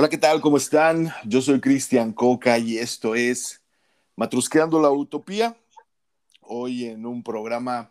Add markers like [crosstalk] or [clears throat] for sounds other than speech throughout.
Hola, ¿qué tal? ¿Cómo están? Yo soy Cristian Coca y esto es Matrusqueando la Utopía. Hoy en un programa,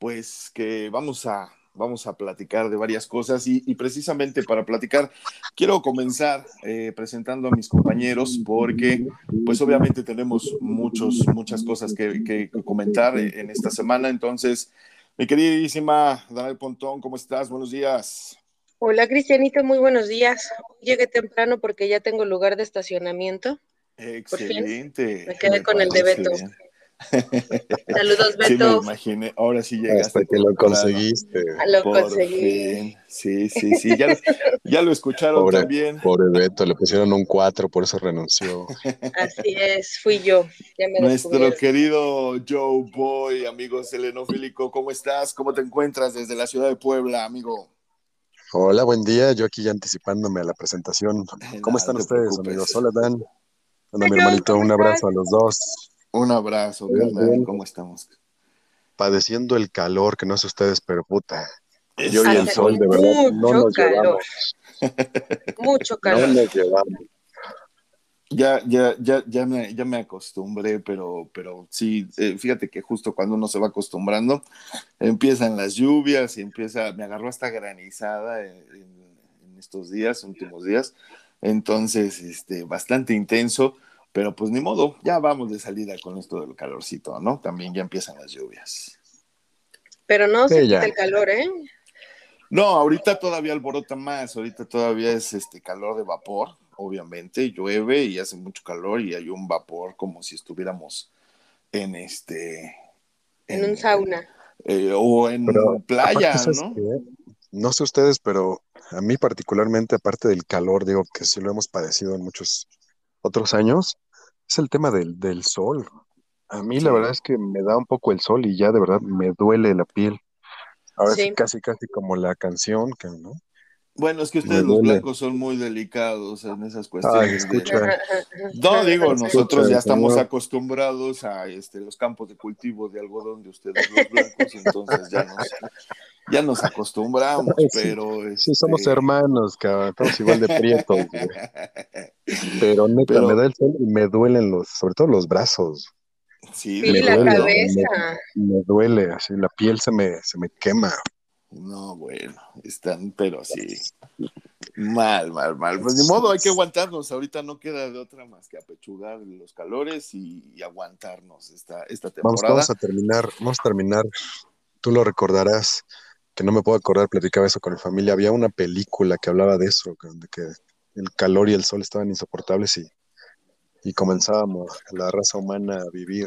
pues que vamos a, vamos a platicar de varias cosas y, precisamente para platicar quiero comenzar eh, presentando a mis compañeros porque pues obviamente tenemos muchos, muchas cosas que, que comentar en esta semana. Entonces, mi queridísima Daniel Pontón, ¿cómo estás? Buenos días. Hola Cristianito, muy buenos días. Llegué temprano porque ya tengo lugar de estacionamiento. Excelente. Me quedé con el de Beto. Saludos, Beto. Sí, me imaginé. Ahora sí llegaste. Hasta que lo conseguiste. Ah, lo conseguí. Sí, sí, sí. Ya, lo escucharon también. Pobre Beto, le pusieron un 4, por eso renunció. Así es, fui yo. Nuestro querido Joe Boy, amigo selenofílico, ¿cómo estás? ¿Cómo te encuentras desde la ciudad de Puebla, amigo? Hola, buen día. Yo aquí ya anticipándome a la presentación. [laughs] ¿Cómo están ustedes, amigos? Hola, Dan. Hola, mi hermanito. Un abrazo a los dos. Un abrazo, ¿Cómo estamos? Padeciendo el calor, que no sé ustedes, pero puta. Yo y el sol, de verdad, no nos calor. Mucho calor. No nos llevamos. Ya, ya, ya, ya me, ya me acostumbré, pero, pero sí, eh, fíjate que justo cuando uno se va acostumbrando, empiezan las lluvias y empieza, me agarró hasta granizada en, estos días, últimos días, entonces, este, bastante intenso, pero pues ni modo, ya vamos de salida con esto del calorcito, ¿no? También ya empiezan las lluvias. Pero no se quita el calor, ¿eh? No, ahorita todavía alborota más, ahorita todavía es este calor de vapor, obviamente, llueve y hace mucho calor y hay un vapor como si estuviéramos en este... En, un sauna. Eh, o en playa, ¿no? no sé ustedes, pero a mí particularmente, aparte del calor, digo que sí lo hemos padecido en muchos otros años, es el tema del, del sol. A mí la verdad es que me da un poco el sol y ya de verdad me duele la piel. Ahora sí. casi, casi como la canción, que, ¿no? Bueno, es que ustedes los blancos son muy delicados en esas cuestiones. No, digo, nosotros ya estamos acostumbrados a este, los campos de cultivo de algodón de ustedes los blancos, entonces ya nos, ya nos acostumbramos, pero... Sí, somos este hermanos, cabrón, estamos igual de prietos. Pero neta, me da el sol y me duelen los, sobre todo los brazos. Sí, me la duele, cabeza. Me, duele, así la piel se me, se me quema. No, bueno, están, pero sí. [laughs] Mal, mal, mal. Pues ni modo, hay que aguantarnos. Ahorita no queda de otra más que apechugar los calores y, aguantarnos esta, esta temporada. Vamos, a terminar, vamos a terminar. Tú lo recordarás, que no me puedo acordar, platicaba eso con mi familia. Había una película que hablaba de eso, de que el calor y el sol estaban insoportables y, y comenzábamos la raza humana a vivir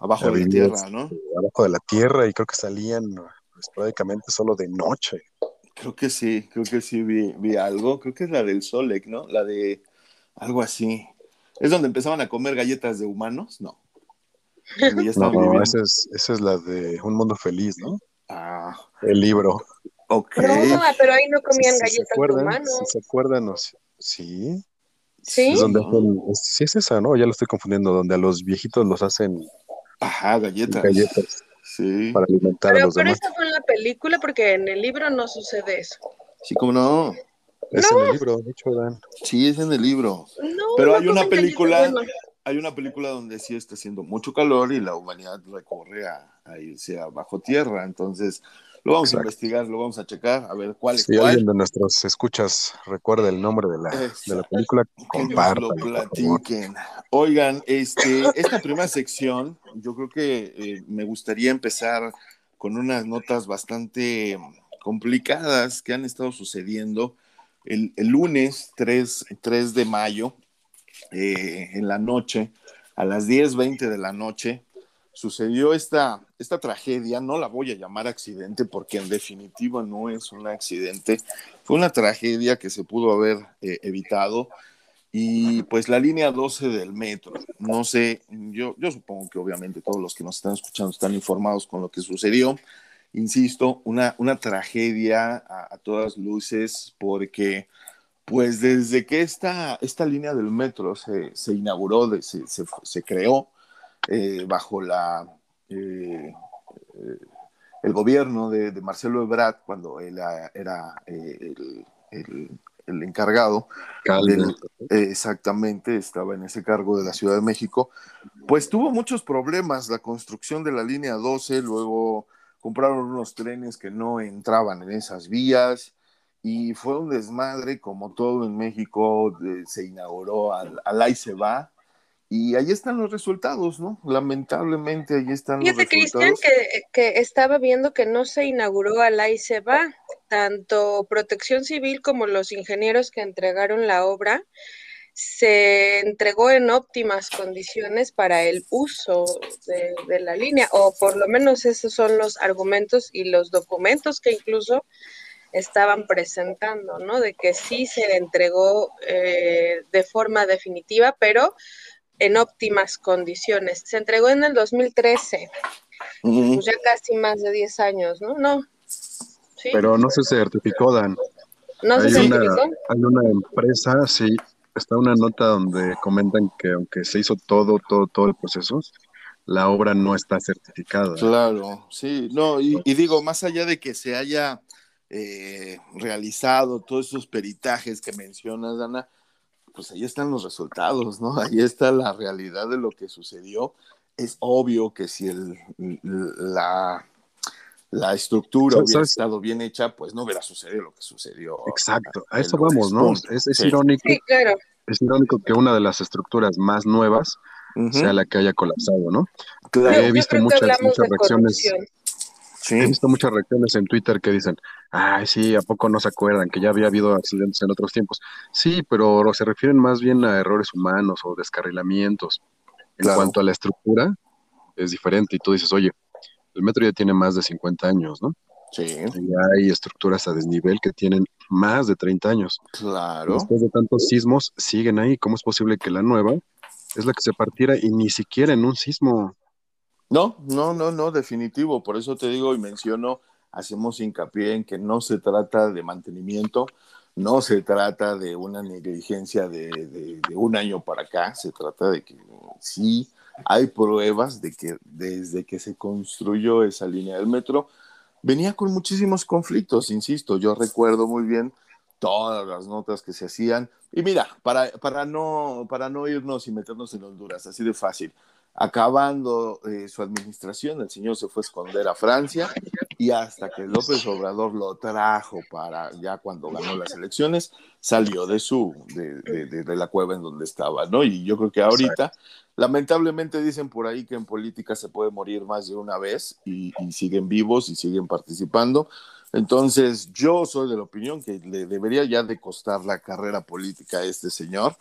abajo de la tierra, ¿no? Abajo de la tierra y creo que salían esporádicamente solo de noche. Creo que sí, creo que sí vi, algo. Creo que es la del Solek, ¿no? La de algo así. ¿Es donde empezaban a comer galletas de humanos? No. no, esa es, esa es la de Un Mundo Feliz, ¿no? Ah. El libro. Ok. Pero, pero ahí no comían galletas de humanos. Si se acuerdan, sí. Sí. Es donde sí es esa, ¿no? Ya lo estoy confundiendo, donde a los viejitos los hacen. Ajá, galletas. Galletas. Sí. Para alimentar pero, a los pero demás. eso fue en la película porque en el libro no sucede eso. Sí, como no. Es en el libro, de hecho, Dan. Sí, es en el libro. No, pero no hay una película, hay una película donde sí está haciendo mucho calor y la humanidad recorre a, a irse a bajo tierra. Entonces, lo vamos Exacto. a investigar, lo vamos a checar, a ver cuál es Si cuál. alguien de nuestros escuchas recuerda el nombre de la, de la película, compártanlo, lo platiquen. Oigan, este, esta primera sección, yo creo que eh, me gustaría empezar con unas notas bastante complicadas que han estado sucediendo. El, el lunes 3, 3 de mayo, eh, en la noche, a las 10.20 de la noche, sucedió esta, esta tragedia, no la voy a llamar accidente porque en definitiva no es un accidente, fue una tragedia que se pudo haber eh, evitado y pues la línea 12 del metro, no sé, yo, yo supongo que obviamente todos los que nos están escuchando están informados con lo que sucedió, insisto, una, una tragedia a, a todas luces porque pues desde que esta, esta línea del metro se, se inauguró, se, se, se creó, eh, bajo la, eh, eh, el gobierno de, de Marcelo Ebrard, cuando él era, el- el encargado. exactamente, estaba en ese cargo de la Ciudad de México. Pues tuvo muchos problemas la construcción de la línea 12, luego compraron unos trenes que no entraban en esas vías y fue un desmadre como todo en México, se inauguró al, al ahí se va y ahí están los resultados, ¿no? Lamentablemente ahí están los resultados. Cristian, que, que, estaba viendo que no se inauguró al va tanto Protección Civil como los ingenieros que entregaron la obra se entregó en óptimas condiciones para el uso de, de, la línea, o por lo menos esos son los argumentos y los documentos que incluso estaban presentando, ¿no? De que sí se entregó eh, de forma definitiva, pero en óptimas condiciones. Se entregó en el 2013, pues ya casi más de 10 años, ¿no? No. Pero no se certificó, Dan. ¿No se certificó? hay una empresa, sí, está una nota donde comentan que aunque se hizo todo, todo, todo el proceso, la obra no está certificada. Claro, sí, no, y, digo, más allá de que se haya eh, realizado todos esos peritajes que mencionas, Dana, pues ahí están los resultados, ¿no? [laughs] Ahí está la realidad de lo que sucedió. Es obvio que si el, la, la estructura hubiera estado bien hecha, pues no hubiera sucedido lo que sucedió. Exacto, a eso vamos, ¿no? Es, irónico. Es irónico que una de las estructuras más nuevas sea la que haya colapsado, ¿no? He visto muchas, muchas reacciones. He visto muchas reacciones en Twitter que dicen, ay, sí, ¿a poco no se acuerdan que ya había habido accidentes en otros tiempos? Sí, pero se refieren más bien a errores humanos o descarrilamientos. En cuanto a la estructura, es diferente y tú dices, oye, el metro ya tiene más de 50 años, ¿no? Sí. Y hay estructuras a desnivel que tienen más de 30 años. Claro. Después de tantos sismos, siguen ahí. ¿Cómo es posible que la nueva es la que se partiera y ni siquiera en un sismo no, no, no, no, definitivo. Por eso te digo y menciono, hacemos hincapié en que no se trata de mantenimiento, no se trata de una negligencia de, un año para acá, se trata de que sí hay pruebas de que desde que se construyó esa línea del metro, venía con muchísimos conflictos, insisto, yo recuerdo muy bien todas las notas que se hacían. Y mira, para, para, no, para no irnos y meternos en Honduras, así de fácil, acabando eh, su administración, el señor se fue a esconder a Francia y hasta que López Obrador lo trajo para ya cuando ganó las elecciones, salió de su, de, de, la cueva en donde estaba, ¿no? Y yo creo que ahorita, lamentablemente dicen por ahí que en política se puede morir más de una vez y, y siguen vivos y siguen participando. Entonces, yo soy de la opinión que le debería ya de costar la carrera política a este señor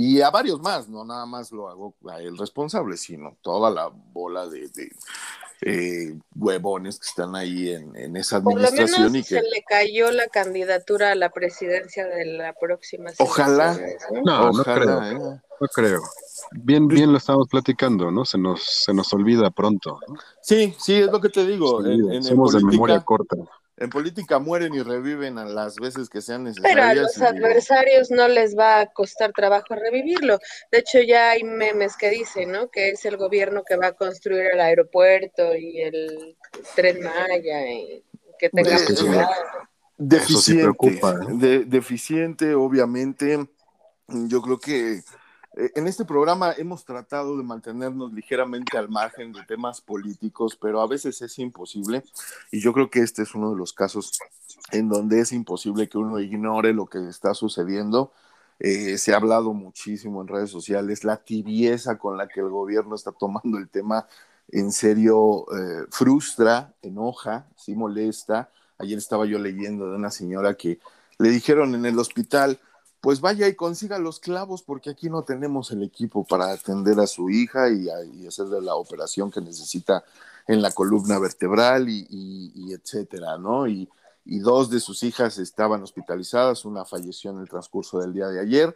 y a varios más, no nada más lo hago a él responsable, sino toda la bola de, eh, huevones que están ahí en, esa administración. Por lo menos y que... se le cayó la candidatura a la presidencia de la próxima. Ojalá. No, no creo. ¿eh? No creo. Bien, bien lo estamos platicando, ¿no? Se nos, se nos olvida pronto. Sí, sí, es lo que te digo. somos de memoria corta en política mueren y reviven a las veces que sean necesarias. Pero a los adversarios no les va a costar trabajo revivirlo. De hecho, ya hay memes que dicen, ¿no? Que es el gobierno que va a construir el aeropuerto y el tren Maya y que tenga deficiente, ¿eh? deficiente, obviamente. Yo creo que en este programa hemos tratado de mantenernos ligeramente al margen de temas políticos, pero a veces es imposible y yo creo que este es uno de los casos en donde es imposible que uno ignore lo que está sucediendo. Eh, se ha hablado muchísimo en redes sociales, la tibieza con la que el gobierno está tomando el tema en serio eh, frustra, enoja, sí molesta. Ayer estaba yo leyendo de una señora que le dijeron en el hospital, pues vaya y consiga los clavos porque aquí no tenemos el equipo para atender a su hija y, hacerle la operación que necesita en la columna vertebral y, etcétera, ¿no? Y, dos de sus hijas estaban hospitalizadas, una falleció en el transcurso del día de ayer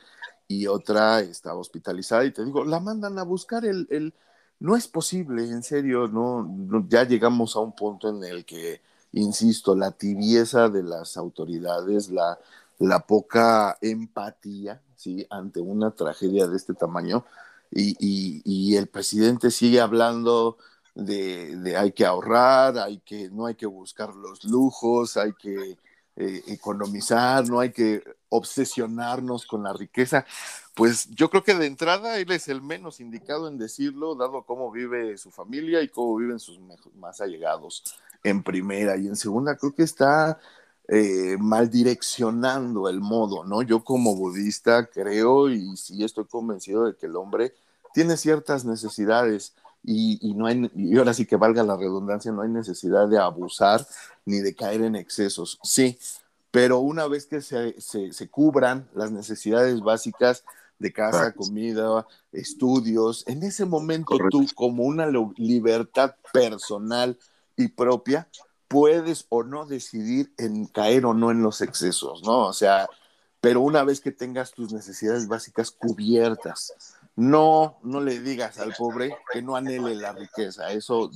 y otra estaba hospitalizada y te digo, la mandan a buscar el no es posible, en serio, no, ya llegamos a un punto en el que, insisto, la tibieza de las autoridades, la la poca empatía ¿sí? ante una tragedia de este tamaño y, el presidente sigue hablando de, hay que ahorrar, hay que, no hay que buscar los lujos, hay que, eh, economizar, no hay que obsesionarnos con la riqueza. Pues yo creo que de entrada él es el menos indicado en decirlo, dado cómo vive su familia y cómo viven sus más allegados en primera. Y en segunda, creo que está eh, mal direccionando el modo, ¿no? Yo como budista creo y sí estoy convencido de que el hombre tiene ciertas necesidades y, no hay, y ahora sí que valga la redundancia, no hay necesidad de abusar ni de caer en excesos. Sí, pero una vez que se, se, cubran las necesidades básicas de casa, comida, estudios, en ese momento tú como una libertad personal y propia, puedes o no decidir en caer o no en los excesos, ¿no? O sea, pero una vez que tengas tus necesidades básicas cubiertas, no, no le digas al pobre que no anhele la riqueza, eso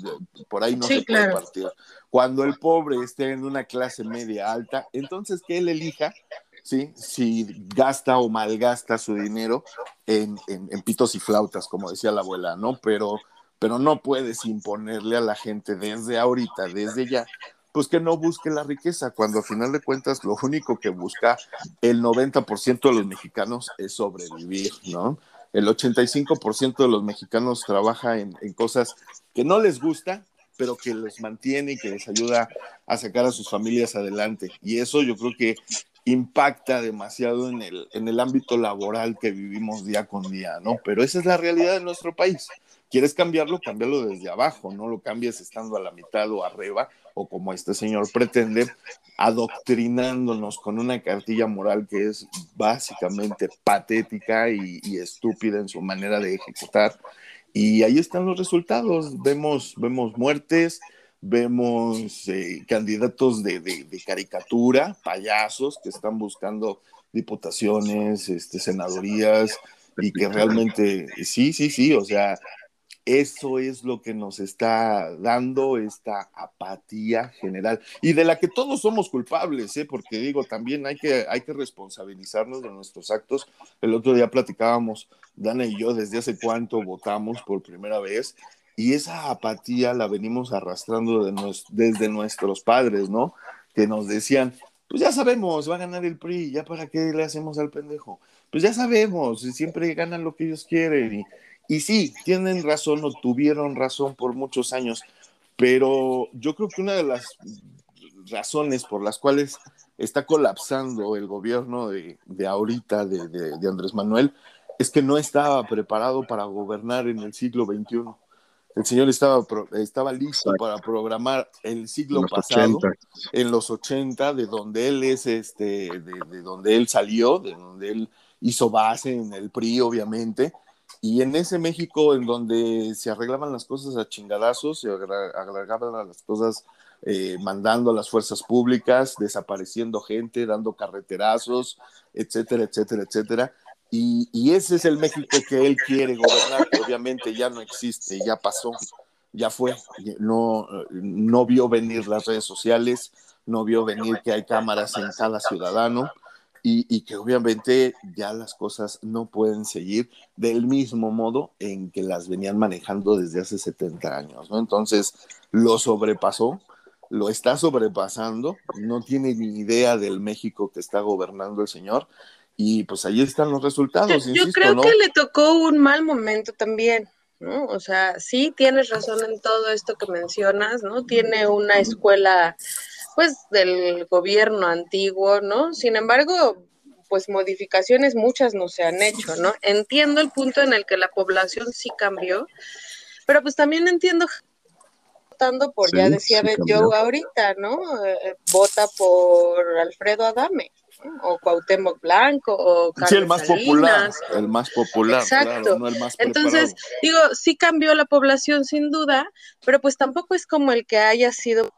por ahí no se puede partir. Cuando el pobre esté en una clase media alta, entonces que él elija ¿sí? si gasta o malgasta su dinero en, en, en, pitos y flautas, como decía la abuela, ¿no? Pero, pero no puedes imponerle a la gente desde ahorita, desde ya, pues que no busque la riqueza, cuando al final de cuentas lo único que busca el 90% de los mexicanos es sobrevivir, ¿no? el 85% de los mexicanos trabaja en, cosas que no les gusta, pero que los mantiene y que les ayuda a sacar a sus familias adelante. Y eso yo creo que impacta demasiado en el, en el ámbito laboral que vivimos día con día, ¿no? Pero esa es la realidad de nuestro país. ¿Quieres cambiarlo? Cámbialo desde abajo, no lo cambies estando a la mitad o arriba, o como este señor pretende, adoctrinándonos con una cartilla moral que es básicamente patética y, estúpida en su manera de ejecutar. Y ahí están los resultados. Vemos, vemos muertes, vemos eh, candidatos de, de, caricatura, payasos que están buscando diputaciones, este, senadorías, y que realmente, sí, sí, sí, o sea, eso es lo que nos está dando esta apatía general y de la que todos somos culpables, ¿eh? porque digo, también hay que, hay que responsabilizarnos de nuestros actos. El otro día platicábamos, Dana y yo, desde hace cuánto votamos por primera vez y esa apatía la venimos arrastrando de desde nuestros padres, ¿no? Que nos decían, pues ya sabemos, va a ganar el PRI, ya para qué le hacemos al pendejo. Pues ya sabemos, siempre ganan lo que ellos quieren y y sí, tienen razón o tuvieron razón por muchos años, pero yo creo que una de las razones por las cuales está colapsando el gobierno de, ahorita, de, Andrés Manuel, es que no estaba preparado para gobernar en el siglo XXI. El señor estaba, estaba listo para programar el siglo pasado, en los 80, de donde él es, este, de, de donde él salió, de donde él hizo base en el PRI, obviamente, y en ese México en donde se arreglaban las cosas a chingadazos, se agregaban las cosas eh, mandando a las fuerzas públicas, desapareciendo gente, dando carreterazos, etcétera, etcétera, etcétera. Y, y, ese es el México que él quiere gobernar, que obviamente ya no existe, ya pasó, ya fue. No, no vio venir las redes sociales, no vio venir que hay cámaras en cada ciudadano, y, que obviamente ya las cosas no pueden seguir del mismo modo en que las venían manejando desde hace 70 años, ¿no? Entonces lo sobrepasó, lo está sobrepasando, no tiene ni idea del México que está gobernando el señor y pues ahí están los resultados. Yo, creo que le tocó un mal momento también. ¿no? O sea, sí tienes razón en todo esto que mencionas, ¿no? Tiene una escuela pues del gobierno antiguo, ¿no? Sin embargo, pues modificaciones muchas no se han hecho, ¿no? Entiendo el punto en el que la población sí cambió, pero pues también entiendo votando por, ya decía sí Joe ahorita, ¿no? Eh, vota por Alfredo Adame. o Cuauhtémoc Blanco o Carlos sí, el más popular, el más popular, Exacto. no el más Entonces, digo, sí cambió la población sin duda, pero pues tampoco es como el que haya sido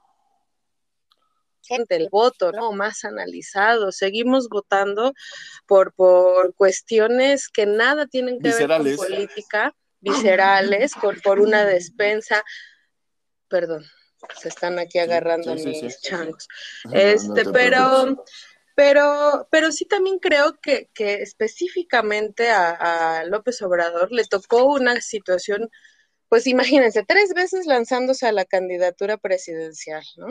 el voto, ¿no? Más analizado. Seguimos votando por, por cuestiones que nada tienen que ver con política, viscerales, por, por una despensa. Perdón, se están aquí agarrando mis changos. Este, pero pero, pero sí también creo que, que específicamente a, a, López Obrador le tocó una situación, pues imagínense, tres veces lanzándose a la candidatura presidencial, ¿no?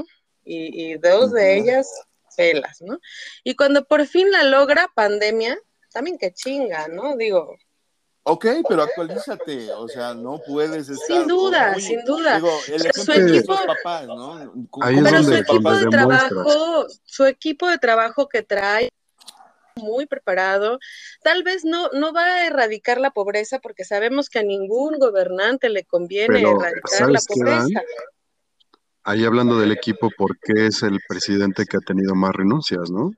Y, dos de ellas pelas, ¿no? Y cuando por fin la logra, pandemia, también que chinga, ¿no? Digo, Ok, pero actualízate, o sea, no puedes estar... Sin duda, sin duda. Digo, el Pero su de equipo- sus papás, ¿no? Ahí es Pero su equipo de trabajo, su equipo de trabajo que trae muy preparado, tal vez no, no va a erradicar la pobreza porque sabemos que a ningún gobernante le conviene Pero, erradicar la ¿sabes qué, pobreza. Ahí hablando del equipo, ¿por qué es el presidente que ha tenido más renuncias, no?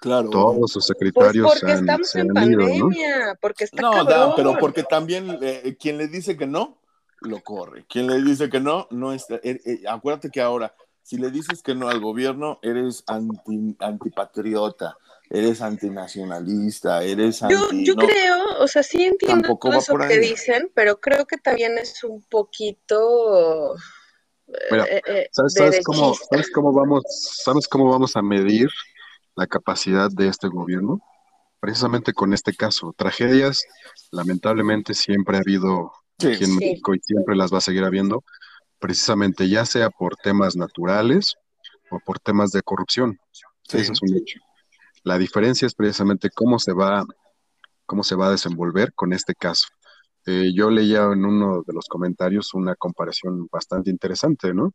Claro. Todos sus Pues secretarios porque se han, estamos se en han ido, ¿no? pandemia, porque está No, pero porque también eh, quien le dice que no, lo corre. Quien le dice que no, no está. eh, eh, acuérdate que ahora, si le dices que no al gobierno, eres anti, antipatriota, eres antinacionalista, eres Yo, anti. yo no. creo, o sea, sí entiendo todo eso que dicen, pero creo que también es un poquito Mira, eh, eh, ¿Sabes, sabes cómo, derechista. [laughs] sabes cómo vamos, sabes cómo vamos a medir la capacidad de este gobierno? Precisamente con este caso. Tragedias, lamentablemente, siempre ha habido Sí. aquí en Sí. México y siempre las va a seguir habiendo, precisamente ya sea por temas naturales o por temas de corrupción. Sí. Eso es un hecho. La diferencia es precisamente cómo se va, cómo se va a desenvolver con este caso. Eh, yo leía en uno de los comentarios una comparación bastante interesante, ¿no?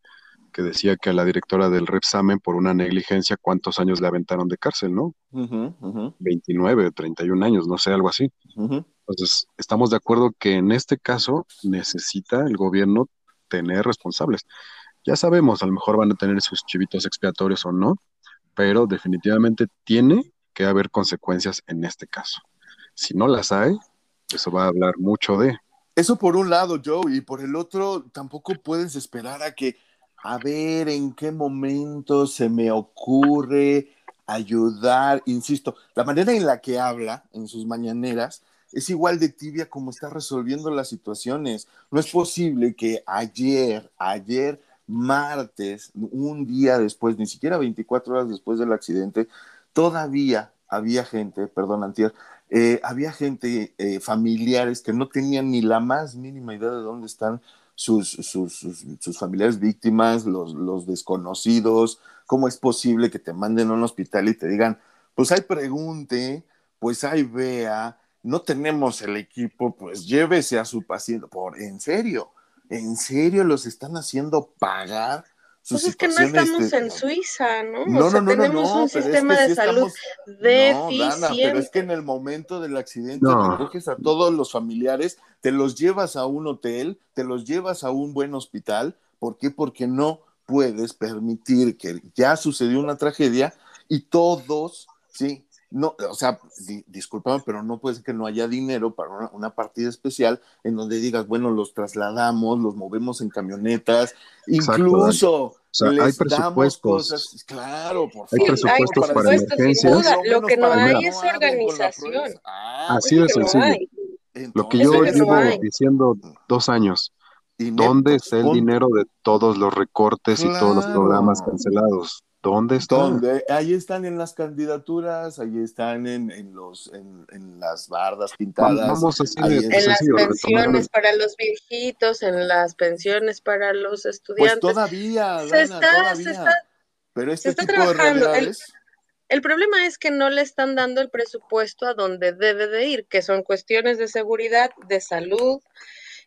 Que decía que a la directora del Repsamen por una negligencia, ¿cuántos años le aventaron de cárcel, no? Ujú, ujú, 29, 31 años, no sé, algo así. Entonces, estamos de acuerdo que en este caso necesita el gobierno tener responsables. Ya sabemos, a lo mejor van a tener sus chivitos expiatorios o no, pero definitivamente tiene que haber consecuencias en este caso. Si no las hay, eso va a hablar mucho de. Eso por un lado, Joe, y por el otro, tampoco puedes esperar a que, a ver en qué momento se me ocurre ayudar, insisto, la manera en la que habla en sus mañaneras es igual de tibia como está resolviendo las situaciones. No es posible que ayer, ayer martes, un día después, ni siquiera 24 horas después del accidente, todavía había gente, perdón, Antier, eh, había gente, eh, familiares que no tenían ni la más mínima idea de dónde están sus, sus, sus, sus familiares víctimas, los, los, desconocidos, cómo es posible que te manden a un hospital y te digan, pues ahí pregunte, pues ahí vea, no tenemos el equipo, pues llévese a su paciente, por en serio, en serio los están haciendo pagar. Pues es que no estamos en Suiza, ¿no? No, o sea, no, no, tenemos no, un sistema es que de sí salud estamos... deficiente. No, Dana, pero es que en el momento del accidente No. recoges a todos los familiares, te los llevas a un hotel, te los llevas a un buen hospital. ¿Por qué? Porque no puedes permitir que ya sucedió una tragedia y todos, sí, no, o sea, di, discúlpame, pero no puede ser que no haya dinero para una, una, partida especial en donde digas, bueno, los trasladamos, los movemos en camionetas, Exacto, incluso o sea, les hay damos presupuestos. cosas, claro, por Hay favor. presupuestos hay para presupuestos, sin emergencias. duda. Lo que no hay para es organización. Ah, Así de no sencillo. hay. Lo que yo no llevo hay. diciendo dos años, ¿dónde está el dinero de todos los recortes y todos los programas cancelados? ¿Dónde está? ¿Dónde? Ahí están en las candidaturas, ahí están en, en los, en, en las bardas pintadas. Vamos así Ahí de es. En las pensiones para los viejitos, en las pensiones para los Pues estudiantes. todavía, se Dana, está, se todavía. está Pero se este está tipo de trabajando. El problema es que no le están dando el presupuesto a donde debe de ir, que son cuestiones de seguridad, de salud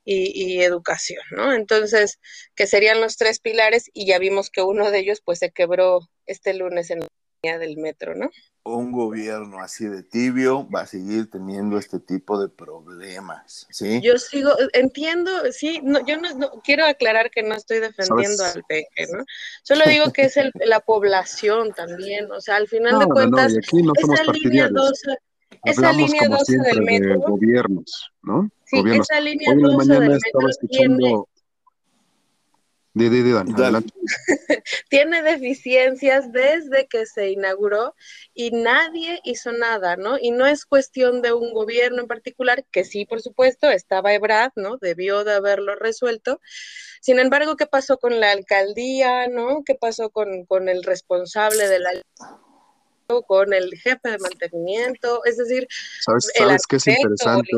y, y educación, ¿no? Entonces, que serían los tres pilares y ya vimos que uno de ellos pues se quebró este lunes en la línea del metro, ¿no? un gobierno así de tibio va a seguir teniendo este tipo de problemas, ¿sí? Yo sigo, entiendo, sí, no, yo no, no- quiero aclarar que no estoy defendiendo ¿Sabes? al peje, ¿no? Solo digo que es el, la población también, o sea, al final de cuentas, esa línea partidarios. 12, esa Hablamos línea como 12 del de metro, gobiernos, ¿no? sí, Gobiernos. esa línea Hoy en la 12 mañana del estaba metro tiene, escuchando. Di, di, di, Dan, [laughs] tiene deficiencias desde que se inauguró y nadie hizo nada, ¿no? Y no es cuestión de un gobierno en particular, que sí, por supuesto, estaba Ebrard, ¿no? Debió de haberlo resuelto. Sin embargo, ¿qué pasó con la alcaldía, ¿no? ¿Qué pasó con, con el responsable de la con el jefe de mantenimiento, es decir, ¿Sabes, el sabes qué es interesante?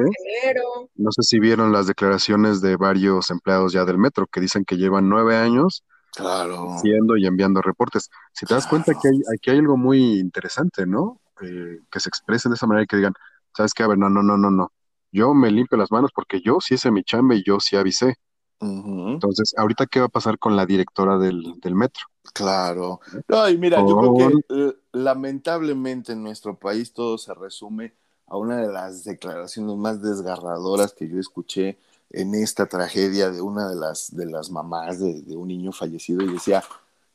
No sé si vieron las declaraciones de varios empleados ya del metro que dicen que llevan nueve años Claro. Haciendo y enviando reportes. Si te das cuenta que hay, aquí hay algo muy interesante, ¿no? Eh, que se expresen de esa manera y que digan, ¿sabes qué? A ver, no, no, no, no, no. Yo me limpio las manos porque yo sí hice mi chamba y yo sí avisé. Entonces, ahorita, ¿qué va a pasar con la directora del, metro? Claro. No, y mira, yo creo que eh, lamentablemente en nuestro país todo se resume a una de las declaraciones más desgarradoras que yo escuché en esta tragedia de una de las, de las mamás de, un niño fallecido y decía,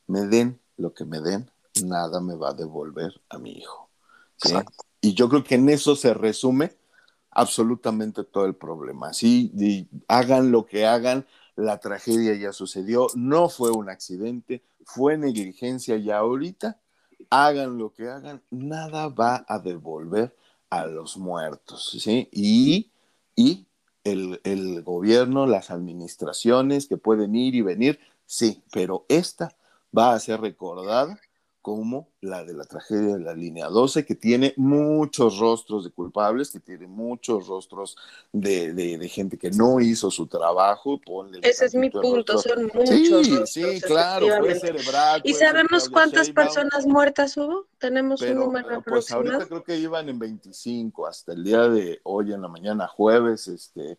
me den lo que me den, nada me va a devolver a mi hijo. Y yo creo que en eso se resume absolutamente todo el problema. Sí, hagan lo que hagan, la tragedia ya sucedió, no fue un accidente, fue negligencia y ahorita hagan lo que hagan, nada va a devolver a los muertos, ¿sí? Y, y el, el gobierno, las administraciones que pueden ir y venir, sí, pero esta va a ser recordada como la de la tragedia de la línea 12, que tiene muchos rostros de culpables, que tiene muchos rostros de, de, gente que no hizo su trabajo. Ese es mi punto, son muchos. Sí, sí, claro, fue cerebral. ¿Y sabemos cuántas personas muertas hubo? ¿Tenemos un número Pues ahorita creo que iban en 25, hasta el día de hoy en la mañana, jueves, este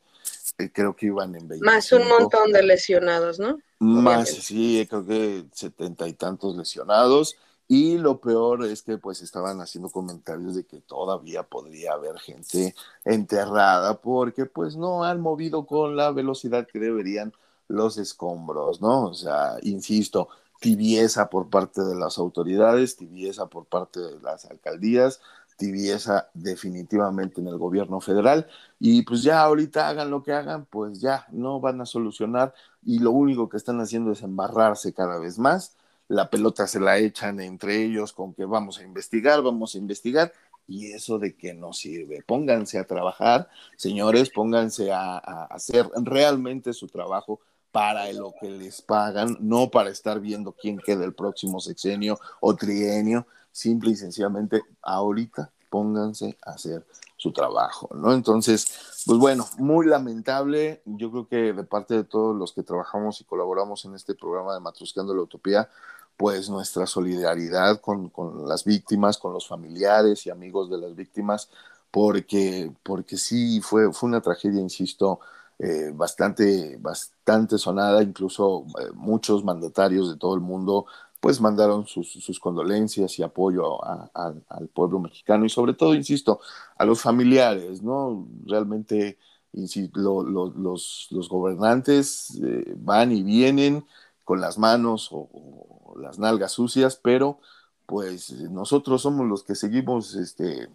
eh, creo que iban en 25. Más un montón de lesionados, ¿no? Más, sí, creo que setenta y tantos lesionados. Y lo peor es que pues estaban haciendo comentarios de que todavía podría haber gente enterrada porque pues no han movido con la velocidad que deberían los escombros, ¿no? O sea, insisto, tibieza por parte de las autoridades, tibieza por parte de las alcaldías, tibieza definitivamente en el gobierno federal y pues ya ahorita hagan lo que hagan, pues ya no van a solucionar y lo único que están haciendo es embarrarse cada vez más la pelota se la echan entre ellos con que vamos a investigar, vamos a investigar, y eso de que no sirve. Pónganse a trabajar, señores, pónganse a, hacer realmente su trabajo para lo que les pagan, no para estar viendo quién queda el próximo sexenio o trienio, simple y sencillamente ahorita pónganse a hacer su trabajo, ¿no? Entonces, pues bueno, muy lamentable, yo creo que de parte de todos los que trabajamos y colaboramos en este programa de Matrusqueando la Utopía, pues nuestra solidaridad con, las víctimas, con los familiares y amigos de las víctimas, porque, porque sí fue, fue una tragedia, insisto, eh, bastante, bastante sonada, incluso eh, muchos mandatarios de todo el mundo pues mandaron sus, condolencias y apoyo al pueblo mexicano y sobre todo, insisto, a los familiares, ¿no? Realmente, los, los, gobernantes eh, van y vienen con las manos o, las nalgas sucias, pero pues nosotros somos los que seguimos este,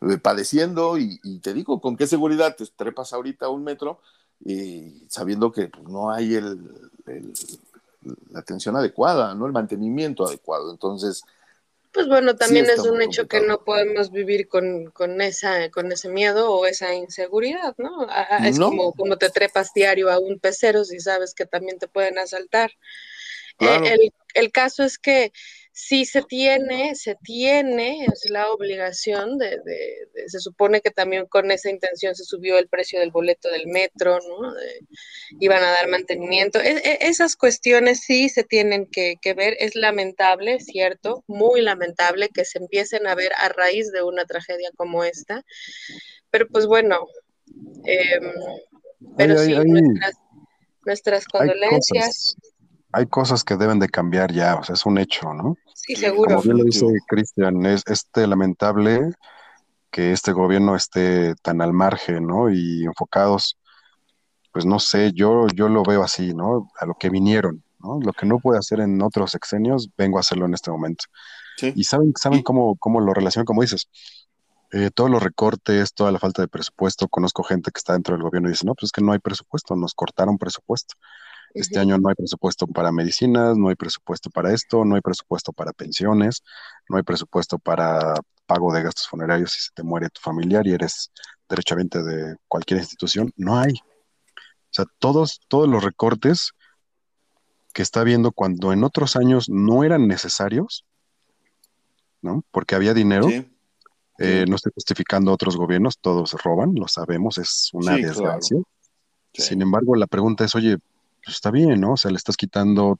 eh, padeciendo y, te digo, ¿con qué seguridad te trepas ahorita un metro y sabiendo que pues, no hay el, la atención adecuada, ¿no? El mantenimiento adecuado. Entonces... Pues bueno, también es un hecho que no podemos vivir con, con, esa, con ese miedo o esa inseguridad, ¿no? Es Como, como te trepas diario a un pecero si sabes que también te pueden asaltar. Eh, el, el, caso es que sí se tiene, se tiene, es la obligación de, se supone que también con esa intención se subió el precio del boleto del metro, ¿no? iban a dar mantenimiento. E, e, esas cuestiones sí se tienen que, ver, es lamentable, cierto, muy lamentable que se empiecen a ver a raíz de una tragedia como esta, pero pues bueno, em, pero sí, nuestras, condolencias hay cosas que deben de cambiar ya, o sea, es un hecho, ¿no? Sí, seguro. Como bien lo dice Cristian, es este lamentable que este gobierno esté tan al margen, ¿no? Y enfocados, pues no sé, yo, yo lo veo así, ¿no? A lo que vinieron, ¿no? Lo que no puede hacer en otros sexenios, vengo a hacerlo en este momento. Sí. Y saben, saben cómo, cómo lo relacionan, como dices, eh, todos los recortes, toda la falta de presupuesto, conozco gente que está dentro del gobierno y dice, no, pues es que no hay presupuesto, nos cortaron presupuesto. Este año no hay presupuesto para medicinas, no hay presupuesto para esto, no hay presupuesto para pensiones, no hay presupuesto para pago de gastos funerarios si se te muere tu familiar y eres derechamente de cualquier institución. No hay. O sea, todos, todos los recortes que está viendo cuando en otros años no eran necesarios, ¿no? Porque había dinero. Eh, no estoy justificando otros gobiernos, todos roban, lo sabemos, es una desgracia. Sin embargo, la pregunta es, oye, pues está bien, ¿no? O sea, le estás quitando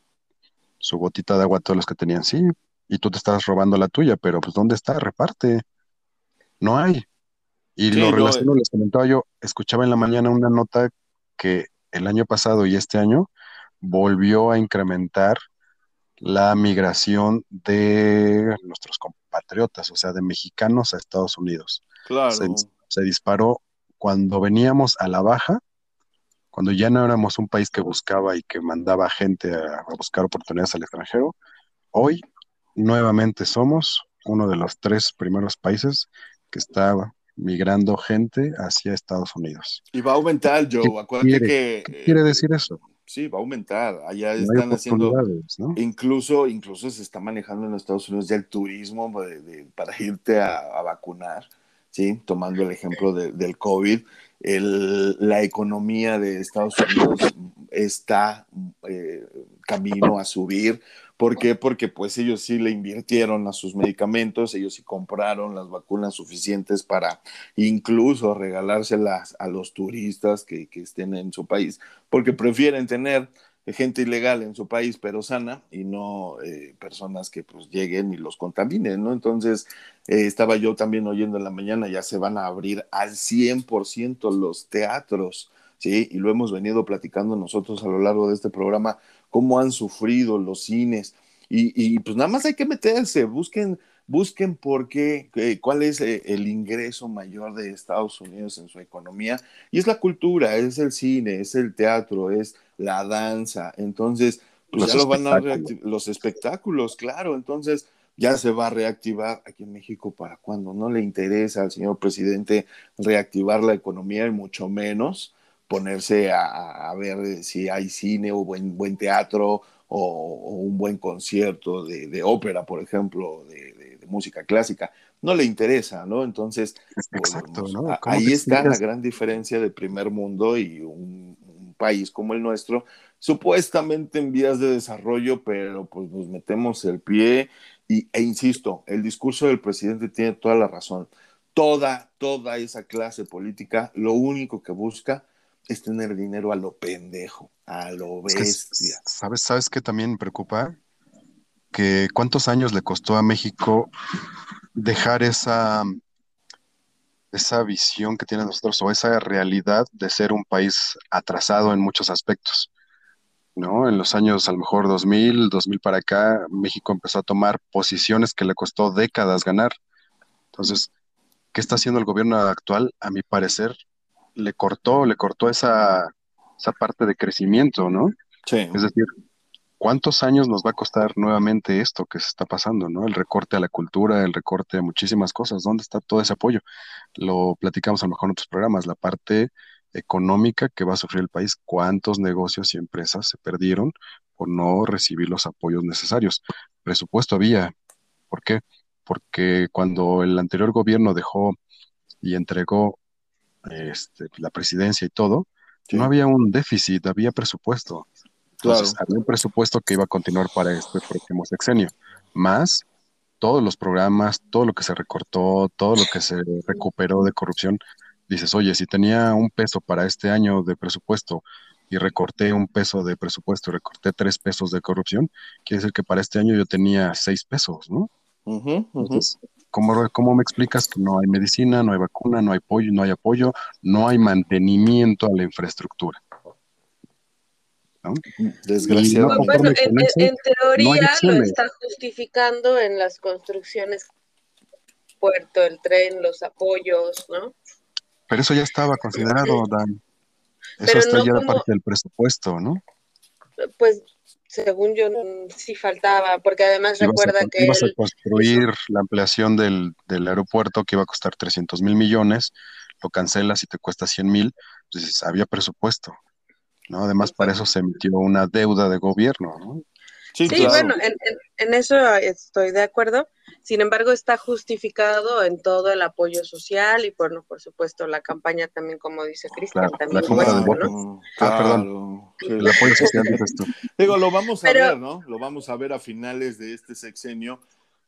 su gotita de agua a todos los que tenían, sí, y tú te estás robando la tuya, pero pues ¿dónde está? Reparte. No hay. Y lo relaciono, les comentaba yo, escuchaba en la mañana una nota que el año pasado y este año volvió a incrementar la migración de nuestros compatriotas, o sea, de mexicanos a Estados Unidos. Claro. Se, disparó cuando veníamos a la baja, cuando ya no éramos un país que buscaba y que mandaba gente a, a buscar oportunidades al extranjero. Hoy nuevamente somos uno de los tres primeros países que está migrando gente hacia Estados Unidos. Y va a aumentar, Joe. Acuérdate que. ¿Qué quiere decir eso? Sí, va a aumentar. Allá están haciendo, incluso, incluso se está manejando en Estados Unidos ya el turismo para irte a, vacunar, ¿sí? Tomando el ejemplo del COVID, la economía de Estados Unidos está eh, camino a subir. ¿Por qué? Porque pues ellos sí le invirtieron a sus medicamentos, ellos sí compraron las vacunas suficientes para incluso regalárselas a los turistas que, estén en su país, porque prefieren tener gente ilegal en su país, pero sana, y no eh, personas que pues lleguen y los contaminen, ¿no? Entonces, eh, estaba yo también oyendo en la mañana, ya se van a abrir al 100% los teatros, ¿sí? Y lo hemos venido platicando nosotros a lo largo de este programa, cómo han sufrido los cines. Y, pues nada más hay que meterse, busquen, busquen por qué, cuál es eh, el ingreso mayor de Estados Unidos en su economía. Y es la cultura, es el cine, es el teatro, es la danza. Entonces, pues ya lo van a reactivar, los espectáculos, claro. Entonces, ya se va a reactivar aquí en México para cuando no le interesa al señor presidente reactivar la economía y mucho menos ponerse a, ver si hay cine o buen, buen teatro o, un buen concierto de, ópera, por ejemplo, de, música clásica. No le interesa, ¿no? Entonces, Exacto, ahí está la gran diferencia de primer mundo y un, país como el nuestro, supuestamente en vías de desarrollo, pero pues nos metemos el pie y, e insisto, el discurso del presidente tiene toda la razón. Toda, toda esa clase política lo único que busca es tener dinero a lo pendejo, a lo bestia. ¿Sabes, sabes qué también me preocupa? Que cuántos años le costó a México dejar esa, esa visión que tienen nosotros o esa realidad de ser un país atrasado en muchos aspectos. ¿no? En los años a lo mejor 2000, 2000 para acá, México empezó a tomar posiciones que le costó décadas ganar. Entonces, ¿qué está haciendo el gobierno actual? A mi parecer, le cortó, le cortó esa, esa parte de crecimiento, ¿no? Sí. Es decir, ¿cuántos años nos va a costar nuevamente esto que se está pasando, ¿no? El recorte a la cultura, el recorte a muchísimas cosas. ¿Dónde está todo ese apoyo? Lo platicamos a lo mejor en otros programas, la parte económica que va a sufrir el país, cuántos negocios y empresas se perdieron por no recibir los apoyos necesarios. Presupuesto había. ¿Por qué? Porque cuando el anterior gobierno dejó y entregó este, la presidencia y todo, no había un déficit, había presupuesto. Entonces, había un presupuesto que iba a continuar para este próximo sexenio, más todos los programas, todo lo que se recortó, todo lo que se recuperó de corrupción. Dices, oye, si tenía un peso para este año de presupuesto y recorté un peso de presupuesto y recorté tres pesos de corrupción, quiere decir que para este año yo tenía seis pesos, ¿no? ¿cómo, me explicas que no hay medicina, no hay vacuna, no hay apoyo, no hay apoyo, no hay mantenimiento a la infraestructura? Desgraciadamente. bueno, en, teoría lo está justificando en las construcciones, puerto, el tren, los apoyos, ¿no? Pero eso ya estaba considerado, Dan. Eso está ya parte del presupuesto, ¿no? Pues según yo sí faltaba, porque además recuerda que... Ibas a construir la ampliación del, aeropuerto que iba a costar 300 mil millones, lo cancelas y te cuesta 100 mil, entonces había presupuesto, ¿no? Además para eso se emitió una deuda de gobierno, ¿no? Sí, bueno, en, eso estoy de acuerdo. Sin embargo, está justificado en todo el apoyo social y, por, por supuesto, la campaña también, como dice Cristian, también. Ah, perdón. El apoyo social, dices tú. Digo, lo vamos a ver, ¿no? Lo vamos a ver a finales de este sexenio.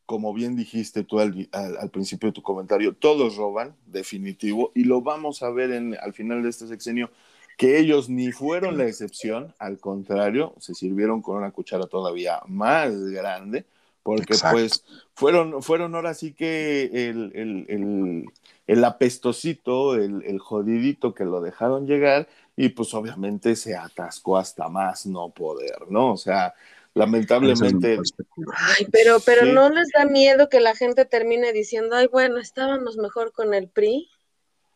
Como bien dijiste tú al, al, principio de tu comentario, todos roban, definitivo, y lo vamos a ver en, al final de este sexenio que ellos ni fueron la excepción, al contrario, se sirvieron con una cuchara todavía más grande, porque pues fueron, fueron ahora sí que el, el, el, el apestosito, el, el jodidito que lo dejaron llegar y pues obviamente se atascó hasta más no poder, ¿no? O sea, lamentablemente. Ay, pero, pero no les da miedo que la gente termine diciendo, ay, bueno, estábamos mejor con el PRI.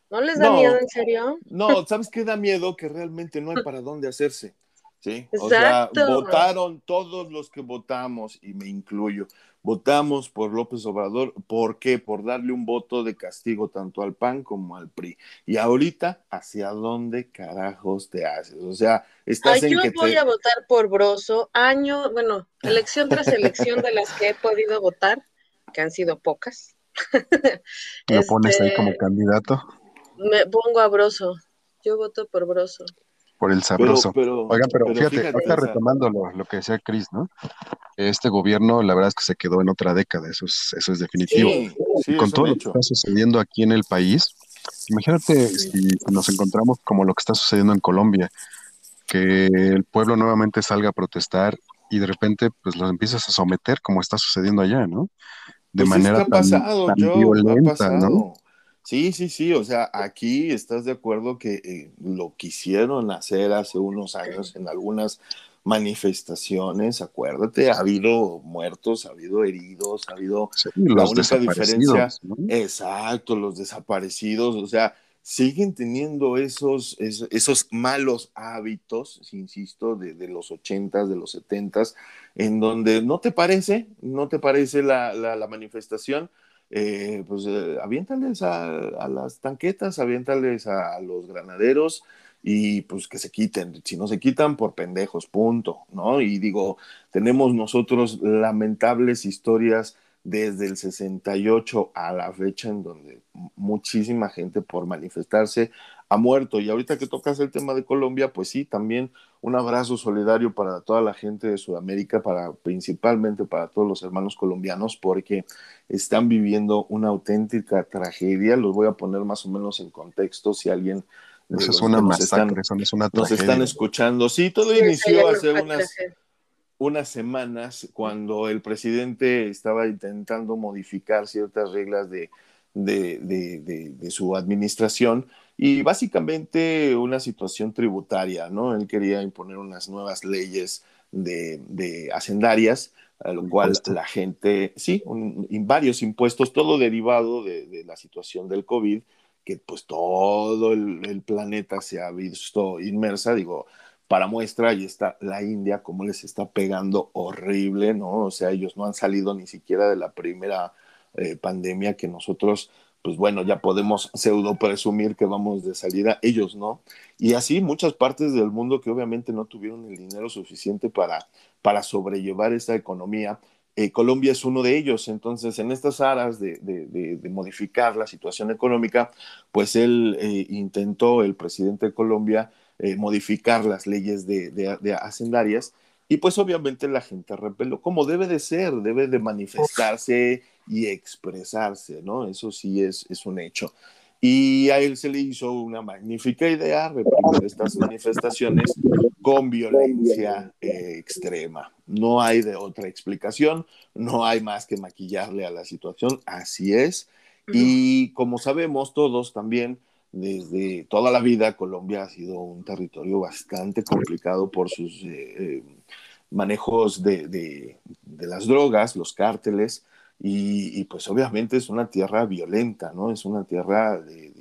¿No les da miedo en serio? No, ¿sabes qué da miedo? Que realmente no hay [laughs] para dónde hacerse. ¿sí? O sea, votaron todos los que votamos, y me incluyo, votamos por López Obrador, ¿por qué? Por darle un voto de castigo tanto al PAN como al PRI. Y ahorita, ¿hacia dónde carajos te haces? O sea, estás Ay, en yo voy a votar por Broso, año, bueno, elección tras elección de las que he podido votar, que han sido pocas. [laughs] ¿Lo pones ahí como este, candidato? Me pongo a Broso, yo voto por Broso por el sabroso. Oigan, pero, fíjate, ahorita retomando lo, que decía Cris, ¿no? Este gobierno, la verdad es que se quedó en otra década, eso es, eso es definitivo. Con todo lo que está sucediendo aquí en el país, imagínate si nos encontramos como lo que está sucediendo en Colombia, que el pueblo nuevamente salga a protestar y de repente pues lo empiezas a someter como está sucediendo allá, ¿no? De pues manera tan, pasado, violenta, ¿no? Sí, sí, sí, o sea, aquí estás de acuerdo que eh, lo quisieron hacer hace unos años en algunas manifestaciones, acuérdate, ha habido muertos, ha habido heridos, ha habido la única diferencia, exacto, los desaparecidos, o sea, siguen teniendo esos, esos, malos hábitos, insisto, de, de, los ochentas, de los setentas, en donde no te parece, no te parece la, la, la manifestación, eh, pues eh, aviéntales a, las tanquetas, aviéntales a, los granaderos y pues que se quiten. Si no se quitan, por pendejos, punto, ¿no? Y digo, tenemos nosotros lamentables historias desde el 68 a la fecha en donde muchísima gente por manifestarse ha muerto. Y ahorita que tocas el tema de Colombia, pues sí, también un abrazo solidario para toda la gente de Sudamérica, para principalmente para todos los hermanos colombianos, porque están viviendo una auténtica tragedia. Los voy a poner más o menos en contexto si alguien eso es una masacre, eso es una tragedia. Nos están escuchando. Sí, todo inició hace unas, unas semanas cuando el presidente estaba intentando modificar ciertas reglas de, de, de, de su administración y básicamente una situación tributaria, ¿no? Él quería imponer unas nuevas leyes de, de hacendarias, a lo cual la gente, sí, varios impuestos, todo derivado de, la situación del COVID, que pues todo el, planeta se ha visto inmersa, digo, para muestra, ahí está la India, cómo les está pegando horrible, ¿no? O sea, ellos no han salido ni siquiera de la primera eh, pandemia que nosotros pues bueno, ya podemos pseudo presumir que vamos de salida, ellos no. Y así muchas partes del mundo que obviamente no tuvieron el dinero suficiente para, para sobrellevar esta economía. Eh, Colombia es uno de ellos, entonces en estas aras de, de, modificar la situación económica, pues él eh, intentó, el presidente de Colombia, eh, modificar las leyes de, hacendarias y pues obviamente la gente repeló, como debe de ser, debe de manifestarse y expresarse, ¿no? Eso sí es, es un hecho. Y a él se le hizo una magnífica idea reprimir estas manifestaciones con violencia eh, extrema. No hay de otra explicación, no hay más que maquillarle a la situación, así es. Y como sabemos todos también, desde toda la vida Colombia ha sido un territorio bastante complicado por sus eh, eh, manejos de, de, de, las drogas, los cárteles, y, pues obviamente es una tierra violenta, ¿no? Es una tierra de,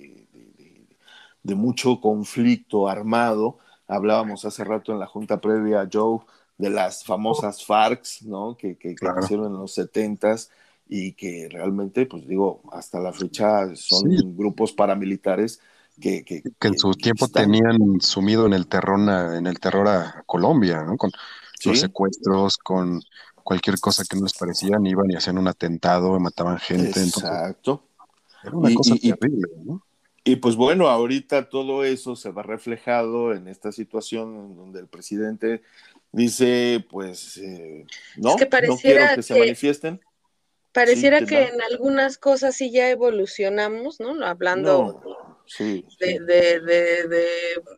mucho conflicto armado. Hablábamos hace rato en la junta previa, Joe, de las famosas FARCs, ¿no? Que, que, hicieron en los setentas y que realmente, pues digo, hasta la fecha son grupos paramilitares que, que, en su tiempo tenían sumido en el terror en el terror a Colombia, ¿no? Con los secuestros, con cualquier cosa que no les parecían, iban y hacían un atentado, mataban gente. Exacto. era una cosa terrible, ¿no? Y pues bueno, ahorita todo eso se va reflejado en esta situación donde el presidente dice, pues, eh, no, que no quiero que, se manifiesten. Pareciera que en algunas cosas sí ya evolucionamos, ¿no? Hablando de, de, de,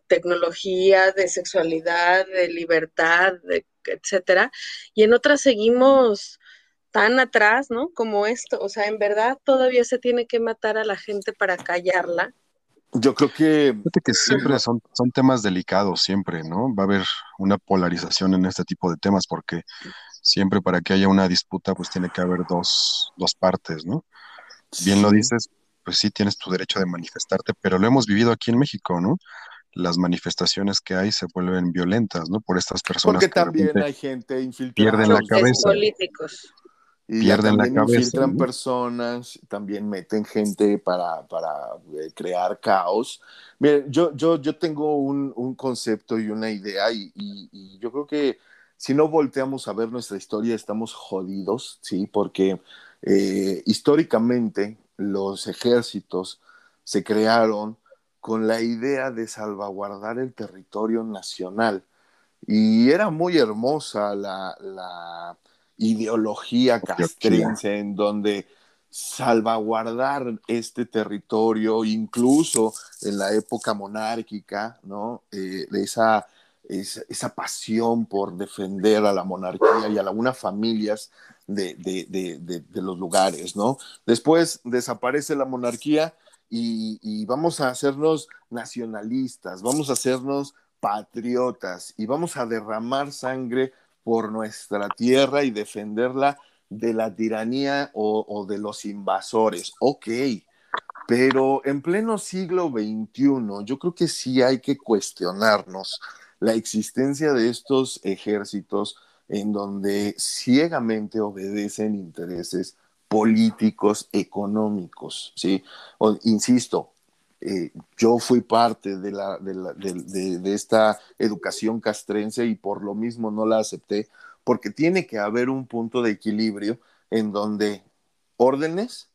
tecnología, de sexualidad, de libertad, de, etcétera, y en otras seguimos tan atrás, ¿no? Como esto, o sea, en verdad todavía se tiene que matar a la gente para callarla. Yo creo que... Fíjate que siempre son, son temas delicados, siempre, ¿no? Va a haber una polarización en este tipo de temas porque siempre para que haya una disputa, pues tiene que haber dos, dos partes, ¿no? Bien lo dices, pues sí tienes tu derecho de manifestarte, pero lo hemos vivido aquí en México, ¿no? Las manifestaciones que hay se vuelven violentas, ¿no? Por estas personas. Porque también hay gente infiltrada. Pierden la cabeza. políticos. Y pierden la cabeza. Infiltran personas, también meten gente para, para eh, crear caos. Miren, yo, yo, yo tengo un, un concepto y una idea, y, y yo creo que si no volteamos a ver nuestra historia, estamos jodidos, ¿sí? Porque eh, históricamente los ejércitos se crearon con la idea de salvaguardar el territorio nacional. Y era muy hermosa la, ideología castrense en donde salvaguardar este territorio, incluso en la época monárquica, ¿no? Eh, de esa esa pasión por defender a la monarquía y a algunas familias de, los lugares, ¿no? Después desaparece la monarquía y, vamos a hacernos nacionalistas, vamos a hacernos patriotas y vamos a derramar sangre por nuestra tierra y defenderla de la tiranía o, o de los invasores. Ok, pero en pleno siglo XXI yo creo que sí hay que cuestionarnos la existencia de estos ejércitos en donde ciegamente obedecen intereses políticos, económicos, ¿sí? insisto, eh, yo fui parte de, la, de, esta educación castrense y por lo mismo no la acepté, porque tiene que haber un punto de equilibrio en donde órdenes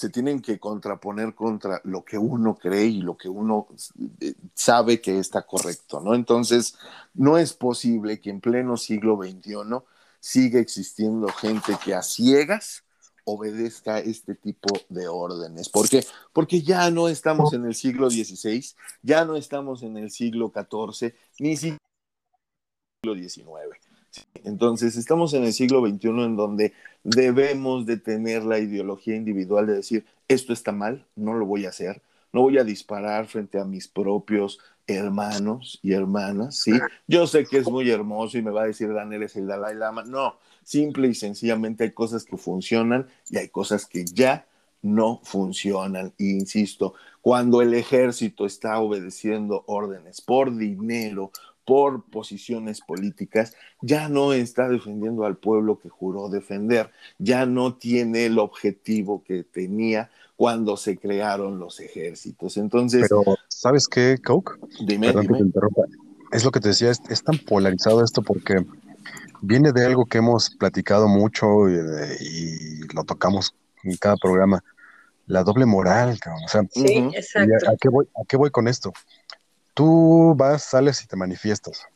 se tienen que contraponer contra lo que uno cree y lo que uno eh, sabe que está correcto, ¿no? Entonces, no es posible que en pleno siglo XXI siga existiendo gente que a ciegas obedezca este tipo de órdenes. ¿Por qué? Porque ya no estamos en el siglo XVI, ya no estamos en el siglo XIV, ni siquiera en el siglo XIX. Entonces, estamos en el siglo XXI en donde debemos de tener la ideología individual de decir, esto está mal, no lo voy a hacer, no voy a disparar frente a mis propios hermanos y hermanas, ¿sí? Yo sé que es muy hermoso y me va a decir, Daniel es el Dalai Lama. No, simple y sencillamente hay cosas que funcionan y hay cosas que ya no funcionan. Y insisto, cuando el ejército está obedeciendo órdenes por dinero, por posiciones políticas, ya no está defendiendo al pueblo que juró defender, ya no tiene el objetivo que tenía cuando se crearon los ejércitos. Entonces... Pero, ¿sabes qué, Coke? Dime, Es lo que te decía, es, tan polarizado esto porque viene de algo que hemos platicado mucho y, lo tocamos en cada programa, la doble moral, O sea, sí, exacto. ¿a qué, voy, ¿A qué voy con esto? Tú vas, sales y te manifiestas.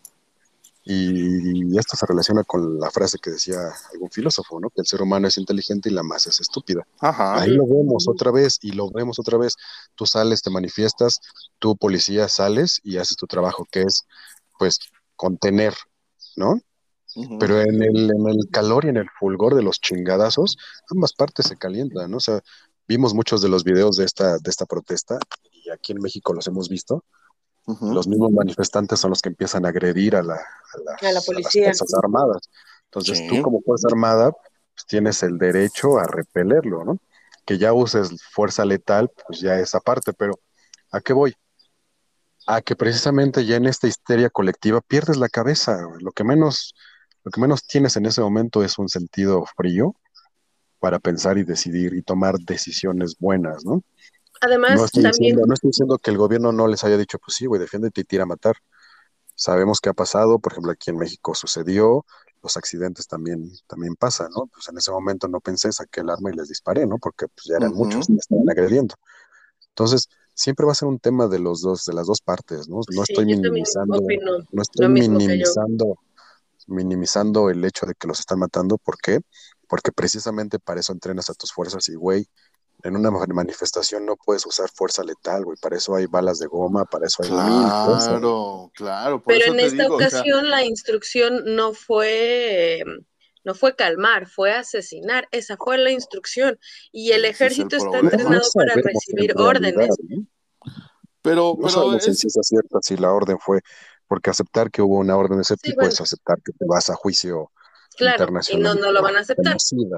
Y esto se relaciona con la frase que decía algún filósofo, ¿no? Que el ser humano es inteligente y la masa es estúpida. Ahí lo vemos otra vez y lo vemos otra vez. Tú sales, te manifiestas, tú policía sales y haces tu trabajo, que es, pues, contener, ¿no? Pero en el, en el calor y en el fulgor de los chingadazos, ambas partes se calientan, ¿no? O sea, vimos muchos de los videos de esta, de esta protesta y aquí en México los hemos visto los mismos manifestantes son los que empiezan a agredir a, la, a, las Fuerzas Armadas. Entonces tú como Fuerza Armada pues, tienes el derecho a repelerlo, ¿no? Que ya uses fuerza letal, pues ya esa parte, pero ¿a qué voy? A que precisamente ya en esta histeria colectiva pierdes la cabeza. Lo que menos, lo que menos tienes en ese momento es un sentido frío para pensar y decidir y tomar decisiones buenas, ¿no? Además, no estoy, también... diciendo, no estoy diciendo que el gobierno no les haya dicho, pues sí, güey, defiéndete y tira a matar. Sabemos que ha pasado, por ejemplo, aquí en México sucedió, los accidentes también, también pasan, ¿no? Pues en ese momento no pensé, saqué el arma y les disparé, ¿no? Porque pues ya eran muchos que estaban agrediendo. Entonces, siempre va a ser un tema de los dos, de las dos partes, ¿no? No estoy minimizando, no estoy minimizando, minimizando el hecho de que los están matando. ¿Por qué? Porque precisamente para eso entrenas a tus fuerzas y, güey, en una manifestación no puedes usar fuerza letal, güey. Para eso hay balas de goma, para eso hay claro, Claro, claro. Pero en esta ocasión la instrucción no fue no fue calmar, fue asesinar. Esa fue la instrucción. Y el ejército está entrenado para recibir órdenes. Pero, no sabemos si es cierta si la orden fue, porque aceptar que hubo una orden de ese tipo es aceptar que te vas a juicio claro, Y no, no lo van a aceptar.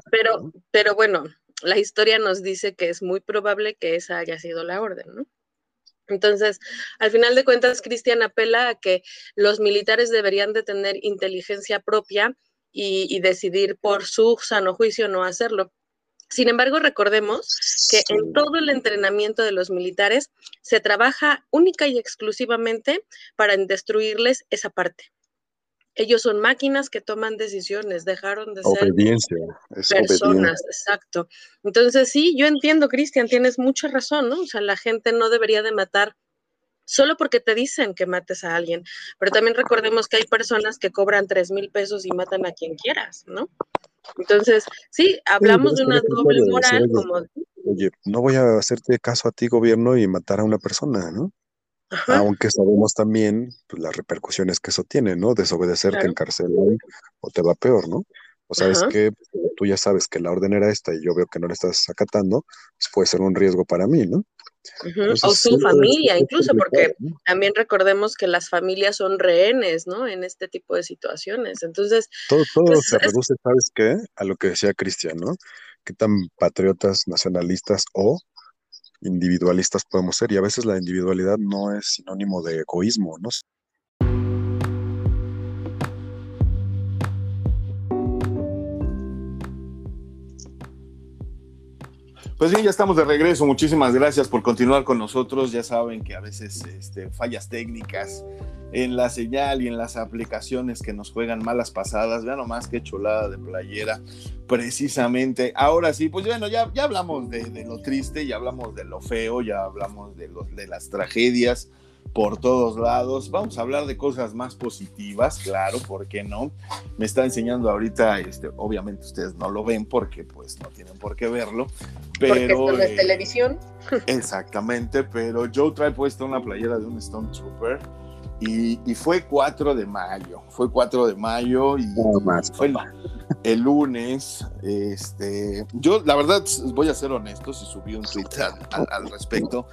Pero, pero bueno, la historia nos dice que es muy probable que esa haya sido la orden, ¿no? Entonces, al final de cuentas, Cristian apela a que los militares deberían de tener inteligencia propia y, decidir por su sano juicio no hacerlo. Sin embargo, recordemos que en todo el entrenamiento de los militares se trabaja única y exclusivamente para destruirles esa parte. Ellos son máquinas que toman decisiones, dejaron de ser personas, exacto. Entonces, sí, yo entiendo, Cristian, tienes mucha razón, ¿no? O sea, la gente no debería de matar solo porque te dicen que mates a alguien. Pero también recordemos que hay personas que cobran tres mil pesos y matan a quien quieras, ¿no? Entonces, sí, hablamos de una doble moral como... Oye, no voy a hacerte caso a ti, gobierno, y matar a una persona, ¿no? Aunque sabemos también pues, las repercusiones que eso tiene, ¿no? Desobedecerte, en encarcelar o te va peor, ¿no? O sabes que tú ya sabes que la orden era esta y yo veo que no la estás acatando, pues puede ser un riesgo para mí, ¿no? o su familia, incluso, porque también recordemos que las familias son rehenes, ¿no? En este tipo de situaciones. Entonces. Todo, todo pues, se reduce, ¿sabes qué? A lo que decía Cristian, ¿no? Qué tan patriotas, nacionalistas o individualistas podemos ser. Y a veces la individualidad no es sinónimo de egoísmo, ¿no? Pues bien, ya estamos de regreso. Muchísimas gracias por continuar con nosotros. Ya saben que a veces este, fallas técnicas en la señal y en las aplicaciones que nos juegan malas pasadas. Vean nomás qué chulada de playera, precisamente. Ahora sí, pues bueno, ya, ya hablamos de, lo triste, ya hablamos de lo feo, ya hablamos de, de las tragedias por todos lados. Vamos a hablar de cosas más positivas, claro, ¿por qué no? Me está enseñando ahorita, este, obviamente ustedes no lo ven porque pues no tienen por qué verlo, pero... Porque esto no es eh, televisión. Exactamente, pero Joe trae puesta una playera de un Stone Trooper y, fue 4 de mayo, fue 4 de mayo y fue el, lunes, este, yo la verdad voy a ser honesto, si subí un tweet al respecto,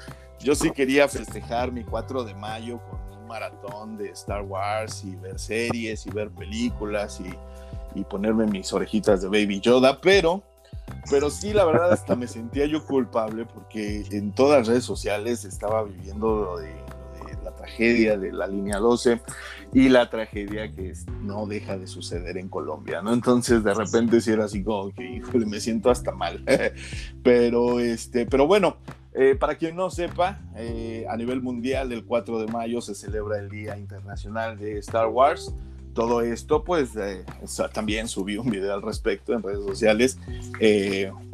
yo sí quería festejar mi 4 de mayo con un maratón de Star Wars y ver series y ver películas y, y ponerme mis orejitas de Baby Yoda, pero, pero sí, la verdad, hasta me sentía yo culpable porque en todas las redes sociales estaba viviendo lo de, la tragedia de la línea 12 y la tragedia que no deja de suceder en Colombia, ¿no? Entonces, de repente sí era así como que, híjole, me siento hasta mal. [laughs] pero, este, pero bueno, eh, para quien no sepa, eh, a nivel mundial el 4 de mayo se celebra el Día Internacional de Star Wars. Todo esto, pues eh, también subí un video al respecto en redes sociales.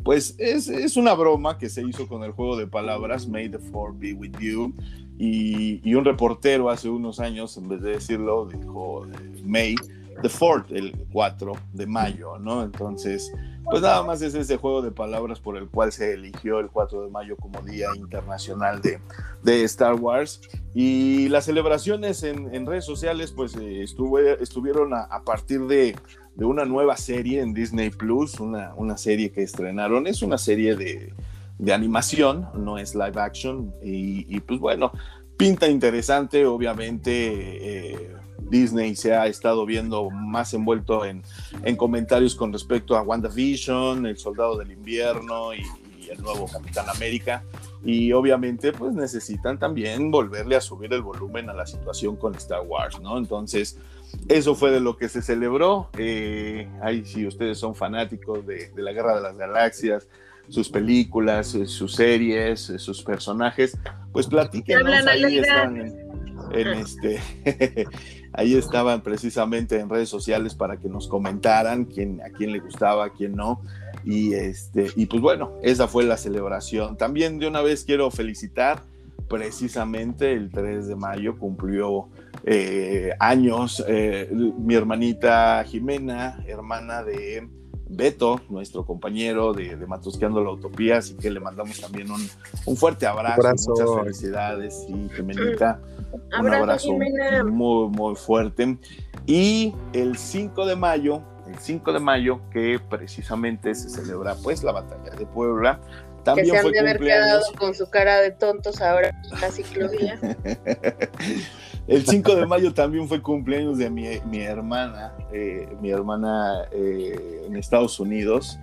pues es, es, una broma que se hizo con el juego de palabras May the Four be with you. Y, y un reportero hace unos años, en vez de decirlo, dijo May the Fourth, el 4 de mayo, ¿no? Entonces, pues nada más es ese juego de palabras por el cual se eligió el 4 de mayo como Día Internacional de, de Star Wars. Y las celebraciones en, redes sociales, pues eh, estuvieron a, partir de, de, una nueva serie en Disney Plus, una, una serie que estrenaron. Es una serie de, de animación, no es live action. Y, pues bueno, pinta interesante, obviamente. Eh, Disney se ha estado viendo más envuelto en, comentarios con respecto a WandaVision, El Soldado del Invierno y, el nuevo Capitán América. Y obviamente pues necesitan también volverle a subir el volumen a la situación con Star Wars, ¿no? Entonces, eso fue de lo que se celebró. Eh, ahí si ustedes son fanáticos de, la Guerra de las Galaxias, sus películas, sus series, sus personajes, pues platíquenos, ahí están en [laughs] este [laughs] ahí estaban precisamente en redes sociales para que nos comentaran quién, a quién le gustaba, a quién no. Y, este, y pues bueno, esa fue la celebración. También de una vez quiero felicitar, precisamente el 3 de mayo cumplió eh, años eh, mi hermanita Jimena, hermana de Beto, nuestro compañero de, de Matusqueando la Utopía, así que le mandamos también un, fuerte abrazo, muchas felicidades y Jimenita, un abrazo muy, muy fuerte. Y el 5 de mayo, el 5 de mayo, que precisamente se celebra pues la batalla de Puebla, también que se han de haber quedado con su cara de tontos ahora la [laughs] ciclovía. El 5 de mayo también fue cumpleaños de mi, hermana, eh, mi hermana eh, en Estados Unidos.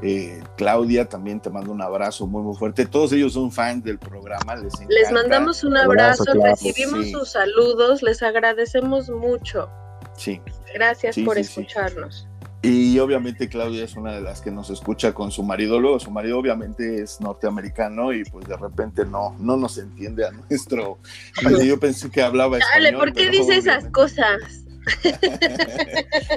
Eh, Claudia, también te mando un abrazo muy, muy fuerte. Todos ellos son fans del programa. Les, les mandamos un abrazo, recibimos sus saludos, les agradecemos mucho. Sí. Gracias por escucharnos. Y obviamente Claudia es una de las que nos escucha con su marido. Luego su marido obviamente es norteamericano y pues de repente no, no nos entiende a nuestro... Yo pensé que hablaba español. Dale, ¿por qué dice esas cosas?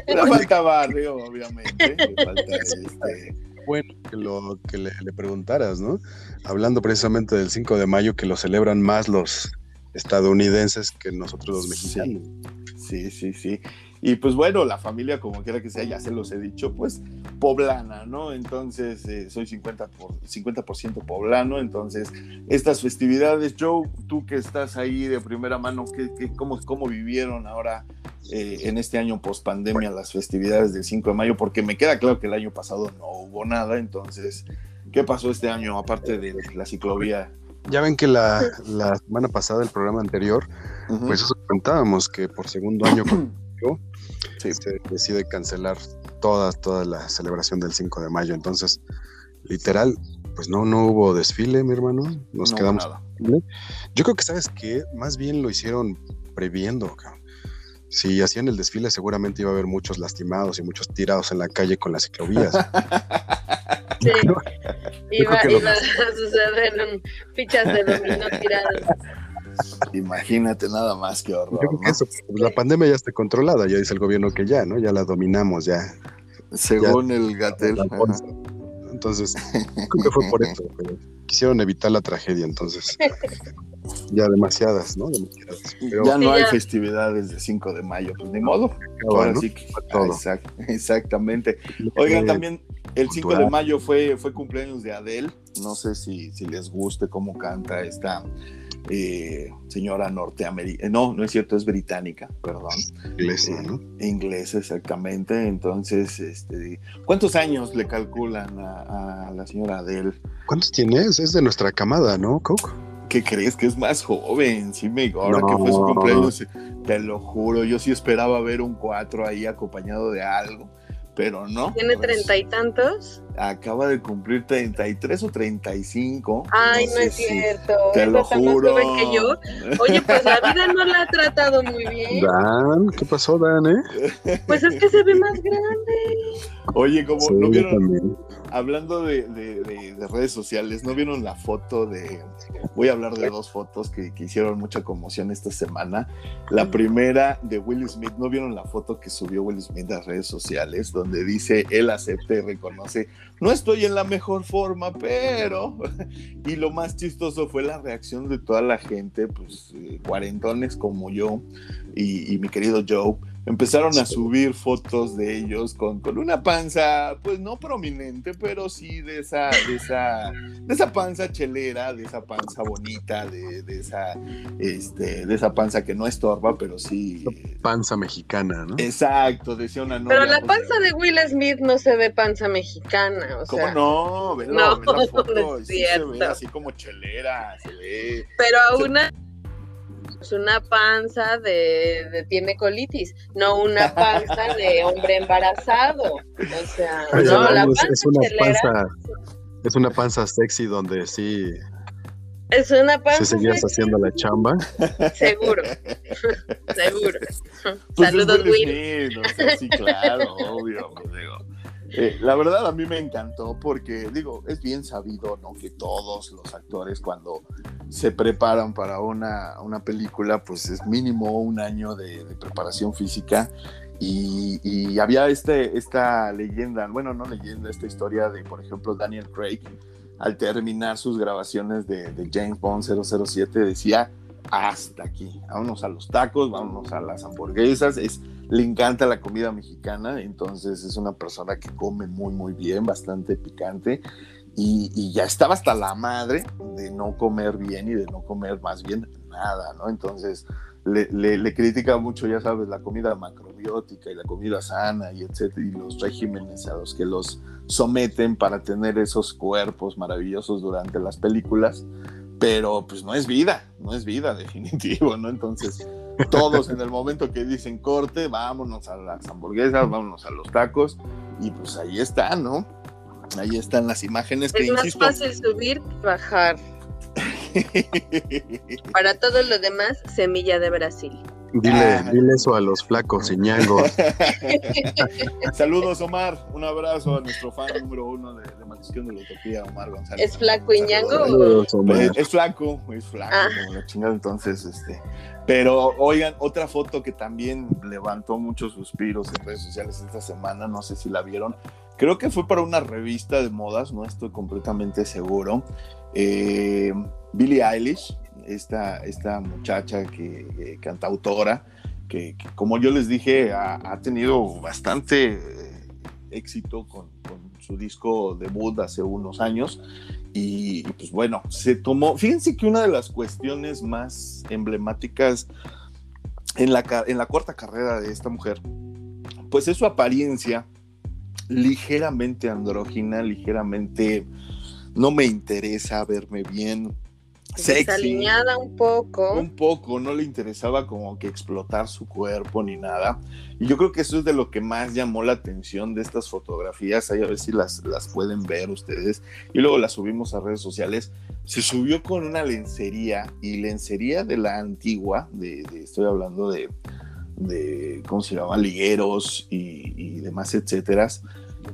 Le falta barrio, obviamente. Le falta este... Bueno, que, lo, que le, le, preguntaras, ¿no? Hablando precisamente del 5 de mayo, que lo celebran más los estadounidenses que nosotros los mexicanos. Sí, sí, sí. Y pues bueno, la familia, como quiera que sea, ya se los he dicho, pues poblana, ¿no? Entonces, eh, soy 50%, por, 50 poblano, entonces estas festividades, Joe, tú que estás ahí de primera mano, ¿qué, qué, cómo, ¿cómo vivieron ahora eh, en este año post pandemia las festividades del 5 de mayo? Porque me queda claro que el año pasado no hubo nada, entonces, ¿qué pasó este año aparte de la ciclovía? Ya ven que la, la semana pasada, el programa anterior, pues eso contábamos que por segundo año [clears throat] se decide cancelar toda, toda la celebración del 5 de mayo. Entonces, literal, pues no, no hubo desfile, mi hermano. Nos quedamos. Yo creo que, ¿sabes que Más bien lo hicieron previendo, Si hacían el desfile, seguramente iba a haber muchos lastimados y muchos tirados en la calle con las ciclovías. [laughs] Sí. iba, a suceder fichas de dominó tiradas. [laughs] Imagínate nada más que horror. Pues, la pandemia ya está controlada, ya dice el gobierno que ya, ¿no? Ya la dominamos, ya. Según el Gatel. Entonces, creo que fue por eso. [laughs] quisieron evitar la tragedia, entonces. Ya demasiadas, ¿no? ya no hay festividades de 5 de mayo, pues ni modo. Ahora sí que, exactamente. Oigan, también el 5 de mayo fue, fue cumpleaños de Adele. No sé si, si les guste cómo canta esta eh, señora norteamericana, no, no es cierto, es británica, perdón. Inglesa, eh, ¿no? Inglesa, exactamente. Entonces, este, ¿cuántos años le calculan a, la señora Adele? ¿Cuántos tienes? Es de nuestra camada, ¿no, Coke? ¿Qué crees que es más joven? Sí, me ahora que fue su cumpleaños, te lo juro, yo sí esperaba ver un cuatro ahí acompañado de algo pero no. ¿Tiene treinta y tantos? Acaba de cumplir 33 o 35. Ay, no, es cierto. Te lo juro. que yo. Oye, pues la vida no la ha tratado muy bien. Dan, ¿qué pasó, Dan, eh? Pues es que se ve más grande. Oye, como no vieron, hablando de, redes sociales, ¿no vieron la foto de, voy a hablar de dos fotos que, que, hicieron mucha conmoción esta semana? La primera de Will Smith, ¿no vieron la foto que subió Will Smith a redes sociales? Donde dice, él acepta y reconoce, no estoy en la mejor forma, pero... [laughs] Y lo más chistoso fue la reacción de toda la gente, pues eh, cuarentones como yo y, y mi querido Joe empezaron a subir fotos de ellos con, con, una panza, pues no prominente, pero sí de esa, de esa, de esa panza chelera, de esa panza bonita, de, de, esa, este, de esa panza que no estorba, pero sí. Panza mexicana, ¿no? Exacto, decía una novia. Pero la panza de Will Smith no se ve panza mexicana, o ¿Cómo no? Velo, no, la foto, [laughs] no es cierto. se ve así como chelera, se ve. Pero aún una panza de, tiene colitis, no una panza de hombre embarazado. O sea, no, la panza es una panza, es una panza sexy donde sí es una panza. Si seguías haciendo la chamba. Seguro. [laughs] Seguro. Pues Saludos, Will. sí, claro, obvio. Pues digo. Eh, la verdad a mí me encantó porque, digo, es bien sabido, ¿no? Que todos los actores cuando se preparan para una, una película, pues es mínimo un año de, preparación física. Y, había este, esta leyenda, bueno, no leyenda, esta historia de, por ejemplo, Daniel Craig, al terminar sus grabaciones de, de James Bond 007, decía hasta aquí. Vámonos a los tacos, vámonos a las hamburguesas. Es, le encanta la comida mexicana, entonces es una persona que come muy, muy bien, bastante picante. Y, ya estaba hasta la madre de no comer bien y de no comer más bien nada, ¿no? Entonces le, le, critica mucho, ya sabes, la comida macrobiótica y la comida sana y etcétera, y los regímenes a los que los someten para tener esos cuerpos maravillosos durante las películas pero pues no es vida, no es vida [laughs] definitivo, ¿no? Entonces, todos en el momento que dicen corte, vámonos a las hamburguesas, vámonos a los tacos, y pues ahí está, ¿no? Ahí están las imágenes que es más fácil subir que bajar. [laughs] Para todo lo demás, semilla de Brasil. Dile, ah. dile eso a los flacos, Iñango. [laughs] Saludos, Omar. Un abrazo a nuestro fan número uno de, de Maldición de la Utopía, Omar González. ¿Es flaco Iñango? Es, flaco, es flaco, ah. como la chingada. Entonces, este. Pero oigan, otra foto que también levantó muchos suspiros en redes sociales esta semana, no sé si la vieron. Creo que fue para una revista de modas, no estoy completamente seguro. Eh, Billie Eilish esta, esta muchacha que, cantautora, que, como yo les dije, ha, tenido bastante eh, éxito con, su disco debut hace unos años. Y, pues bueno, se tomó, fíjense que una de las cuestiones más emblemáticas en la, en la carrera de esta mujer, pues es su apariencia ligeramente andrógina, ligeramente no me interesa verme bien, Desaliñada un poco. Un poco, no le interesaba como que explotar su cuerpo ni nada. Y yo creo que eso es de lo que más llamó la atención de estas fotografías. Ahí a ver si las, las pueden ver ustedes. Y luego las subimos a redes sociales. Se subió con una lencería y lencería de la antigua, de, estoy hablando de, de, ¿cómo se llama? Ligueros y, y demás, etcétera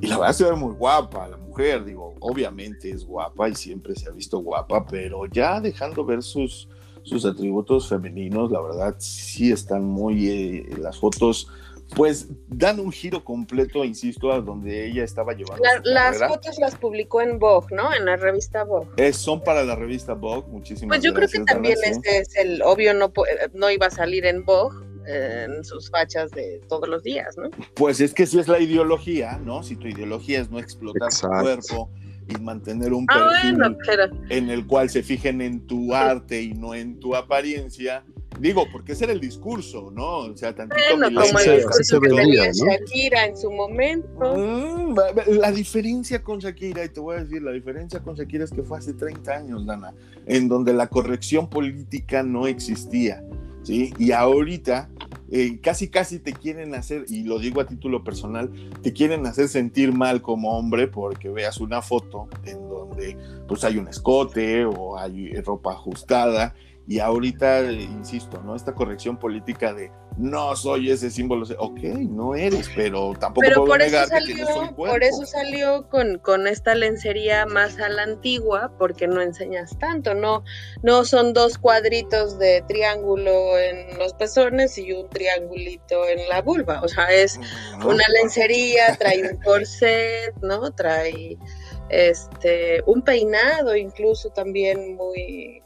y la verdad se ve muy guapa la mujer, digo, obviamente es guapa y siempre se ha visto guapa, pero ya dejando ver sus, sus atributos femeninos, la verdad sí están muy, eh, las fotos pues dan un giro completo, insisto, a donde ella estaba llevando. las fotos las publicó en Vogue, ¿no? En la revista Vogue. son para la revista Vogue, muchísimas Pues yo creo que también este es el obvio, no, no iba a salir en Vogue, en sus fachas de todos los días, ¿no? Pues es que si es la ideología, ¿no? Si tu ideología es no explotar tu cuerpo y mantener un ah, perfil en el cual se fijen en tu arte y no en tu apariencia, digo, porque ese era el discurso, ¿no? O sea, tantito bueno, como el discurso que tenía Shakira en su momento. Mm, la diferencia con Shakira, y te voy a decir, la diferencia con Shakira es que fue hace 30 años, Dana, en donde la corrección política no existía. Y ahorita eh, casi casi te quieren hacer, y lo digo a título personal, te quieren hacer sentir mal como hombre porque veas una foto en donde pues hay un escote o hay ropa ajustada y ahorita, eh, insisto, ¿no? Esta corrección política de no soy ese símbolo, ok, no eres, pero tampoco pero puedo negar que tienes un cuerpo. Por eso salió con, con, esta lencería más a la antigua, porque no enseñas tanto, no, no son dos cuadritos de triángulo en los pezones y un triangulito en la vulva, o sea, es una lencería, trae un corset, ¿no? Trae este un peinado incluso también muy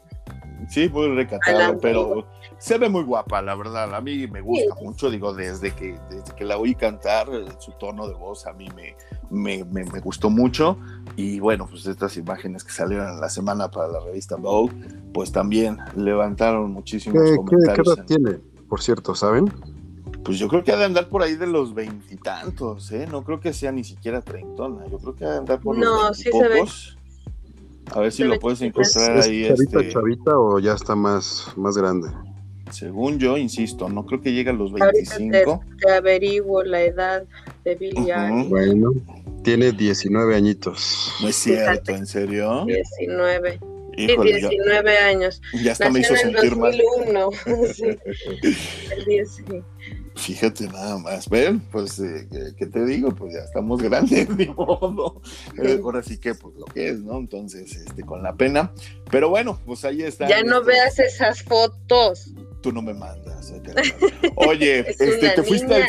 Sí, muy recatado, pero se ve muy guapa, la verdad. A mí me gusta mucho, digo, desde que, desde que la oí cantar, eh, su tono de voz a mí me, me, me, gustó mucho. Y bueno, pues estas imágenes que salieron la semana para la revista Vogue, pues también levantaron muchísimos comentarios. ¿Qué, edad tiene, por cierto, saben? Pues yo creo que ha de andar por ahí de los veintitantos, ¿eh? No creo que sea ni siquiera treintona. Yo creo que ha de andar por no, los veintipocos. A ver si lo puedes encontrar ahí. ¿Chavita, este... chavita o ya está más, más grande? Según yo, insisto, no creo que llegue a los 25. Te, averiguo la edad de Billy Bueno, tiene 19 añitos. No es cierto, ¿en serio? 19. Híjole, 19 años. Ya hasta me hizo sentir 2001. mal. [laughs] sí. [laughs] El Fíjate nada más, ven, pues, eh, ¿qué te digo? Pues ya estamos grandes, [laughs] de modo. Eh, ahora sí que, pues lo que es, ¿no? Entonces, este, con la pena. Pero bueno, pues ahí está. Ya no veas esas fotos. Tú no me mandas. Eh, [laughs] Oye, este, te fuiste al...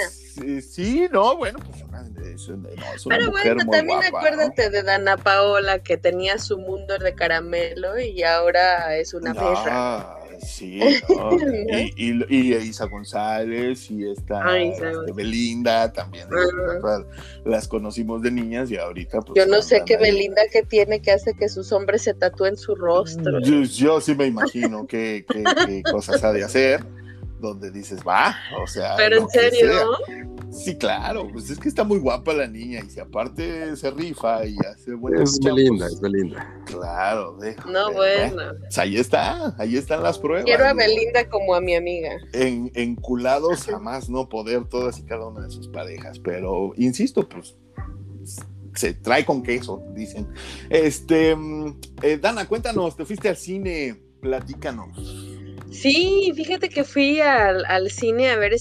Sí, no, bueno, pues no, es una Pero bueno, también acuérdate de Dana Paola que tenía su mundo de caramelo y ahora es una perra Sí, [laughs] y, y, Isa González y esta este, Belinda también. Las conocimos de niñas y ahorita pues, Yo no sé qué Belinda que tiene que hace que sus hombres se tatúen su rostro. Yo, sí me imagino qué, [laughs] cosas ha de hacer donde dices, va, o sea. Pero en serio. Sí, claro, pues es que está muy guapa la niña y si aparte se rifa y hace buenas Es Belinda, es Belinda. Claro, No, bueno. Pues ahí está, ahí están las pruebas. Quiero a Belinda como a mi amiga. En, enculados jamás no poder todas y cada una de sus parejas, pero insisto, pues se trae con queso, dicen. Este, mm, eh, Dana, cuéntanos, te fuiste al cine, platícanos. Sí, fíjate que fui al, al cine a ver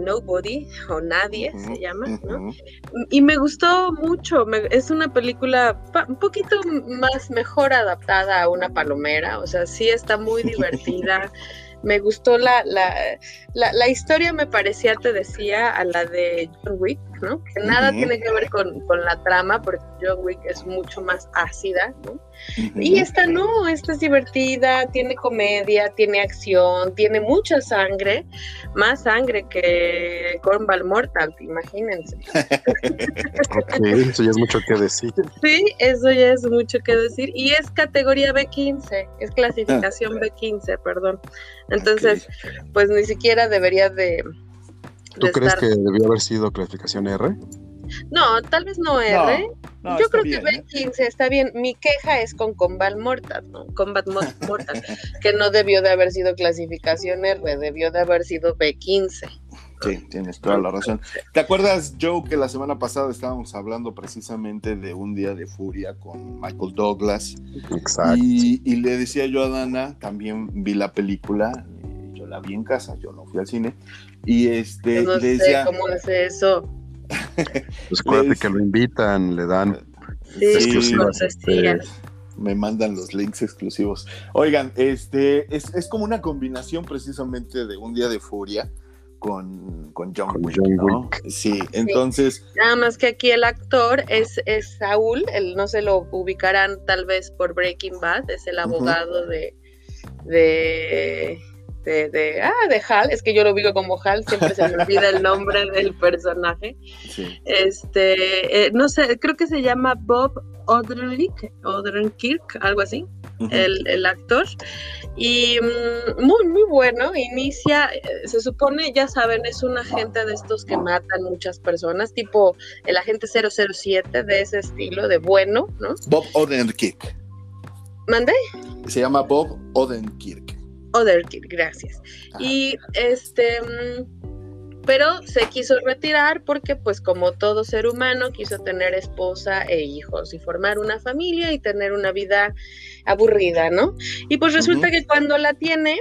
Nobody o Nadie se llama, ¿no? Y me gustó mucho, es una película un poquito más mejor adaptada a una palomera, o sea, sí está muy [laughs] divertida. Me gustó la, la, la, historia, me parecía, te decía, a la de John Wick, ¿no? Que nada tiene que ver con, con, la trama, porque John Wick es mucho más ácida, ¿no? Y esta no, esta es divertida, tiene comedia, tiene acción, tiene mucha sangre, más sangre que Cornball Mortal, imagínense. [laughs] eso ya es mucho que decir. Sí, eso ya es mucho que decir. Y es categoría B15, es clasificación ah. B15, perdón. Entonces, pues ni siquiera debería de... ¿Tú crees que debió haber sido clasificación R? No, tal vez no R. Yo creo que B15 ¿eh? está bien. Mi queja es con Combat Mortal, ¿no? Combat [laughs] Mortal, que no debió de haber sido clasificación R, debió de haber sido B15. Sí, tienes toda la razón. ¿Te acuerdas, Joe, que la semana pasada estábamos hablando precisamente de un día de furia con Michael Douglas? Exacto. Y, y le decía yo a Dana, también vi la película, yo la vi en casa, yo no fui al cine, y este, no le sé cómo hace eso. [laughs] Pues acuérdate que lo invitan, le dan exclusivas. Este, me mandan los links exclusivos. Oigan, este es, es, como una combinación precisamente de un día de furia con, con John, Wick, Sí, entonces. Nada más que aquí el actor es, es Saúl, él no se lo ubicarán tal vez por Breaking Bad, es el abogado de, de de, ah, de Hal, es que yo lo vivo como Hal, siempre se me olvida el nombre del personaje. Este, eh, no sé, creo que se llama Bob Odenkirk, Odenkirk algo así, el, el, actor. Y mm, muy, muy bueno, inicia, eh, se supone, ya saben, es un agente de estos que matan muchas personas, tipo el agente 007 de ese estilo, de bueno, ¿no? Bob Odenkirk. ¿Mande? Se llama Bob Odenkirk. Otherkill, gracias. Y este, pero se quiso retirar porque pues como todo ser humano quiso tener esposa e hijos y formar una familia y tener una vida aburrida, ¿no? Y pues resulta que cuando la tiene,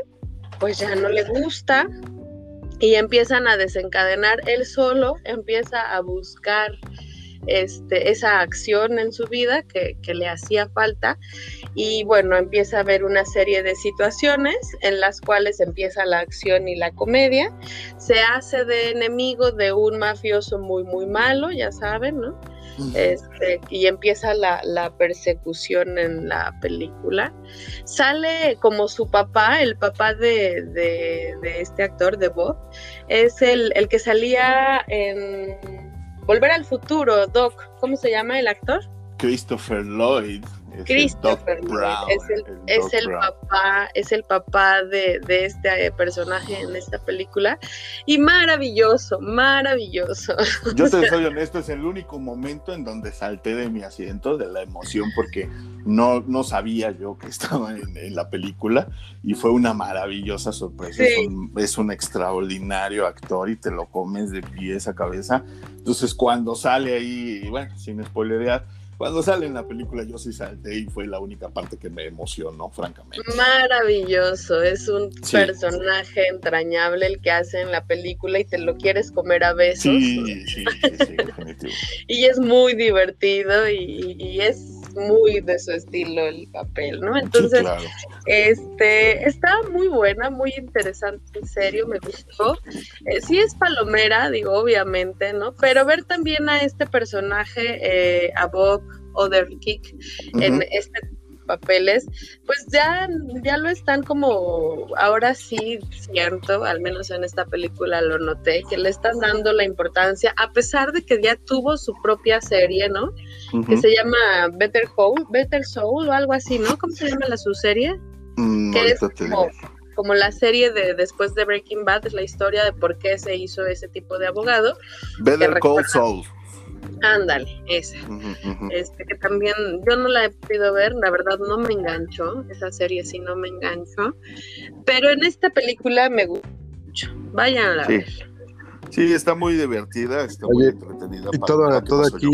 pues ya no le gusta y empiezan a desencadenar él solo, empieza a buscar este, esa acción en su vida que, le hacía falta y bueno, empieza a ver una serie de situaciones en las cuales empieza la acción y la comedia, se hace de enemigo de un mafioso muy muy malo, ya saben, ¿no? Este, y empieza la, persecución en la película. Sale como su papá, el papá de, este actor, de Bob, es el, el que salía en Volver al futuro, Doc, ¿cómo se llama el actor? Christopher Lloyd. Christopher es el, papá, es el papá de, este eh, personaje en esta película. Y maravilloso, maravilloso. [laughs] Yo te soy honesto, es el único momento en donde salté de mi asiento, de la emoción, porque no, no sabía yo que estaba en, la película y fue una maravillosa sorpresa. Es, un, es un extraordinario actor y te lo comes de pies a cabeza. Entonces, cuando sale ahí, bueno, sin spoilerear, cuando sale en la película yo sí salté y fue la única parte que me emocionó, francamente. Maravilloso, es un personaje entrañable el que hace en la película y te lo quieres comer a besos. Sí, sí, sí, definitivo. [laughs] y es muy divertido y, es muy de su estilo el papel, ¿no? Entonces, este, está muy buena, muy interesante, en serio, me gustó. Eh, sí es palomera, digo, obviamente, ¿no? Pero ver también a este personaje, eh, a Bob Other Kick en este papeles, pues ya, ya lo están como, ahora sí siento, al menos en esta película lo noté, que le están dando la importancia, a pesar de que ya tuvo su propia serie, ¿no? Que se llama Better Soul, Better Soul o algo así, ¿no? ¿Cómo se llama la su serie? Mm, que es como, como la serie de después de Breaking Bad, es la historia de por qué se hizo ese tipo de abogado. Better Call Saul. Ándale, esa. Este, que también yo no la he podido ver, la verdad no me enganchó, esa serie sí no me enganchó, pero en esta película me gusta mucho. Vayan a Sí. ver. Sí, está muy divertida, está muy entretenida. Y para aquí,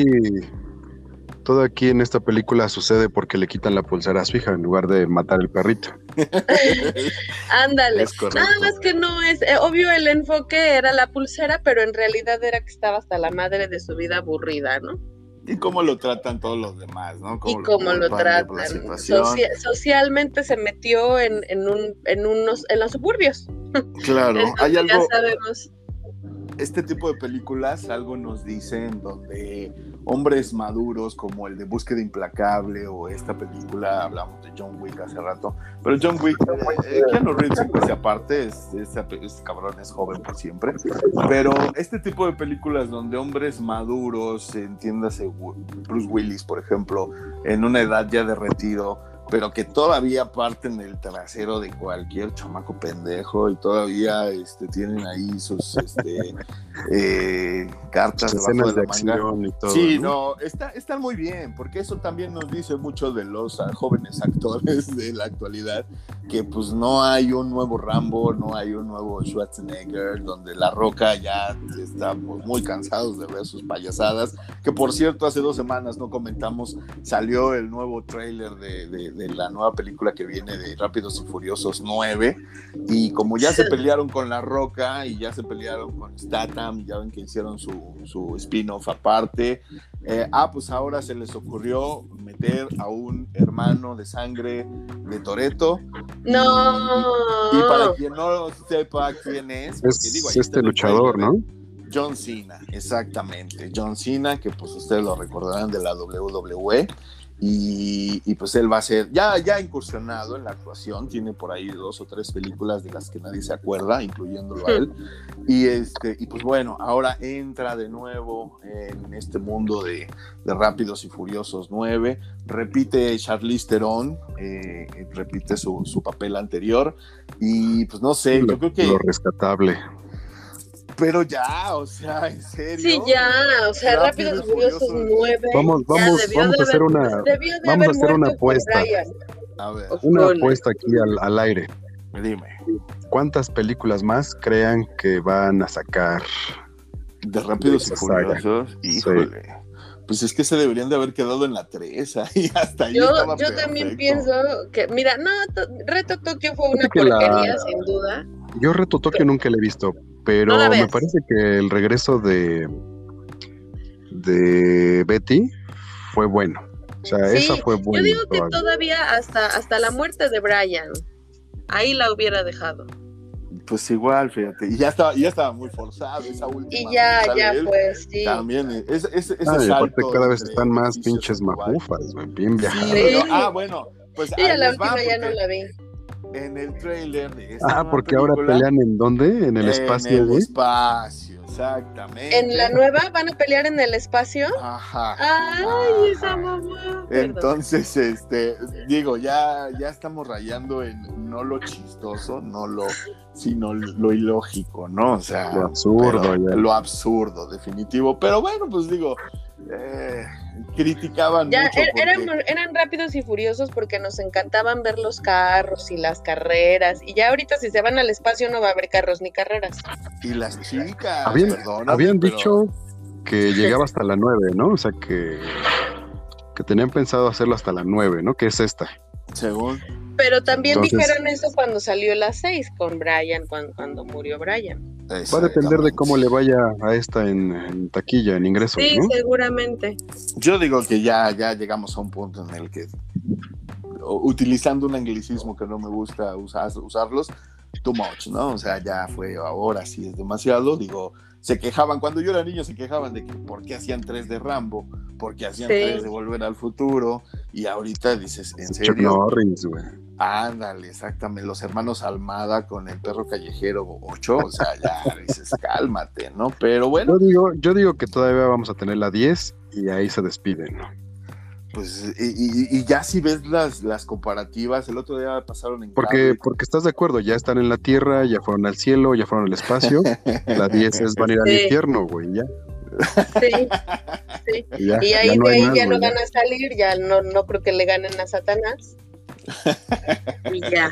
todo aquí en esta película sucede porque le quitan la pulsera a su hija en lugar de matar el perrito. [laughs] Ándale. Nada más que no es, eh, obvio el enfoque era la pulsera, pero en realidad era que estaba hasta la madre de su vida aburrida, ¿no? Y cómo lo tratan todos los demás, ¿no? y cómo lo tratan. socialmente se metió en, en, un, en, unos, en los suburbios. [laughs] Claro, Entonces hay ya algo, sabemos. este tipo de películas algo nos dicen donde hombres maduros como el de Búsqueda Implacable o esta película, hablamos de John Wick hace rato, pero John Wick, eh, Keanu Reeves ese aparte, es, es cabrón, es joven por siempre, pero este tipo de películas donde hombres maduros, entiéndase Bruce Willis, por ejemplo, en una edad ya de retiro, pero que todavía parten el trasero de cualquier chamaco pendejo y todavía este, tienen ahí sus este, [laughs] eh, cartas debajo de de la manga. y todo. Sí, ¿no? no, está, están muy bien, porque eso también nos dice mucho de los ah, jóvenes actores de la actualidad, que pues no hay un nuevo Rambo, no hay un nuevo Schwarzenegger, donde La Roca ya estamos muy cansados de ver sus payasadas, que por cierto hace dos semanas no comentamos, salió el nuevo tráiler de, de- de la nueva película que viene de Rápidos y Furiosos 9, y como ya se [laughs] pelearon con La Roca y ya se pelearon con Statham, ya ven que hicieron su, su spin-off aparte, eh, ah, pues ahora se les ocurrió meter a un hermano de sangre de Toreto. No. Y para quien no sepa quién es, porque Es digo, este luchador, ¿no? ¿eh? John Cena, exactamente. John Cena, que pues ustedes lo recordarán de la WWE. Y, y, pues él va a ser, ya, ya incursionado en la actuación, tiene por ahí dos o tres películas de las que nadie se acuerda, incluyéndolo a él. [laughs] Y, este, y pues bueno, ahora entra de nuevo en este mundo de, de Rápidos y Furiosos 9, repite Charlize Theron, eh, repite su, su, papel anterior, y pues no sé, lo, yo creo que... Lo rescatable. Pero ya, o sea, en serio. Sí, ya, o sea, Rápidos y Furiosos 9. Vamos, vamos, vamos a hacer una, vamos a hacer una apuesta. A ver. Una apuesta aquí al, al aire. Dime. ¿Cuántas películas más crean que van a sacar? De Rápidos y Furiosos. Híjole. Sí. Pues es que se deberían de haber quedado en la 3 y [laughs] hasta ahí Yo, estaba yo perfecto. también pienso que, mira, no, Reto Tokio fue una porquería, la... sin duda. Yo Reto Tokio nunca la he visto, pero no me parece que el regreso de de Betty fue bueno. O sea, sí, esa fue buena. Yo digo que todavía. todavía hasta, hasta la muerte de Brian, ahí la hubiera dejado. Pues igual, fíjate, y ya estaba, ya estaba muy forzado esa última. Y ya, ya, él, pues, sí. También, es, es, ese ah, y aparte cada vez están más pinches mafufas, bien viajadas. Sí, ah, bueno, pues. Sí, la última ya no la vi. En el trailer de esta Ah, porque ahora pelean en dónde? En el espacio. En el espacio, exactamente. En la nueva van a pelear en el espacio. Ajá. Ay, ajá. esa mamá. Entonces, este, digo, ya, ya estamos rayando en no lo chistoso, no lo, sino lo ilógico, ¿no? O sea, lo absurdo, ya. lo absurdo, definitivo. Pero bueno, pues digo, eh, criticaban ya, mucho. Er, eran, eran, rápidos y furiosos porque nos encantaban ver los carros y las carreras. Y ya ahorita, si se van al espacio, no va a haber carros ni carreras. Y las chicas, habían, habían pero... dicho que llegaba hasta la 9, ¿no? O sea que, que tenían pensado hacerlo hasta la 9, ¿no? Que es esta. Según. Pero también Entonces, dijeron eso cuando salió la 6 con Brian, cuando, cuando murió Brian. Va a depender de cómo le vaya a esta en, en taquilla, en ingresos. Sí, ¿no? seguramente. Yo digo que ya, ya llegamos a un punto en el que, utilizando un anglicismo que no me gusta usar, usarlos, too much, ¿no? O sea, ya fue ahora sí es demasiado. Digo, se quejaban, cuando yo era niño se quejaban de que por qué hacían tres de Rambo, porque hacían tres de Volver al Futuro, y ahorita dices, ¿en serio? Chuck Norris, güey. Ándale, exactamente, los hermanos Almada con el perro callejero 8, o sea, ya dices, [laughs] cálmate, ¿no? Pero bueno. Yo digo, yo digo que todavía vamos a tener la 10 y ahí se despiden, ¿no? Pues, y, ya si ves las, las comparativas, el otro día pasaron en porque Porque estás de acuerdo, ya están en la Tierra, ya fueron al cielo, ya fueron al espacio, [laughs] la 10 es van a ir al infierno, güey, ya. Sí, sí. Y, ahí de ahí ya no van a salir, ya no, no creo que le ganen a Satanás. Y ya,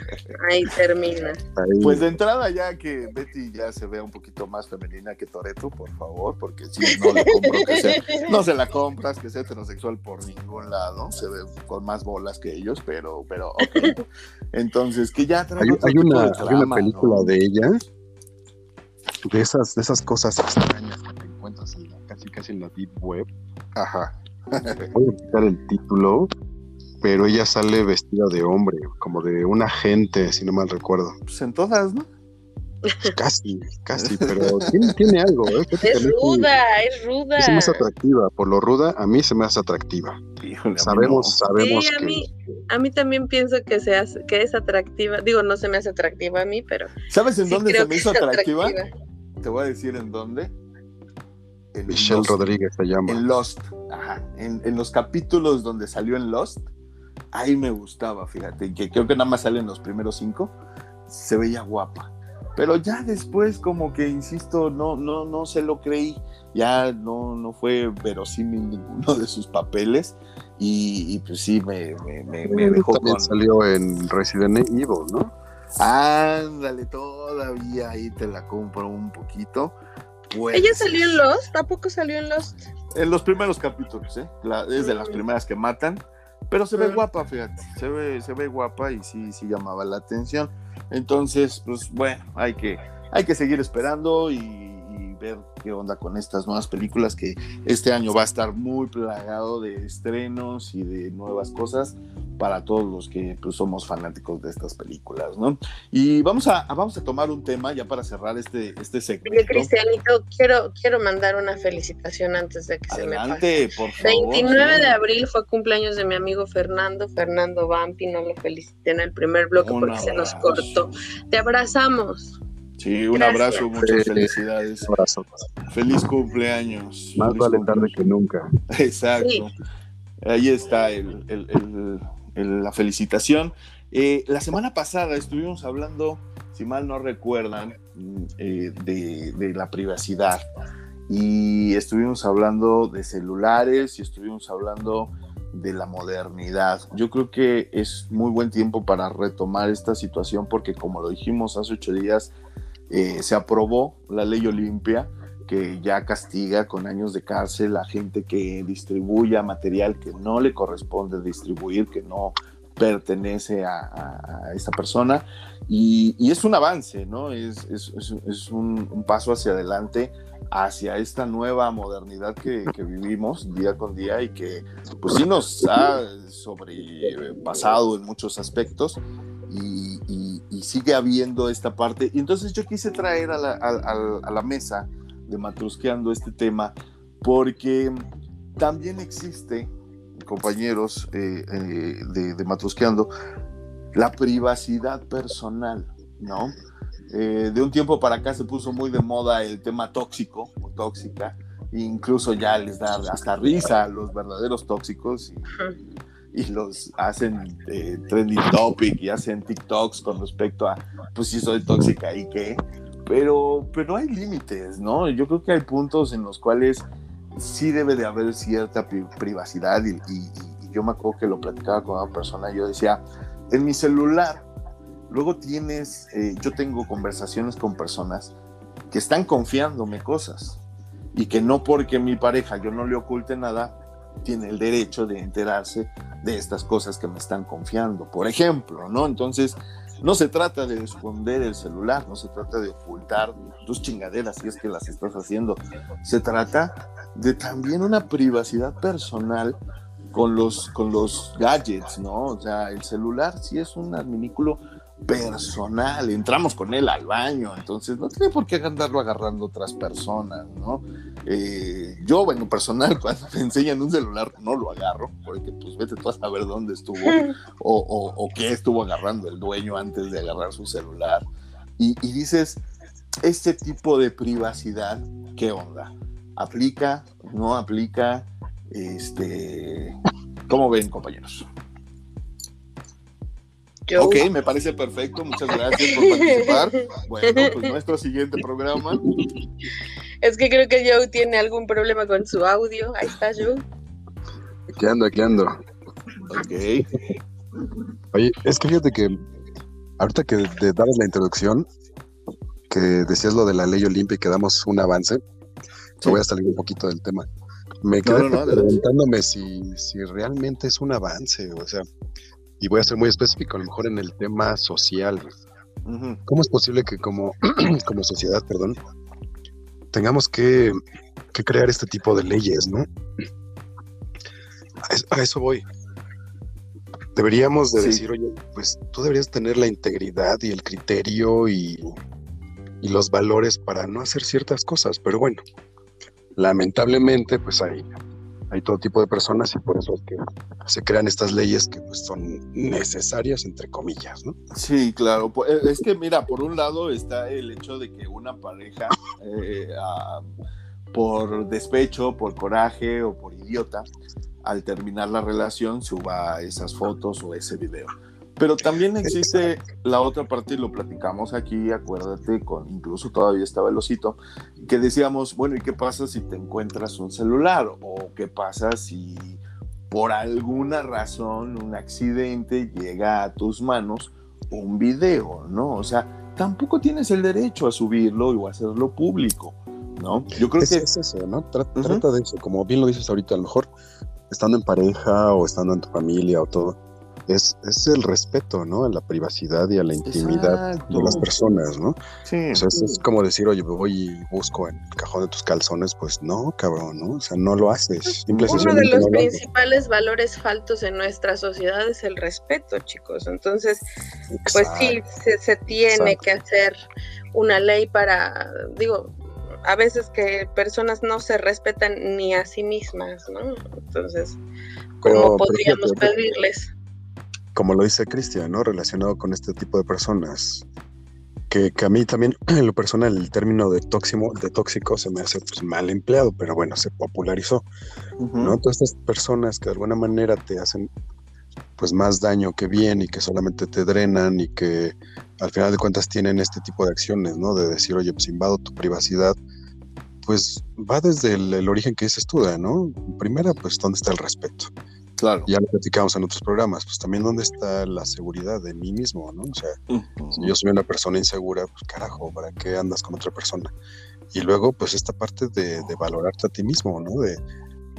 ahí termina. Pues de entrada ya que Betty ya se vea un poquito más femenina que Toreto, por favor, porque si no le compro que sea, no se la compras, que sea heterosexual por ningún lado, se ve con más bolas que ellos, pero, pero, ok. Entonces, que ya hay, hay, una, una, película de ella, de esas, de esas cosas extrañas que te encuentras casi casi en la deep web. Ajá. Voy a quitar el título pero ella sale vestida de hombre, como de un agente, si no mal recuerdo. Pues en todas, ¿no? Casi, casi, [laughs] pero tiene, algo, ¿eh? Es ruda, es ruda. Es más atractiva, por lo ruda, a mí se me hace atractiva. sabemos, sabemos sí, a Mí, a mí también pienso que, se hace, que es atractiva. Digo, no se me hace atractiva a mí, pero. ¿Sabes en dónde se me hizo atractiva? Te voy a decir en dónde. Michelle Rodríguez se llama. En Lost, ajá. En, en los capítulos donde salió en Lost ahí me gustaba, fíjate, que creo que nada más salen los primeros cinco, se veía guapa. Pero ya después, como que, insisto, no, no, no se lo creí. Ya no, no fue verosímil ninguno de sus papeles. Y, pues sí, me, me, me, dejó También salió en Resident Evil, ¿no? Ándale, todavía ahí te la compro un poquito. ¿Ella salió en Lost? ¿Tampoco salió en Lost? En los primeros capítulos, ¿eh? es de las mm. primeras que matan. Pero se ve guapa, fíjate, se ve, se ve guapa y sí, sí llamaba la atención. Entonces, pues bueno, hay que, hay que seguir esperando y ver qué onda con estas nuevas películas que este año va a estar muy plagado de estrenos y de nuevas cosas para todos los que pues, somos fanáticos de estas películas, ¿no? Y vamos a, vamos a tomar un tema ya para cerrar este, este segmento. Cristianito, quiero, quiero mandar una felicitación antes de que se me pase. por favor. 29 de abril fue cumpleaños de mi amigo Fernando, Fernando Vampi, no lo felicité en el primer bloque porque se nos cortó. Te abrazamos. Sí, un abrazo, muchas felicidades. Un abrazo. Feliz cumpleaños. Más vale tarde que nunca. Exacto. Ahí está la felicitación. Eh, la semana pasada estuvimos hablando, si mal no recuerdan, eh, de, la privacidad. Y estuvimos hablando de celulares y estuvimos hablando de la modernidad. Yo creo que es muy buen tiempo para retomar esta situación porque como lo dijimos hace ocho días, eh, se aprobó la ley Olimpia que ya castiga con años de cárcel a gente que distribuya material que no le corresponde distribuir, que no pertenece a, esta persona. Y, es un avance, ¿no? Es, un, paso hacia adelante, hacia esta nueva modernidad que, vivimos día con día y que pues sí nos ha sobrepasado en muchos aspectos. y, sigue habiendo esta parte. Y entonces yo quise traer a la, mesa de Matrusqueando este tema porque también existe, compañeros eh, eh, de, de, Matrusqueando, la privacidad personal, ¿no? Eh, de un tiempo para acá se puso muy de moda el tema tóxico o tóxica, incluso ya les da hasta risa a los verdaderos tóxicos. Y, y los hacen eh, trending topic y hacen TikToks con respecto a, pues si soy tóxica y qué, pero, pero hay límites, ¿no? Yo creo que hay puntos en los cuales sí debe de haber cierta privacidad y, yo me acuerdo que lo platicaba con una persona y yo decía, en mi celular, luego tienes, eh, yo tengo conversaciones con personas que están confiándome cosas y que no porque mi pareja yo no le oculte nada, tiene el derecho de enterarse de estas cosas que me están confiando, por ejemplo, ¿no? Entonces, no se trata de esconder el celular, no se trata de ocultar tus chingaderas si es que las estás haciendo, se trata de también una privacidad personal con los, con los gadgets, ¿no? O sea, el celular sí es un adminículo personal, entramos con él al baño, entonces no tiene por qué andarlo agarrando otras personas, ¿no? Eh, yo, bueno, personal, [laughs] cuando me enseñan un celular, no lo agarro, porque pues vete tú a saber dónde estuvo [laughs] o, o, qué estuvo agarrando el dueño antes de agarrar su celular. Y, y dices, este tipo de privacidad, ¿qué onda? ¿Aplica? ¿No aplica? Este, ¿Cómo ven, compañeros? Ok, me parece perfecto. Muchas gracias por participar. [laughs] Bueno, pues nuestro siguiente programa. Es que creo que Joe tiene algún problema con su audio. Ahí está Joe. Aquí ando, aquí ando. Ok. Oye, es que fíjate que ahorita que te dabas la introducción, que decías lo de la ley Olimpia y que damos un avance, voy a salir un poquito del tema. Me quedé preguntándome si, si realmente es un avance, o sea, y voy a ser muy específico, a lo mejor en el tema social. ¿Cómo es posible que como, [clears throat] como sociedad, perdón, tengamos que, crear este tipo de leyes, ¿no? A eso, voy. Deberíamos de decir, oye, pues tú deberías tener la integridad y el criterio y, y los valores para no hacer ciertas cosas, pero bueno, lamentablemente pues hay hay todo tipo de personas y por eso es que se crean estas leyes que pues, son necesarias, entre comillas, ¿no? Sí, claro. Eh, es que, mira, por un lado está el hecho de que una pareja, eh, por despecho, por coraje o por idiota, al terminar la relación suba esas fotos o ese video. Pero también existe la otra parte, y lo platicamos aquí, acuérdate, con incluso todavía estaba el osito, que decíamos, bueno, ¿y qué pasa si te encuentras un celular? ¿O qué pasa si por alguna razón un accidente llega a tus manos un video, ¿no? O sea, tampoco tienes el derecho a subirlo o a hacerlo público, ¿no? Yo creo que... Es eso, ¿no? Trata, de eso, como bien lo dices ahorita, a lo mejor estando en pareja o estando en tu familia o todo es, es el respeto, ¿no? A la privacidad y a la intimidad de las personas, ¿no? Sí. O sea, es, como decir, oye, voy y busco en el cajón de tus calzones, pues no, cabrón, ¿no? O sea, no lo haces. Uno de los principales valores faltos en nuestra sociedad es el respeto, chicos. Entonces, pues sí, se, tiene que hacer una ley para, digo, a veces que personas no se respetan ni a sí mismas, ¿no? Entonces, ¿cómo podríamos pedirles? Como lo dice Cristian, ¿no? Relacionado con este tipo de personas. Que, a mí también, [clears throat] en lo personal, el término de tóxico, de tóxico se me hace pues, mal empleado, pero bueno, se popularizó. ¿no? Todas estas personas que de alguna manera te hacen pues más daño que bien y que solamente te drenan y que al final de cuentas tienen este tipo de acciones, ¿no? De decir, oye, pues invado tu privacidad, pues va desde el, el origen que dices tú, ¿no? Primera, pues, ¿dónde está el respeto? Claro. Ya lo platicamos en otros programas, pues también dónde está la seguridad de mí mismo, ¿no? O sea, si yo soy una persona insegura, pues carajo, ¿para qué andas con otra persona? Y luego, pues esta parte de, valorarte a ti mismo, ¿no? De,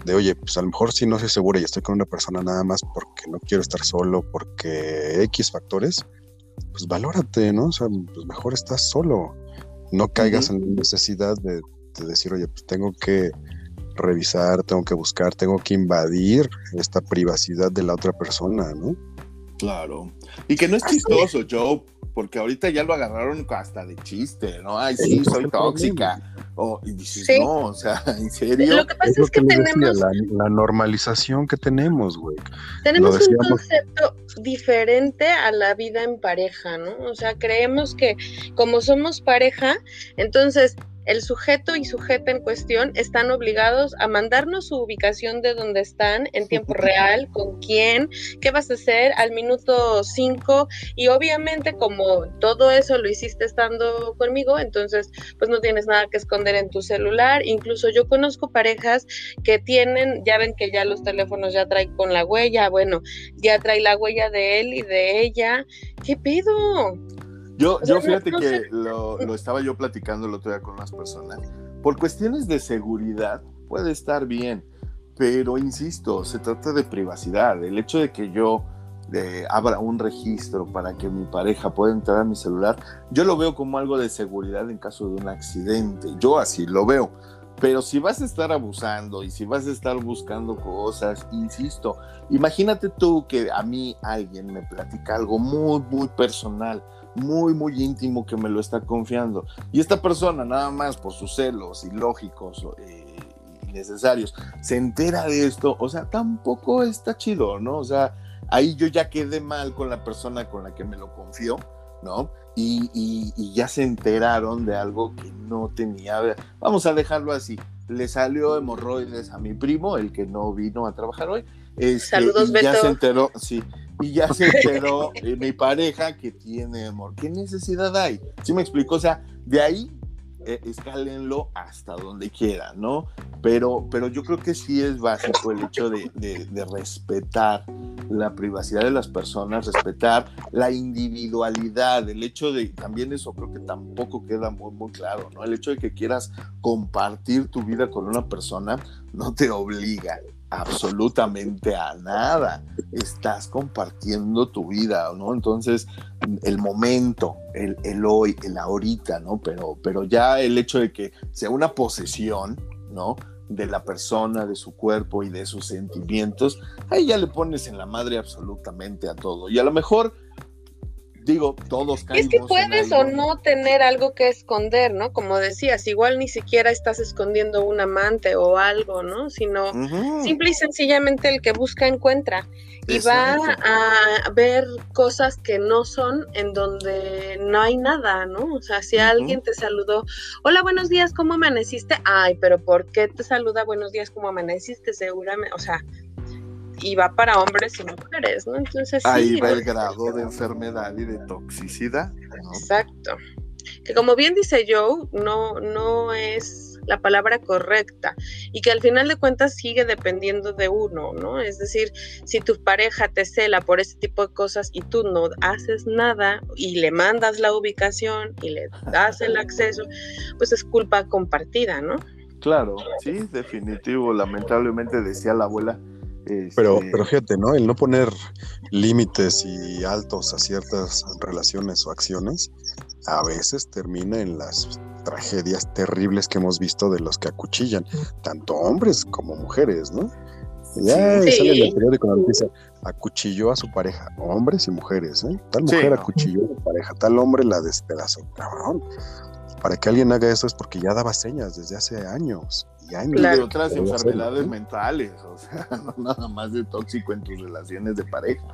de, oye, pues a lo mejor si no soy segura y estoy con una persona nada más porque no quiero estar solo, porque X factores, pues valórate, ¿no? O sea, pues mejor estás solo. No caigas en la necesidad de, de decir, oye, pues tengo que revisar, tengo que buscar, tengo que invadir esta privacidad de la otra persona, ¿no? Claro. Y que no es chistoso, Joe, porque ahorita ya lo agarraron hasta de chiste, ¿no? Ay, sí, soy tóxica. O, y dices, no, o sea, [laughs] en serio. Lo que pasa es, que, tenemos. la, normalización que tenemos, güey. Tenemos un concepto diferente a la vida en pareja, ¿no? O sea, creemos que como somos pareja, entonces el sujeto y sujeta en cuestión están obligados a mandarnos su ubicación de dónde están en tiempo real, con quién, qué vas a hacer al minuto 5 y obviamente como todo eso lo hiciste estando conmigo, entonces pues no tienes nada que esconder en tu celular, incluso yo conozco parejas que tienen, ya ven que ya los teléfonos ya traen con la huella, bueno, ya trae la huella de él y de ella, ¿qué pedo? Yo, yo fíjate que lo, lo, estaba yo platicando el otro día con unas personas. Por cuestiones de seguridad puede estar bien, pero insisto, se trata de privacidad. El hecho de que yo eh, abra un registro para que mi pareja pueda entrar a mi celular, yo lo veo como algo de seguridad en caso de un accidente. Yo así lo veo. Pero si vas a estar abusando y si vas a estar buscando cosas, insisto, imagínate tú que a mí alguien me platica algo muy, muy personal muy, muy íntimo que me lo está confiando. Y esta persona, nada más por sus celos ilógicos, eh, innecesarios. Se entera de esto, o sea, tampoco está chido, ¿no? O sea, ahí yo ya quedé mal con la persona con la que me lo confió, ¿no? Y, y, ya se enteraron de algo que no tenía. Vamos a dejarlo así. Le salió hemorroides a mi primo, el que no vino a trabajar hoy. Este, Saludos, y Ya se enteró, sí. Y ya se enteró eh, mi pareja que tiene amor. ¿Qué necesidad hay? ¿Sí me explico? O sea, de ahí eh, escálenlo hasta donde quieran, ¿no? Pero, pero yo creo que sí es básico el hecho de, respetar la privacidad de las personas, respetar la individualidad, el hecho de, también eso creo que tampoco queda muy, muy claro, ¿no? El hecho de que quieras compartir tu vida con una persona no te obliga, absolutamente a nada. Estás compartiendo tu vida, ¿no? Entonces, el momento, el, el, hoy, el ahorita, ¿no? Pero, pero ya el hecho de que sea una posesión, ¿no? De la persona, de su cuerpo y de sus sentimientos, ahí ya le pones en la madre absolutamente a todo. Y a lo mejor digo, todos Es que puedes o no tener algo que esconder, ¿no? Como decías, igual ni siquiera estás escondiendo un amante o algo, ¿no? Sino simple y sencillamente el que busca encuentra. Y va a ver cosas que no son en donde no hay nada, ¿no? O sea, si alguien te saludó, hola, buenos días, ¿cómo amaneciste? Ay, pero ¿por qué te saluda buenos días, ¿cómo amaneciste? Seguramente, o sea, y va para hombres y mujeres, ¿no? Entonces Ahí va el grado de enfermedad y de toxicidad. Exacto. Que como bien dice Joe, no, no es la palabra correcta y que al final de cuentas sigue dependiendo de uno, ¿no? Es decir, si tu pareja te cela por ese tipo de cosas y tú no haces nada y le mandas la ubicación y le das el acceso, pues es culpa compartida, ¿no? Claro, sí, definitivo. Lamentablemente decía la abuela, este pero fíjate, ¿no? El no poner límites y altos a ciertas relaciones o acciones a veces termina en las tragedias terribles que hemos visto de los que acuchillan, tanto hombres como mujeres, ¿no? Ya sale en el periódico la noticia, acuchilló a su pareja, hombres y mujeres, ¿eh? Tal mujer acuchilló a su pareja, tal hombre la despedazó, cabrón. Para que alguien haga eso es porque ya daba señas desde hace años y de otras enfermedades mentales, o sea, [laughs] no nada más de tóxico en tus relaciones de pareja,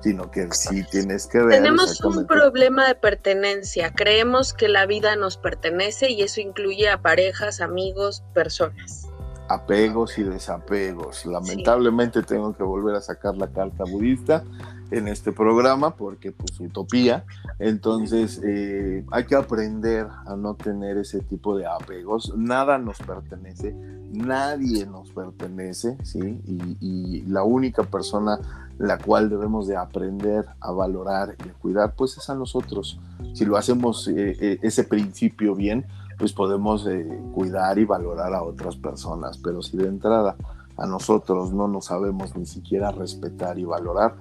sino que sí tienes que ver. Tenemos un problema de pertenencia, creemos que la vida nos pertenece y eso incluye a parejas, amigos, personas. Apegos y desapegos. Lamentablemente tengo que volver a sacar la carta budista en este programa porque pues utopía. Entonces eh, hay que aprender a no tener ese tipo de apegos. Nada nos pertenece nadie nos pertenece sí y, la única persona la cual debemos de aprender a valorar y a cuidar pues es a nosotros. Si lo hacemos eh, eh, ese principio bien pues podemos cuidar y valorar a otras personas. Pero si de entrada a nosotros no nos sabemos ni siquiera respetar y valorar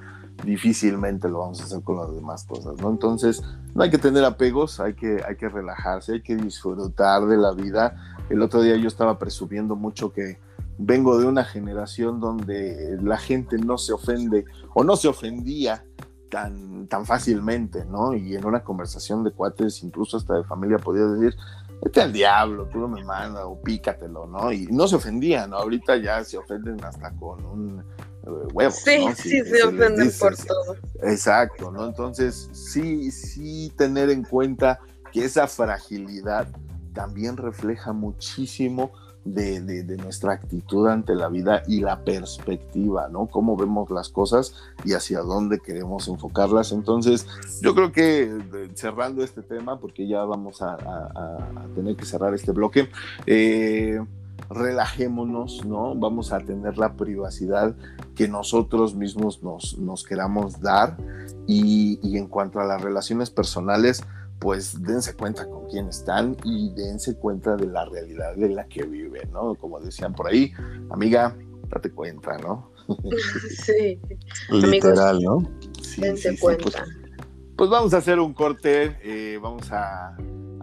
difícilmente lo vamos a hacer con las demás cosas, ¿no? Entonces, no hay que tener apegos, hay que, hay que relajarse, hay que disfrutar de la vida. El otro día yo estaba presumiendo mucho que vengo de una generación donde la gente no se ofende o no se ofendía tan, tan fácilmente, ¿no? Y en una conversación de cuates, incluso hasta de familia, podía decir, vete al diablo, tú no me mandas o pícatelo, ¿no? Y no se ofendían, ¿no? Ahorita ya se ofenden hasta con un huevos. Sí, sí, se, ofenden por todo. Exacto, ¿no? Entonces, sí, sí tener en cuenta que esa fragilidad también refleja muchísimo de, de, nuestra actitud ante la vida y la perspectiva, ¿no? Cómo vemos las cosas y hacia dónde queremos enfocarlas. Entonces, yo creo que cerrando este tema, porque ya vamos a, a tener que cerrar este bloque, eh, relajémonos, ¿no? Vamos a tener la privacidad que nosotros mismos nos, nos queramos dar y, y, en cuanto a las relaciones personales, pues dense cuenta con quién están y dense cuenta de la realidad de la que viven, ¿no? Como decían por ahí, amiga, date cuenta, ¿no? [laughs] Sí. Literal, ¿no? dense pues, cuenta. pues, vamos a hacer un corte, eh, vamos a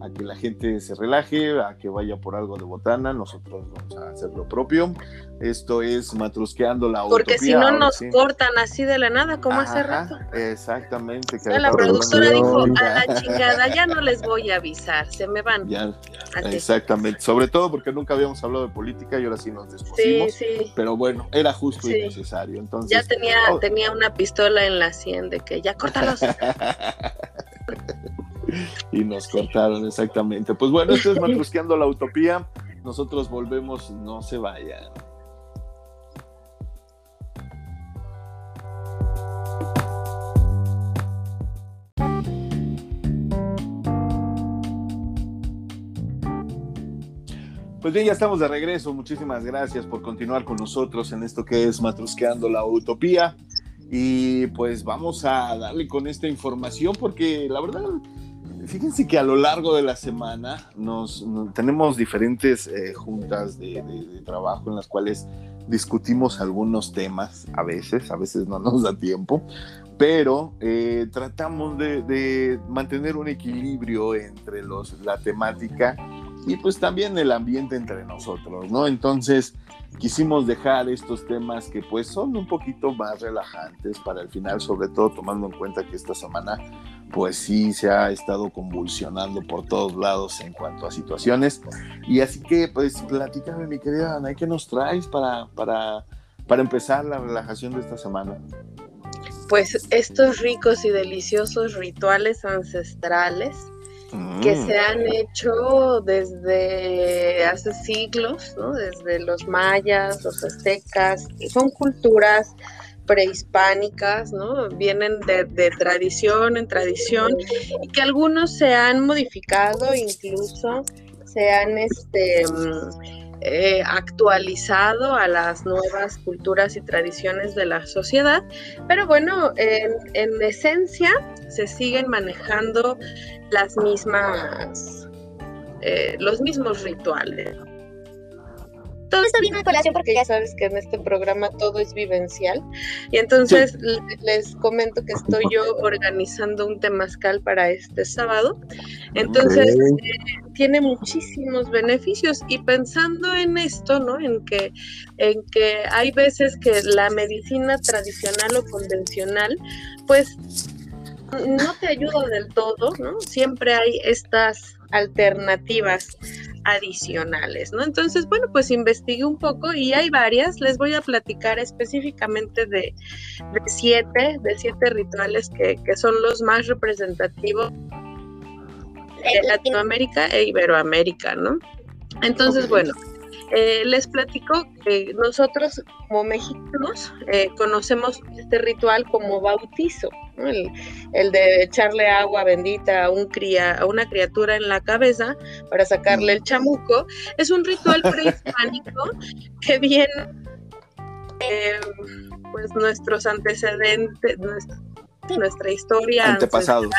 a que la gente se relaje, a que vaya por algo de botana, nosotros vamos a hacer lo propio. Esto es matrusqueando la Porque si no nos cortan así de la nada, como hace rato. Exactamente. Que la productora dijo, a la chingada, ya no les voy a avisar, se me van. exactamente, sobre todo porque nunca habíamos hablado de política y ahora sí nos despusimos. Sí, sí. Pero bueno, era justo y necesario. Entonces, ya tenía, oh. tenía una pistola en la sien de que ya córtalos. [laughs] [laughs] y nos cortaron, exactamente. Pues bueno, esto es Matrusqueando la Utopía. Nosotros volvemos, no se vayan. Pues bien, ya estamos de regreso. Muchísimas gracias por continuar con nosotros en esto que es Matrusqueando la Utopía. Y pues vamos a darle con esta información porque la verdad Fíjense que a lo largo de la semana nos, tenemos diferentes eh, juntas de, trabajo en las cuales discutimos algunos temas, a veces, a veces no [laughs] nos da tiempo, pero eh, tratamos de, mantener un equilibrio entre los, la temática y pues también el ambiente entre nosotros, ¿no? Entonces quisimos dejar estos temas que pues son un poquito más relajantes para el final, sobre todo tomando en cuenta que esta semana pues sí se ha estado convulsionando por todos lados en cuanto a situaciones. Y así que, pues, platícame, mi querida Ana, ¿qué nos traes para, para, para empezar la relajación de esta semana? Pues estos ricos y deliciosos rituales ancestrales que mm. se han hecho desde hace siglos, ¿no? desde los mayas, los aztecas, son culturas prehispánicas, ¿no? Vienen de, tradición en tradición y que algunos se han modificado, incluso se han este, eh, actualizado a las nuevas culturas y tradiciones de la sociedad, pero bueno, en, esencia se siguen manejando las mismas, eh, los mismos rituales todo está bien en colación porque ya sabes que en este programa todo es vivencial. Y entonces les comento que estoy yo organizando un temazcal para este sábado. Entonces eh, tiene muchísimos beneficios y pensando en esto, ¿no? En que, en que hay veces que la medicina tradicional o convencional, pues no te ayuda del todo, ¿no? Siempre hay estas alternativas adicionales, ¿no? Entonces, bueno, pues investigué un poco y hay varias. Les voy a platicar específicamente de, siete, de siete rituales que, son los más representativos de Latinoamérica e Iberoamérica, ¿no? Entonces, bueno, eh, les platico que nosotros como mexicanos eh, conocemos este ritual como bautizo, el, de echarle agua bendita a, un cría, a una criatura en la cabeza para sacarle el chamuco. Es un ritual [laughs] prehispánico que viene, eh, pues nuestros antecedentes, nuestra, historia. Antepasados.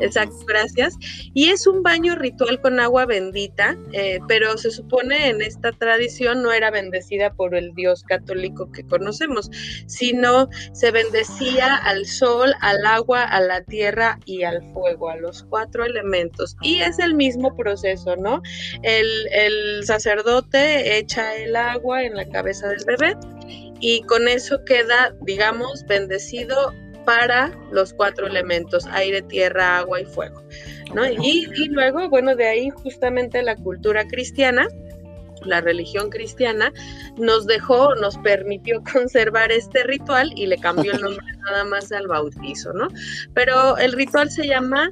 Exacto, gracias. Y es un baño ritual con agua bendita, eh, pero se supone en esta tradición no era bendecida por el Dios católico que conocemos, sino se bendecía al sol, al agua, a la tierra y al fuego, a los cuatro elementos. Y es el mismo proceso, ¿no? El, el sacerdote echa el agua en la cabeza del bebé y con eso queda, digamos, bendecido para los cuatro elementos, aire, tierra, agua y fuego. ¿no? Y, luego, bueno, de ahí justamente la cultura cristiana, la religión cristiana, nos dejó, nos permitió [laughs] conservar este ritual y le cambió el nombre [laughs] nada más al bautizo, ¿no? Pero el ritual se llama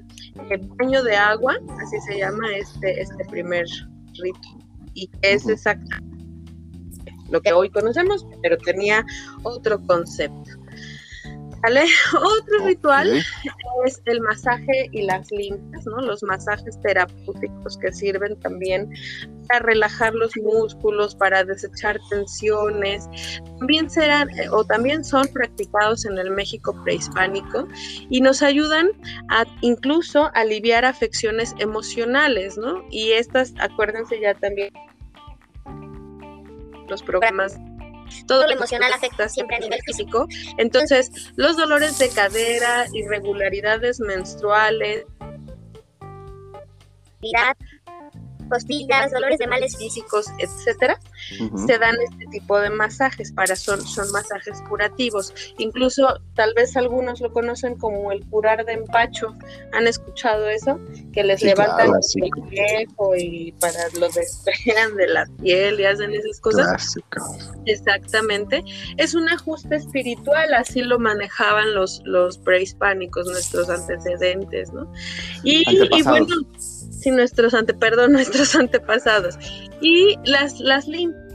eh, baño de agua, así se llama este, este primer rito, y es exactamente lo que hoy conocemos, pero tenía otro concepto. [laughs] Otro ritual es el masaje y las limpias, ¿no? Los masajes terapéuticos que sirven también para relajar los músculos, para desechar tensiones. También serán eh, o también son practicados en el México prehispánico y nos ayudan a incluso aliviar afecciones emocionales, ¿no? Y estas, acuérdense ya también los programas todo lo emocional afecta siempre a nivel físico. Entonces, los dolores de cadera, irregularidades menstruales, costillas, dolores de males físicos, etcétera, se dan este tipo de masajes para son, son masajes curativos. Incluso tal vez algunos lo conocen como el curar de empacho. ¿Han escuchado eso? Que les levantan el viejo y para lo despejan de la piel y hacen esas cosas. Exactamente. Es un ajuste espiritual, así lo manejaban los, los prehispánicos, nuestros antecedentes, ¿no? Y, y bueno nuestros ante, perdón, [laughs] nuestros antepasados. Y las, las limpias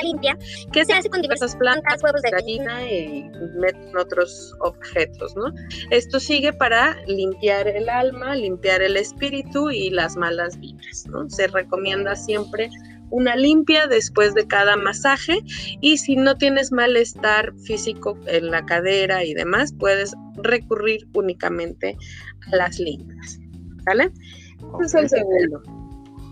limpia que se hace con diversas plantas, huevos de gallina y meten otros objetos, ¿no? Esto sigue para limpiar el alma, limpiar el espíritu y las malas vibras, ¿no? Se recomienda siempre una limpia después de cada masaje y si no tienes malestar físico en la cadera y demás, puedes recurrir únicamente a las limpias. ¿Vale? Ese es el segundo.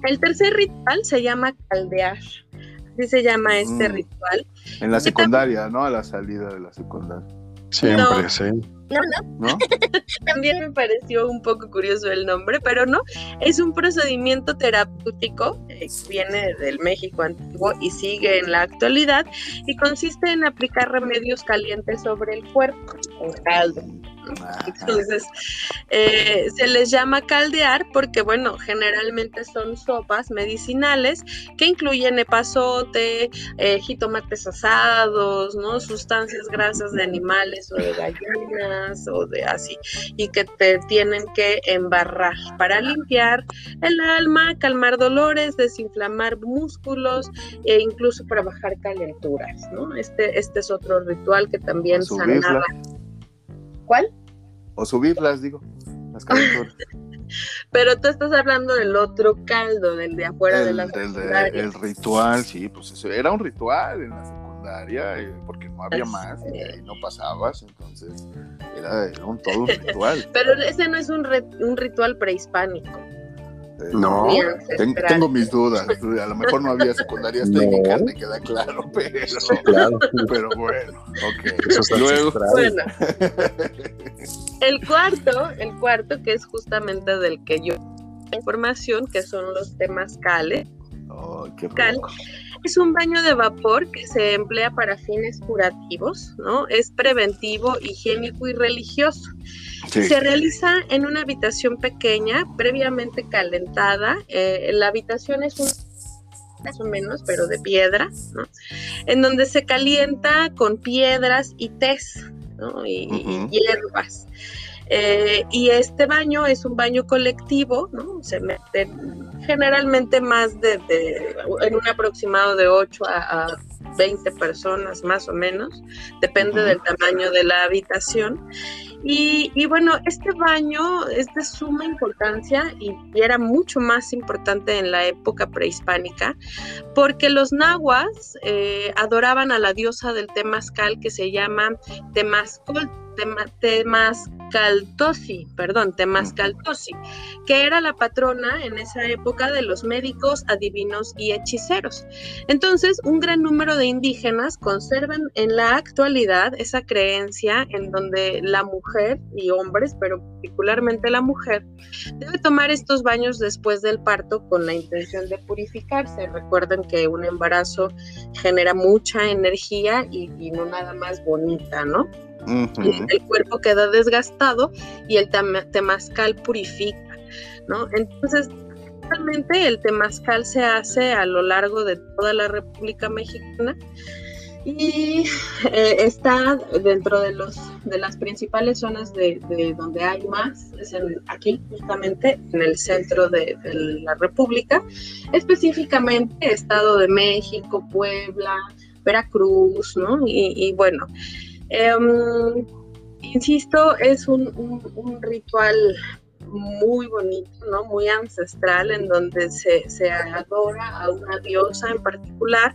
El tercer ritual se llama caldear. Así se llama este mm. ritual. En la secundaria, ¿no? A la salida de la secundaria. Siempre, sí. No, no. [laughs] También me pareció un poco curioso el nombre, pero no. Es un procedimiento terapéutico, que viene del México antiguo y sigue en la actualidad, y consiste en aplicar remedios calientes sobre el cuerpo, en caldo. Entonces, eh, se les llama caldear porque, bueno, generalmente son sopas medicinales que incluyen epazote, eh, jitomates asados, ¿no? Sustancias grasas de animales o de gallinas o de así, y que te tienen que embarrar para limpiar el alma, calmar dolores, desinflamar músculos e incluso para bajar calenturas, ¿no? Este, este es otro ritual que también sanaba. ¿Cuál? O subirlas, digo, las. [laughs] Pero tú estás hablando del otro caldo, del de afuera de la secundaria. el ritual, sí, pues eso era un ritual en la secundaria, eh, porque no había más y ahí no pasabas, entonces era, un, todo un [laughs] ritual. Pero ese no es un, un ritual prehispánico. No, tengo mis dudas. A lo mejor no había secundarias [laughs] técnicas, me queda claro, pero, claro. pero bueno, ok. Luego, bueno, [laughs] el cuarto, el cuarto que es justamente del que yo información, que son los temas cales. Oh, qué es un baño de vapor que se emplea para fines curativos, ¿no? Es preventivo, higiénico y religioso. Se realiza en una habitación pequeña, previamente calentada. Eh, la habitación es un más o menos, pero de piedra, ¿no? En donde se calienta con piedras y tés, ¿no? y, hierbas. Eh, y este baño es un baño colectivo, ¿no? Se meten generalmente más de, en un aproximado de 8 a, 20 personas más o menos, depende del tamaño de la habitación. Y, bueno, este baño es de suma importancia y, era mucho más importante en la época prehispánica porque los nahuas eh, adoraban a la diosa del temazcal que se llama Temazcol Temascaltosi, perdón, Temascaltosi, que era la patrona en esa época de los médicos, adivinos y hechiceros. Entonces, un gran número de indígenas conservan en la actualidad esa creencia en donde la mujer y hombres, pero particularmente la mujer, debe tomar estos baños después del parto con la intención de purificarse. Recuerden que un embarazo genera mucha energía y, y no nada más bonita, ¿no? El cuerpo queda desgastado y el temazcal purifica, ¿no? Entonces, realmente el temazcal se hace a lo largo de toda la República Mexicana y eh, está dentro de los de las principales zonas de, donde hay más es aquí justamente en el centro de, la República específicamente Estado de México Puebla Veracruz no y bueno Em, insisto, es un, ritual muy bonito, ¿no? Muy ancestral, en donde se, adora a una diosa en particular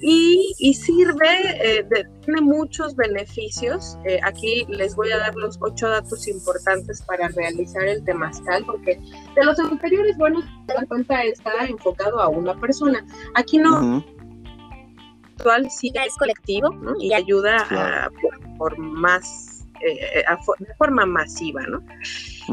y, sirve, eh, tiene muchos beneficios. Eh, aquí les voy a dar los ocho datos importantes para realizar el temazcal, porque de los anteriores, bueno, la cuenta está enfocado a una persona. Aquí no sí es colectivo y ayuda a, por, más eh, de forma masiva, ¿no?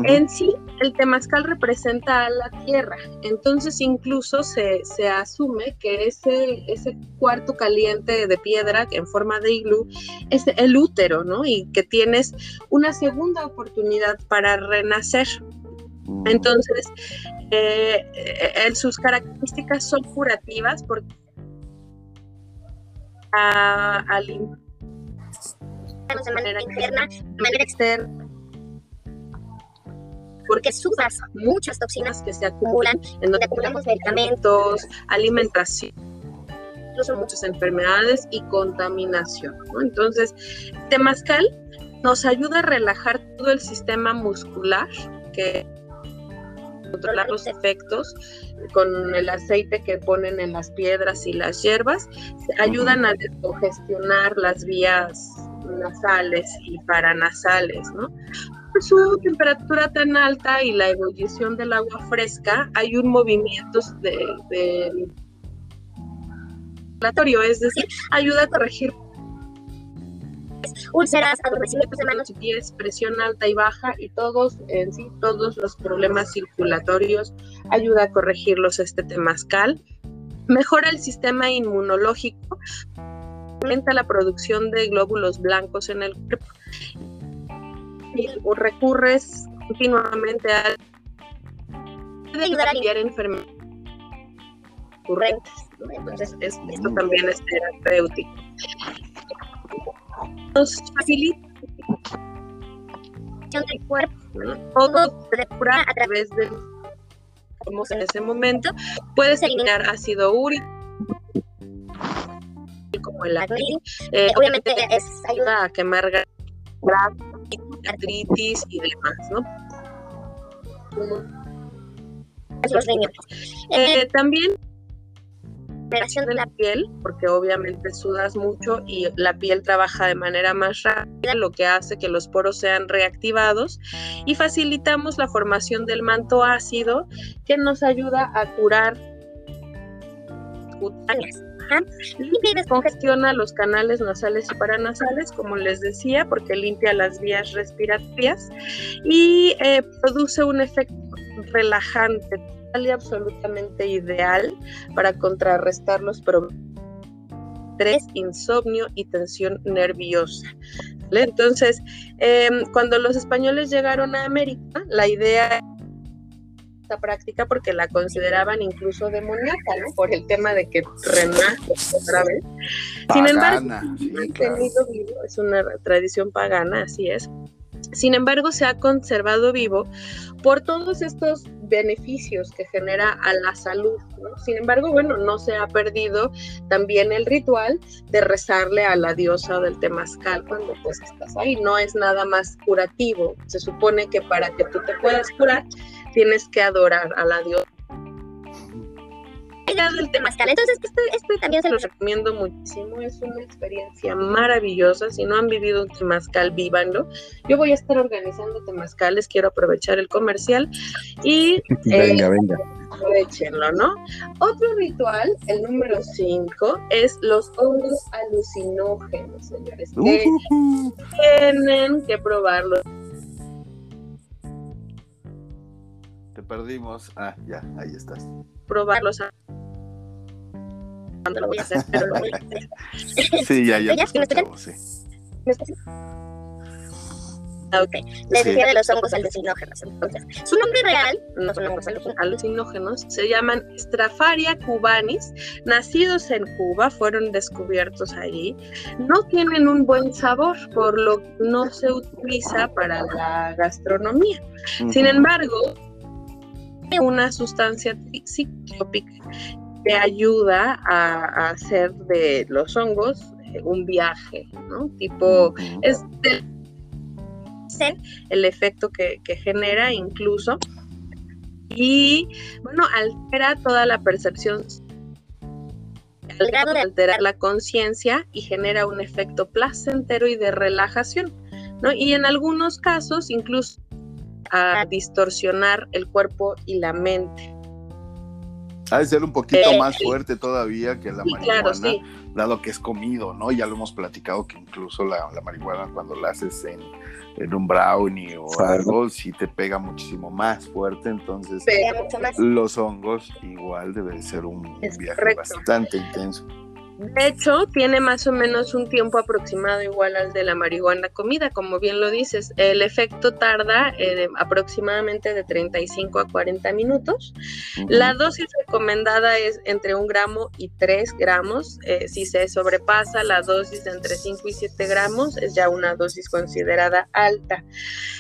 En sí, el temazcal representa a la tierra, entonces incluso se, asume que ese, ese cuarto caliente de piedra en forma de iglú es el útero, ¿no? Y que tienes una segunda oportunidad para renacer. Mm. Entonces, eh, eh, sus características son curativas porque a, de manera interna, de manera externa porque sudas muchas toxinas que se acumulan, en donde acumulamos medicamentos, alimentación, incluso muchas enfermedades y contaminación. Entonces, Temazcal nos ayuda a relajar todo el sistema muscular que controlar los efectos con el aceite que ponen en las piedras y las hierbas, ayudan a descongestionar las vías nasales y paranasales, ¿no? su temperatura tan alta y la ebullición del agua fresca, hay un movimiento de, de es decir, ayuda a corregir úlceras, adormecimientos de manos y pies, presión alta y baja y todos en sí, todos los problemas circulatorios, ayuda a corregirlos este temazcal, mejora el sistema inmunológico, aumenta la producción de glóbulos blancos en el cuerpo. O recurres continuamente a puede ayudar a aliviar enfermedades. Recurrentes. Entonces, esto también es terapéutico. Nos facilita. Del cuerpo, todo se cura a través de como en ese momento, puedes eliminar ácido úrico como el acné, eh, obviamente es ayuda a quemar grasa artritis y demás, ¿no? Los riñones. Eh, también regeneración de la piel, porque obviamente sudas mucho y la piel trabaja de manera más rápida, lo que hace que los poros sean reactivados. Y facilitamos la formación del manto ácido que nos ayuda a curar cutáneas limpia y descongestiona los canales nasales y paranasales, como les decía, porque limpia las vías respiratorias y eh, produce un efecto relajante y absolutamente ideal para contrarrestar los problemas estrés, insomnio y tensión nerviosa. Entonces, em, cuando los españoles llegaron a América, la idea práctica porque la consideraban incluso demoníaca, ¿no? Por el tema de que renace otra vez. Sin embargo, es una tradición pagana, así es. Sin embargo, se ha conservado vivo por todos estos beneficios que genera a la salud. Sin embargo, bueno, no se ha perdido también el ritual de rezarle a la diosa del temazcal cuando pues estás ahí. No es nada más curativo. Se supone que para que tú te puedas curar, tienes que adorar a la diosa del temazcal. Entonces, este, este, también se los recomiendo muchísimo. Es una experiencia maravillosa. Si no han vivido un temazcal, vívanlo. Yo voy a estar organizando temazcales. Quiero aprovechar el comercial y. [laughs] venga, eh, venga. Aprovechenlo, ¿no? Otro ritual, el número 5, es los hongos alucinógenos, señores. Que tienen que probarlos perdimos. Ah, ya, ahí estás. Probarlos. ¿Cuándo lo voy a hacer? Pero lo voy a hacer. sí, ya, ya. ¿Me escuchan? Sí. ¿Me escuchan? Ok, les decía de los hongos alucinógenos. Entonces, su nombre real, no son hongos alucinógenos, se llaman Strafaria cubanis. Nacidos en Cuba, fueron descubiertos allí. No tienen un buen sabor, por lo que no se utiliza para la gastronomía. Sin embargo, una sustancia psicotrópica que ayuda a, hacer de los hongos eh, un viaje, ¿no? Tipo, es el efecto que, genera incluso. Y bueno, altera toda la percepción al grado de alterar la conciencia y genera un efecto placentero y de relajación, ¿no? Y en algunos casos incluso a distorsionar el cuerpo y la mente. Ha de ser un poquito más fuerte todavía que la marihuana, dado que es comido, ¿no? Ya lo hemos platicado que incluso la, marihuana cuando la haces en, un brownie o algo, sí te pega muchísimo más fuerte, entonces los hongos igual debe ser un, viaje bastante intenso. De hecho, tiene más o menos un tiempo aproximado igual al de la marihuana comida, como bien lo dices. El efecto tarda eh, aproximadamente de 35 a 40 minutos. La dosis recomendada es entre un gramo y 3 gramos. Eh, si se sobrepasa la dosis de entre 5 y 7 gramos, es ya una dosis considerada alta.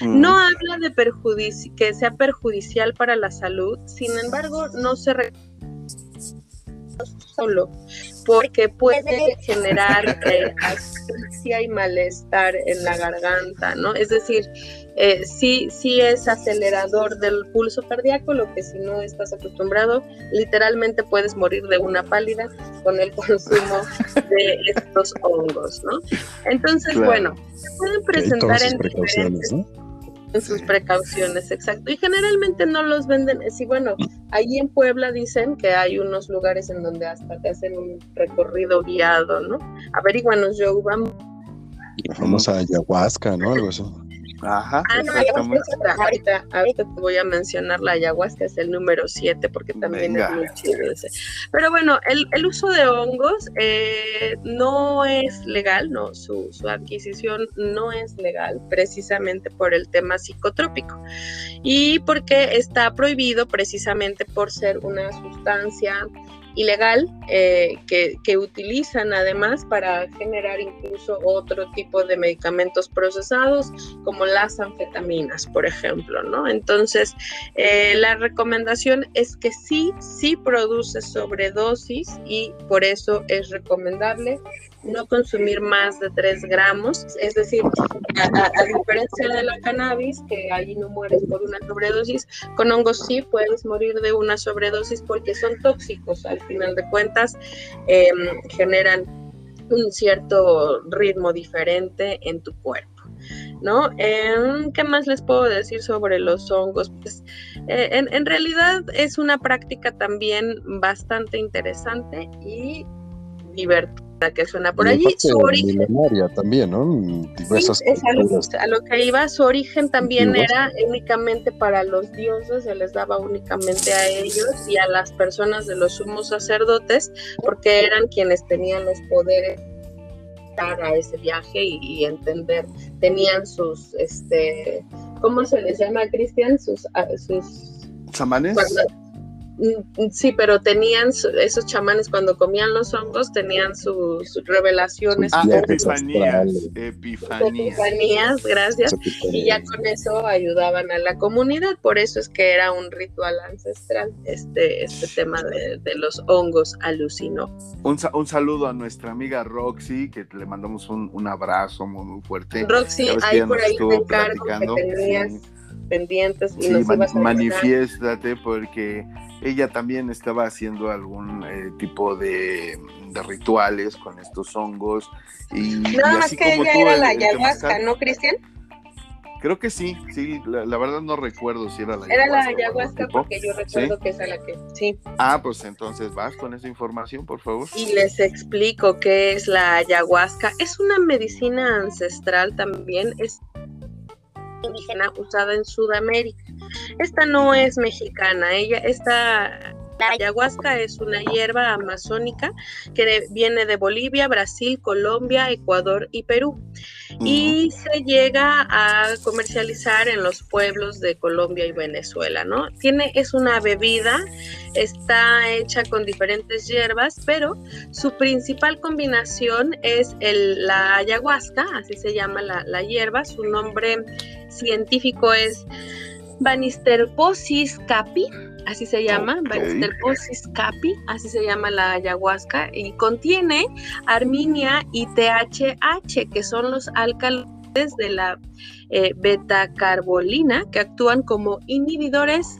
No habla de que sea perjudicial para la salud, sin embargo, no se solo porque puede generar eh, asfixia y malestar en la garganta, ¿no? Es decir, eh, sí, sí es acelerador del pulso cardíaco, lo que si no estás acostumbrado, literalmente puedes morir de una pálida con el [laughs] consumo de estos hongos, ¿no? Entonces, bueno, se pueden presentar en diferentes... ¿no? En sus precauciones, exacto. Y generalmente no los venden, sí, bueno, ahí en Puebla dicen que hay unos lugares en donde hasta te hacen un recorrido guiado, ¿no? Averíguanos, Joe, vamos. La famosa ayahuasca, ¿no? Algo así. Ajá. Ah, no, ahorita, ahorita te voy a mencionar la ayahuasca, es el número 7, porque también es muy chido ese. Pero bueno, el, el uso de hongos eh, no es legal, no, su, su adquisición no es legal, precisamente por el tema psicotrópico. Y porque está prohibido precisamente por ser una sustancia ilegal eh, que, que, utilizan además para generar incluso otro tipo de medicamentos procesados como las anfetaminas, por ejemplo, ¿no? Entonces, eh, la recomendación es que sí, sí produce sobredosis y por eso es recomendable no consumir más de 3 gramos, es decir, a, diferencia de la cannabis, que ahí no mueres por una sobredosis, con hongos sí puedes morir de una sobredosis porque son tóxicos, al final de cuentas em, generan un cierto ritmo diferente en tu cuerpo. ¿No? Em, ¿Qué más les puedo decir sobre los hongos? Pues eh, en, en realidad es una práctica también bastante interesante y divertida que suena por allí. Su origen también, ¿no? Diversas es a lo, que iba, su origen también era únicamente para los dioses, se les daba únicamente a ellos y a las personas de los sumos sacerdotes, porque eran quienes tenían los poderes a ese viaje y, entender, tenían sus, este, ¿cómo se les llama, Cristian? Sus, ah, sus ¿Chamanes? Sí, pero tenían esos chamanes cuando comían los hongos, tenían sus, revelaciones. Ah, epifanías, epifanías. gracias. Y ya con eso ayudaban a la comunidad. Por eso es que era un ritual ancestral este, este tema de, los hongos alucinó. Un, un, saludo a nuestra amiga Roxy, que le mandamos un, abrazo muy, fuerte. Roxy, ahí por ahí te encargo que tenías pendientes y nos ibas a manifiéstate porque ella también estaba haciendo algún eh, tipo de, rituales con estos hongos. Y, Nada más que ella era la ayahuasca, ¿no, Cristian? Creo que sí, sí, la, verdad no recuerdo si era la ayahuasca. Era la ayahuasca porque yo recuerdo que es la que, sí. Ah, pues entonces vas con esa información, por favor. Y les explico qué es la ayahuasca. Es una medicina ancestral también, es indígena usada en Sudamérica. Esta no es mexicana, ella, esta la ayahuasca es una hierba amazónica que viene de Bolivia, Brasil, Colombia, Ecuador y Perú. Y se llega a comercializar en los pueblos de Colombia y Venezuela, ¿no? Tiene, es una bebida, está hecha con diferentes hierbas, pero su principal combinación es el, la ayahuasca, así se llama la, la hierba. Su nombre científico es Banisterposis capi, así se llama, Banisterposis capi, así se llama la ayahuasca, y contiene arminia y THH, que son los alcaloides de la eh, betacarbolina, que actúan como inhibidores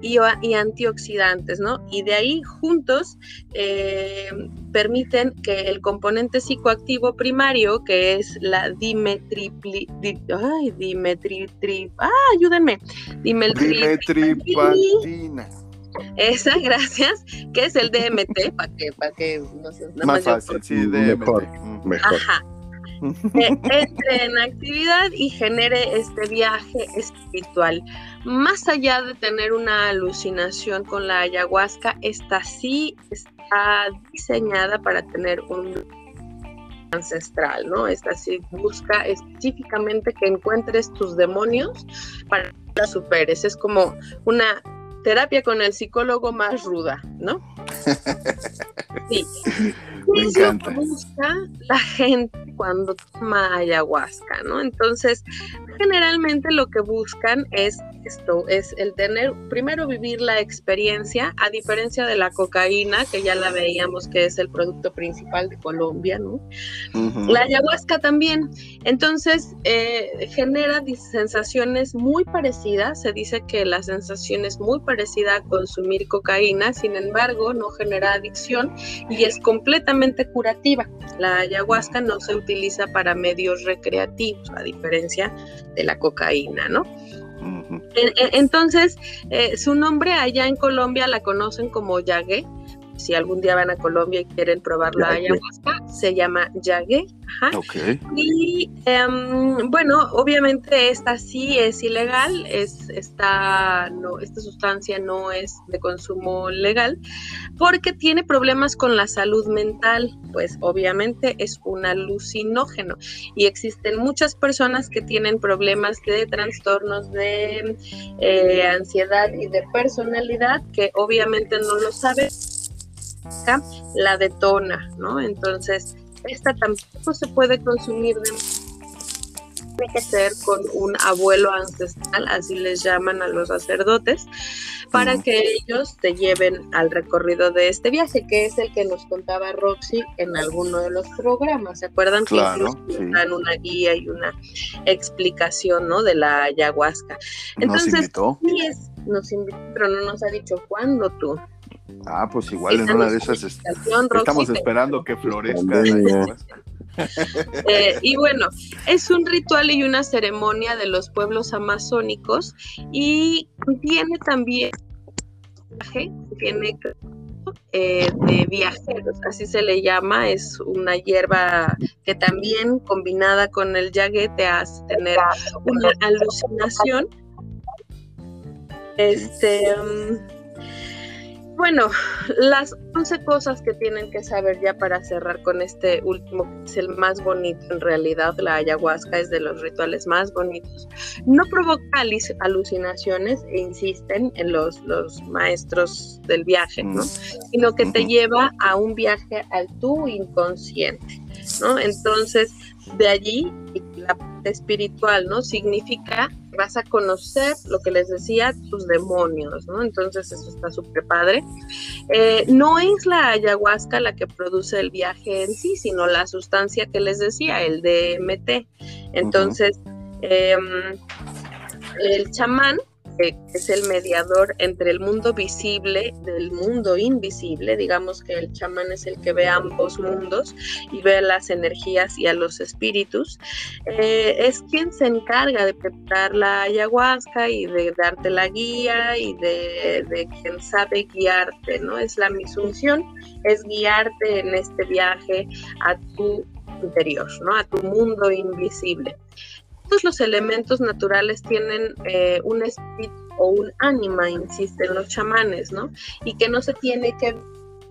y, antioxidantes, ¿no? Y de ahí juntos eh, permiten que el componente psicoactivo primario, que es la dimetripli, ay, dimetri, ah, ayúdenme, dimetripatina. esa, gracias, que es el DMT, para que, para que no sé, nada más, fácil, sí, DMT. Mejor, mejor. Ajá. [laughs] Entre en actividad y genere este viaje espiritual. Más allá de tener una alucinación con la ayahuasca, esta sí está diseñada para tener un ancestral, ¿no? Esta sí busca específicamente que encuentres tus demonios para que las superes. Es como una terapia con el psicólogo más ruda, ¿no? [laughs] Sí. Me encanta. busca la gente cuando toma ayahuasca, ¿no? Entonces, generalmente lo que buscan es esto, es el tener, primero vivir la experiencia, a diferencia de la cocaína, que ya la veíamos que es el producto principal de Colombia, ¿no? La ayahuasca también. Entonces, eh, genera sensaciones muy parecidas. Se dice que la sensación es muy parecida a consumir cocaína, sin embargo, no genera adicción y es completamente curativa. La ayahuasca no se utiliza para medios recreativos, a diferencia de la cocaína, ¿no? Entonces, eh, su nombre allá en Colombia la conocen como yagué. Si algún día van a Colombia y quieren probar la ayahuasca, se llama yagué. Ajá. Ok. Y em, bueno, obviamente esta sí es ilegal, es esta, no, esta sustancia no es de consumo legal porque tiene problemas con la salud mental, pues obviamente es un alucinógeno y existen muchas personas que tienen problemas de trastornos de eh, ansiedad y de personalidad que obviamente no lo saben, la detona, ¿no? Entonces, esta tampoco se puede consumir de tiene que ser con un abuelo ancestral, así les llaman a los sacerdotes, para que ellos te lleven al recorrido de este viaje, que es el que nos contaba Roxy en alguno de los programas. ¿Se acuerdan que Claro, incluso sí. dan una guía y una explicación ¿no? de la ayahuasca? Nos Entonces, invitó. sí es, nos invitó, pero no nos ha dicho cuándo tú. Ah, pues igual en una de esas es- estamos esperando que florezca. [laughs] Eh, y bueno, es un ritual y una ceremonia de los pueblos amazónicos y tiene también viaje, tiene eh, de viajeros, así se le llama, es una hierba que también combinada con el yague te hace tener una alucinación. Este, mm, bueno, las 11 cosas que tienen que saber ya para cerrar con este último, que es el más bonito en realidad, la ayahuasca es de los rituales más bonitos. No provoca alucinaciones e insisten en los, los maestros del viaje, ¿no? Sino que te lleva a un viaje al tu inconsciente, ¿no? Entonces, de allí la parte espiritual, ¿no? Significa que vas a conocer lo que les decía, tus demonios, ¿no? Entonces eso está súper padre. Eh, no es la ayahuasca la que produce el viaje en sí, sino la sustancia que les decía, el DMT. Entonces, em, el chamán que es el mediador entre el mundo visible del mundo invisible. Digamos que el chamán es el que ve ambos mundos y ve las energías y a los espíritus. Eh, es quien se encarga de preparar la ayahuasca y de darte la guía y de, de quien sabe guiarte, ¿no? Es la misunción, es guiarte en este viaje a tu interior, ¿no? A tu mundo invisible todos los elementos naturales tienen eh, un espíritu o un ánima, insisten los chamanes, ¿no? Y que no se tiene que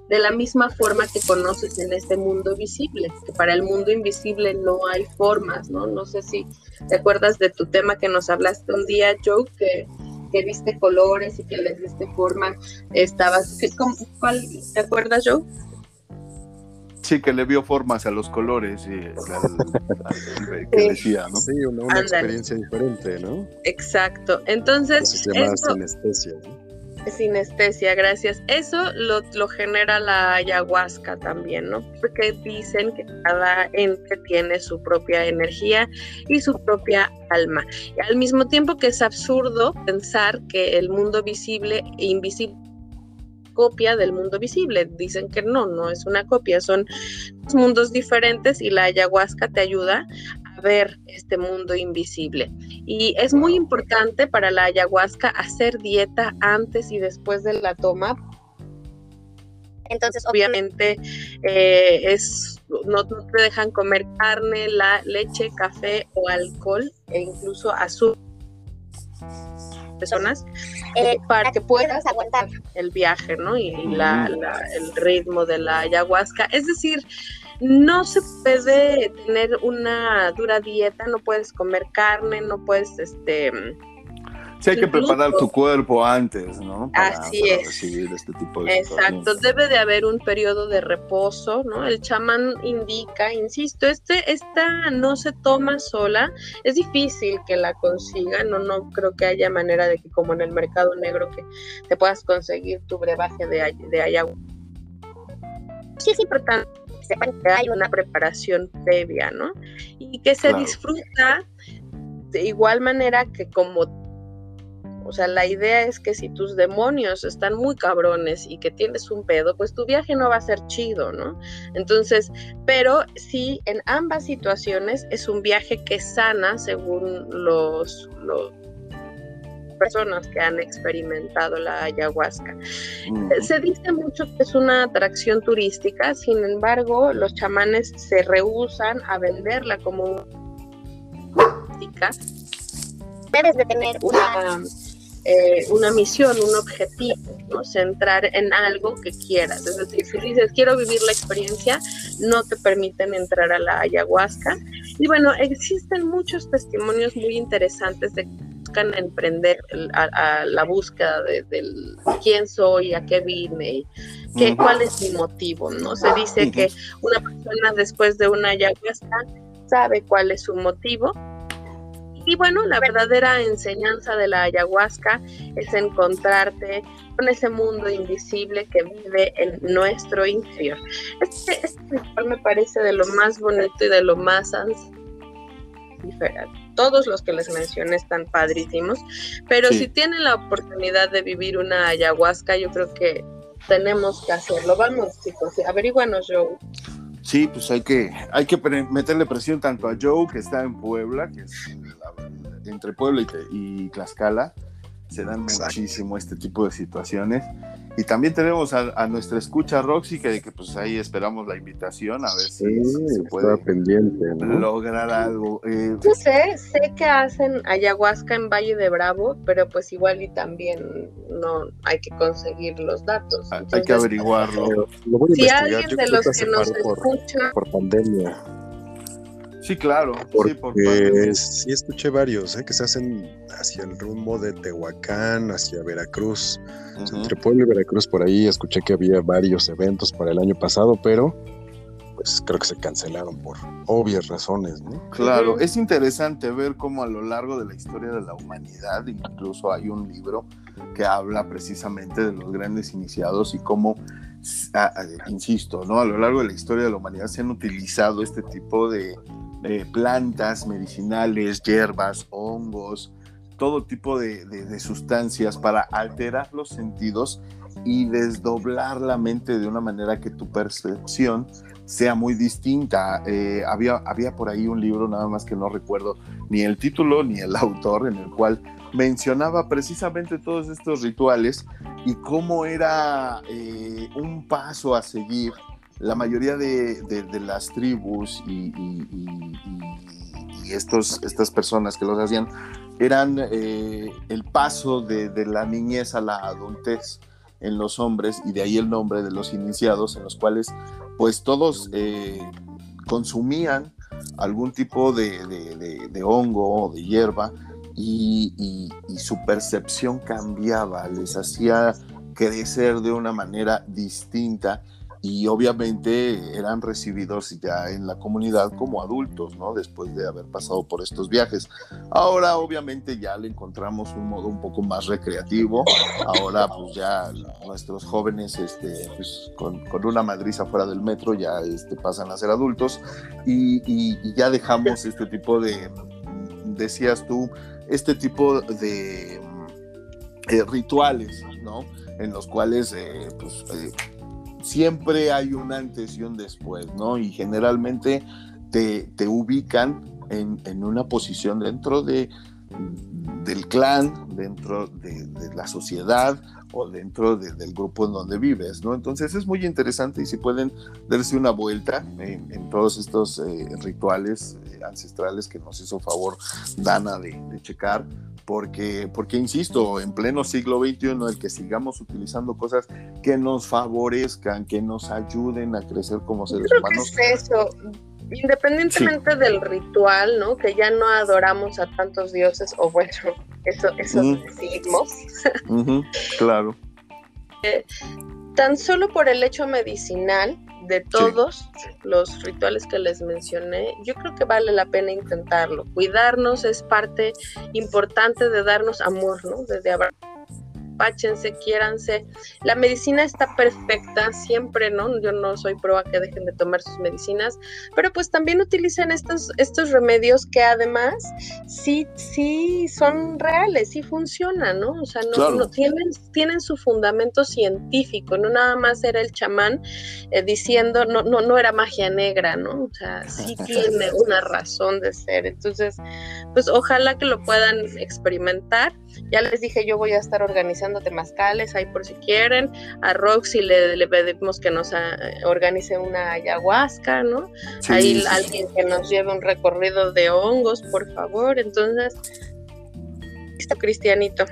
de la misma forma que conoces en este mundo visible, que para el mundo invisible no hay formas, ¿no? No sé si te acuerdas de tu tema que nos hablaste un día, Joe, que, que viste colores y que les diste forma, estabas, ¿qué, cómo, cuál, ¿te acuerdas, Joe? Sí, que le vio formas a los colores y al- al- que Sí. decía, ¿no? Sí, una, experiencia diferente, ¿no? Exacto. Entonces, Eso se llama eso- sinestesia. ¿no? Sinestesia, gracias. Eso lo, lo genera la ayahuasca también, ¿no? Porque dicen que cada ente tiene su propia energía y su propia alma. Y al mismo tiempo que es absurdo pensar que el mundo visible e invisible copia del mundo visible. Dicen que no, no es una copia, son dos mundos diferentes y la ayahuasca te ayuda a ver este mundo invisible. Y es muy importante para la ayahuasca hacer dieta antes y después de la toma. Entonces, obviamente, eh, es, no, no, te dejan comer carne, la leche, café o alcohol e incluso azúcar personas eh, para que puedas aguantar el viaje, ¿no? Y, la, el ritmo de la ayahuasca. Es decir, no se puede tener una dura dieta, no puedes comer carne, no puedes, este, Sí, hay que preparar tu cuerpo antes, ¿no? así es. Recibir este tipo de Exacto, debe de haber un periodo de reposo, ¿no? El chamán indica, insisto, este, esta no se toma sola, es difícil que la consiga, no, no creo que haya manera de que como en el mercado negro que te puedas conseguir tu brebaje de, de ayahuasca. Sí es importante que sepan que hay una preparación previa, ¿no? Y que se disfruta de igual manera que como o sea, la idea es que si tus demonios están muy cabrones y que tienes un pedo, pues tu viaje no va a ser chido, ¿no? Entonces, pero sí, en ambas situaciones es un viaje que sana según los, los personas que han experimentado la ayahuasca. Se dice mucho que es una atracción turística, sin embargo, los chamanes se rehusan a venderla como turística. Debes de tener una eh, una misión, un objetivo, ¿no? centrar en algo que quieras. Es decir, si dices quiero vivir la experiencia, no te permiten entrar a la ayahuasca. Y bueno, existen muchos testimonios muy interesantes de que buscan emprender a, la búsqueda de, quién soy, a qué vine, qué, cuál es mi motivo. ¿no? Se dice que una persona después de una ayahuasca sabe cuál es su motivo y bueno, la verdadera enseñanza de la ayahuasca es encontrarte con ese mundo invisible que vive en nuestro interior. Este, este ritual me parece de lo más bonito y de lo más diferente. Todos los que les mencioné están padrísimos, pero si tienen la oportunidad de vivir una ayahuasca, yo creo que tenemos que hacerlo. Vamos, chicos, averiguanos, Joe. Sí, pues hay que, hay que meterle presión tanto a Joe, que está en Puebla, que es entre Puebla y, Tlaxcala, se dan muchísimo este tipo de situaciones. Y también tenemos a, nuestra escucha Roxy, que, que, pues ahí esperamos la invitación a ver si, se puede pendiente, lograr algo. Eh, Yo sé, sé que hacen ayahuasca en Valle de Bravo, pero pues igual y también no hay que conseguir los datos. hay que averiguarlo. si alguien de los que nos escucha por pandemia Sí, claro. Porque sí, escuché varios ¿eh? que se hacen hacia el rumbo de Tehuacán, hacia Veracruz. entre Puebla y Veracruz por ahí escuché que había varios eventos para el año pasado, pero pues creo que se cancelaron por obvias razones, ¿no? Claro, es interesante ver cómo a lo largo de la historia de la humanidad, incluso hay un libro que habla precisamente de los grandes iniciados y cómo, insisto, ¿no? A lo largo de la historia de la humanidad se han utilizado este tipo de, plantas medicinales, hierbas, hongos, todo tipo de, sustancias para alterar los sentidos y desdoblar la mente de una manera que tu percepción sea muy distinta. Eh, había, había por ahí un libro, nada más que no recuerdo ni el título ni el [laughs] autor, en el cual mencionaba precisamente todos estos rituales y cómo era eh, un paso a seguir la mayoría de, las tribus y, estos, estas personas que los hacían eran eh, el paso de, la niñez a la adultez en los hombres y de ahí el nombre de los iniciados en los cuales pues todos eh, consumían algún tipo de, hongo o de hierba y, su percepción cambiaba, les hacía crecer de una manera distinta y obviamente eran recibidos ya en la comunidad como adultos, ¿no? Después de haber pasado por estos viajes. Ahora obviamente ya le encontramos un modo un poco más recreativo. Ahora pues ya nuestros jóvenes este, pues, con, una madriza fuera del metro ya este, pasan a ser adultos y, ya dejamos este tipo de, decías tú, este tipo de eh, rituales, ¿no? En los cuales eh, pues, eh, siempre hay un antes y un después, ¿no? Y generalmente te, te ubican en, una posición dentro de, del clan, dentro de, la sociedad o dentro del grupo en donde vives, ¿no? Entonces es muy interesante y si pueden darse una vuelta en, todos estos eh, rituales eh, ancestrales que nos hizo favor Dana de, checar, porque, porque, insisto, en pleno siglo XXI, el que sigamos utilizando cosas que nos favorezcan, que nos ayuden a crecer como seres Creo humanos. Que es eso Independientemente del ritual, ¿no? Que ya no adoramos a tantos dioses, o bueno, [laughs] eso, decimos. [laughs] claro. Eh, tan solo por el hecho medicinal de todos los rituales que les mencioné, yo creo que vale la pena intentarlo. Cuidarnos es parte importante de darnos amor, ¿no? Desde páchense, quiéranse. La medicina está perfecta siempre, ¿no? Yo no soy prueba que dejen de tomar sus medicinas, pero pues también utilicen estos, estos remedios que además sí, sí son reales, sí funcionan, ¿no? O sea, no, tienen, tienen su fundamento científico, no nada más era el chamán eh, diciendo, no, no, no era magia negra, ¿no? O sea, sí [laughs] tiene una razón de ser. Entonces, pues ojalá que lo puedan experimentar. Ya les dije, yo voy a estar organizando temazcales ahí por si quieren. A Roxy le, le pedimos que nos ah, organice una ayahuasca, ¿no? ahí alguien que nos lleve un recorrido de hongos, por favor. Entonces, listo, Cristianito.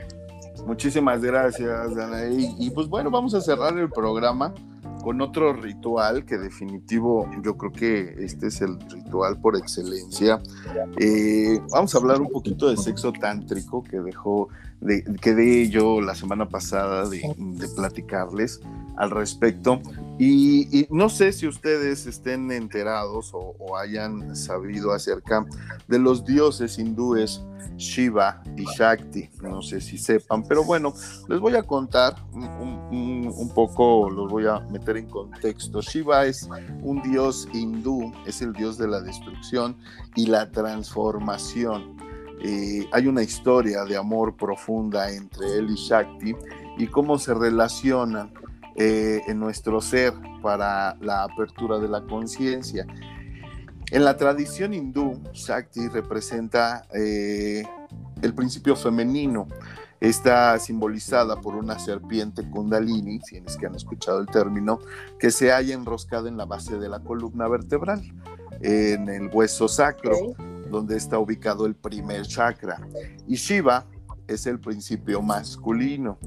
Muchísimas gracias, Dana. y pues bueno, vamos a cerrar el programa con otro ritual que definitivo yo creo que este es el ritual por excelencia. Eh, vamos a hablar un poquito de sexo tántrico que dejó, de, quedé yo la semana pasada de, platicarles al respecto. Y, no sé si ustedes estén enterados o, hayan sabido acerca de los dioses hindúes Shiva y Shakti. No sé si sepan, pero bueno, les voy a contar un, un, poco, los voy a meter en contexto. Shiva es un dios hindú, es el dios de la destrucción y la transformación. Eh, hay una historia de amor profunda entre él y Shakti y cómo se relacionan eh, en nuestro ser para la apertura de la conciencia. En la tradición hindú, Shakti representa eh, el principio femenino. Está simbolizada por una serpiente kundalini, si es que han escuchado el término, que se halla enroscada en la base de la columna vertebral, en el hueso sacro, donde está ubicado el primer chakra. Y Shiva es el principio masculino.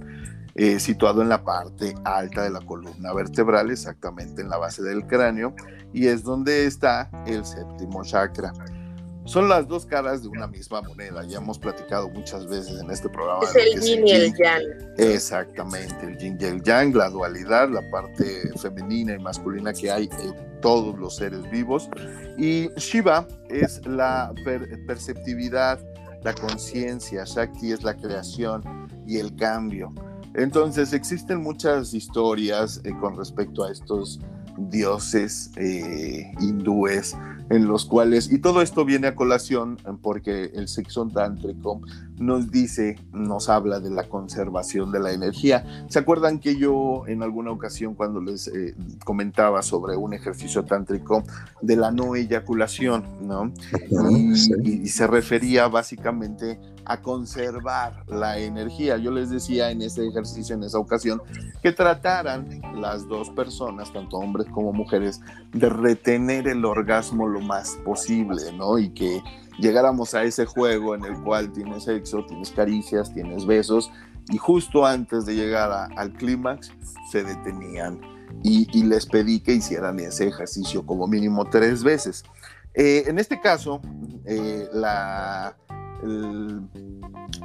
Eh, situado en la parte alta de la columna vertebral, exactamente en la base del cráneo, y es donde está el séptimo chakra. Son las dos caras de una misma moneda, ya hemos platicado muchas veces en este programa. Es el yin y el yang. Exactamente, el yin y el yang, la dualidad, la parte femenina y masculina que hay en todos los seres vivos. Y Shiva es la perceptividad, la conciencia, Shakti es la creación y el cambio. Entonces existen muchas historias eh, con respecto a estos dioses eh, hindúes en los cuales, y todo esto viene a colación porque el sexo tántrico nos dice, nos habla de la conservación de la energía. ¿Se acuerdan que yo en alguna ocasión cuando les eh, comentaba sobre un ejercicio tántrico de la no eyaculación, ¿no? y se refería básicamente a conservar la energía. Yo les decía en ese ejercicio, en esa ocasión, que trataran las dos personas, tanto hombres como mujeres, de retener el orgasmo más posible, ¿no? Y que llegáramos a ese juego en el cual tienes sexo, tienes caricias, tienes besos, y justo antes de llegar al clímax se detenían. Y, les pedí que hicieran ese ejercicio como mínimo tres veces. Eh, en este caso, eh, la,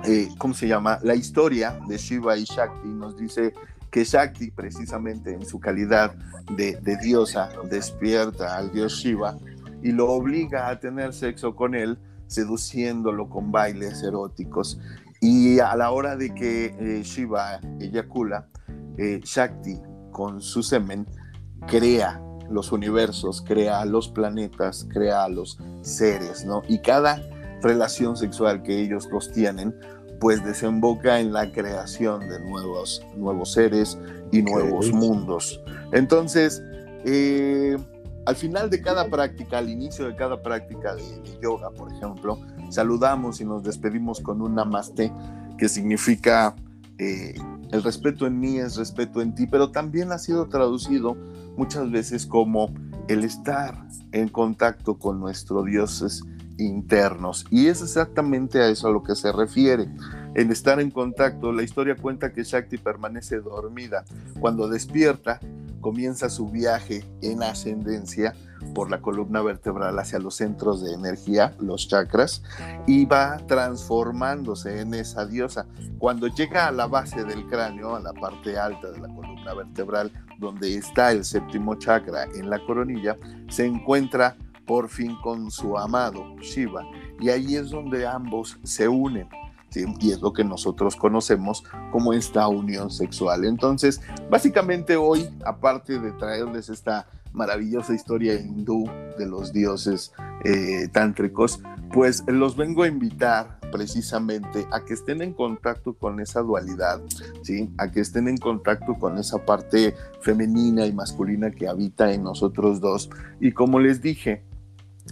eh, ¿cómo se llama? La historia de Shiva y Shakti nos dice que Shakti, precisamente en su calidad de, diosa, despierta al dios Shiva y lo obliga a tener sexo con él, seduciéndolo con bailes eróticos. Y a la hora de que eh, Shiva eyacula, eh, Shakti con su semen crea los universos, crea los planetas, crea los seres, ¿no? Y cada relación sexual que ellos dos tienen, pues desemboca en la creación de nuevos, nuevos seres y nuevos mundos. Entonces, eh, al final de cada práctica, al inicio de cada práctica de, yoga, por ejemplo, saludamos y nos despedimos con un namaste, que significa eh, el respeto en mí es respeto en ti, pero también ha sido traducido muchas veces como el estar en contacto con nuestros dioses internos. Y es exactamente a eso a lo que se refiere. En estar en contacto, la historia cuenta que Shakti permanece dormida. Cuando despierta, comienza su viaje en ascendencia por la columna vertebral hacia los centros de energía, los chakras, y va transformándose en esa diosa. Cuando llega a la base del cráneo, a la parte alta de la columna vertebral, donde está el séptimo chakra en la coronilla, se encuentra por fin con su amado Shiva, y ahí es donde ambos se unen y es lo que nosotros conocemos como esta unión sexual. Entonces, básicamente hoy, aparte de traerles esta maravillosa historia hindú de los dioses eh, tántricos, pues los vengo a invitar precisamente a que estén en contacto con esa dualidad, ¿sí? a que estén en contacto con esa parte femenina y masculina que habita en nosotros dos. Y como les dije,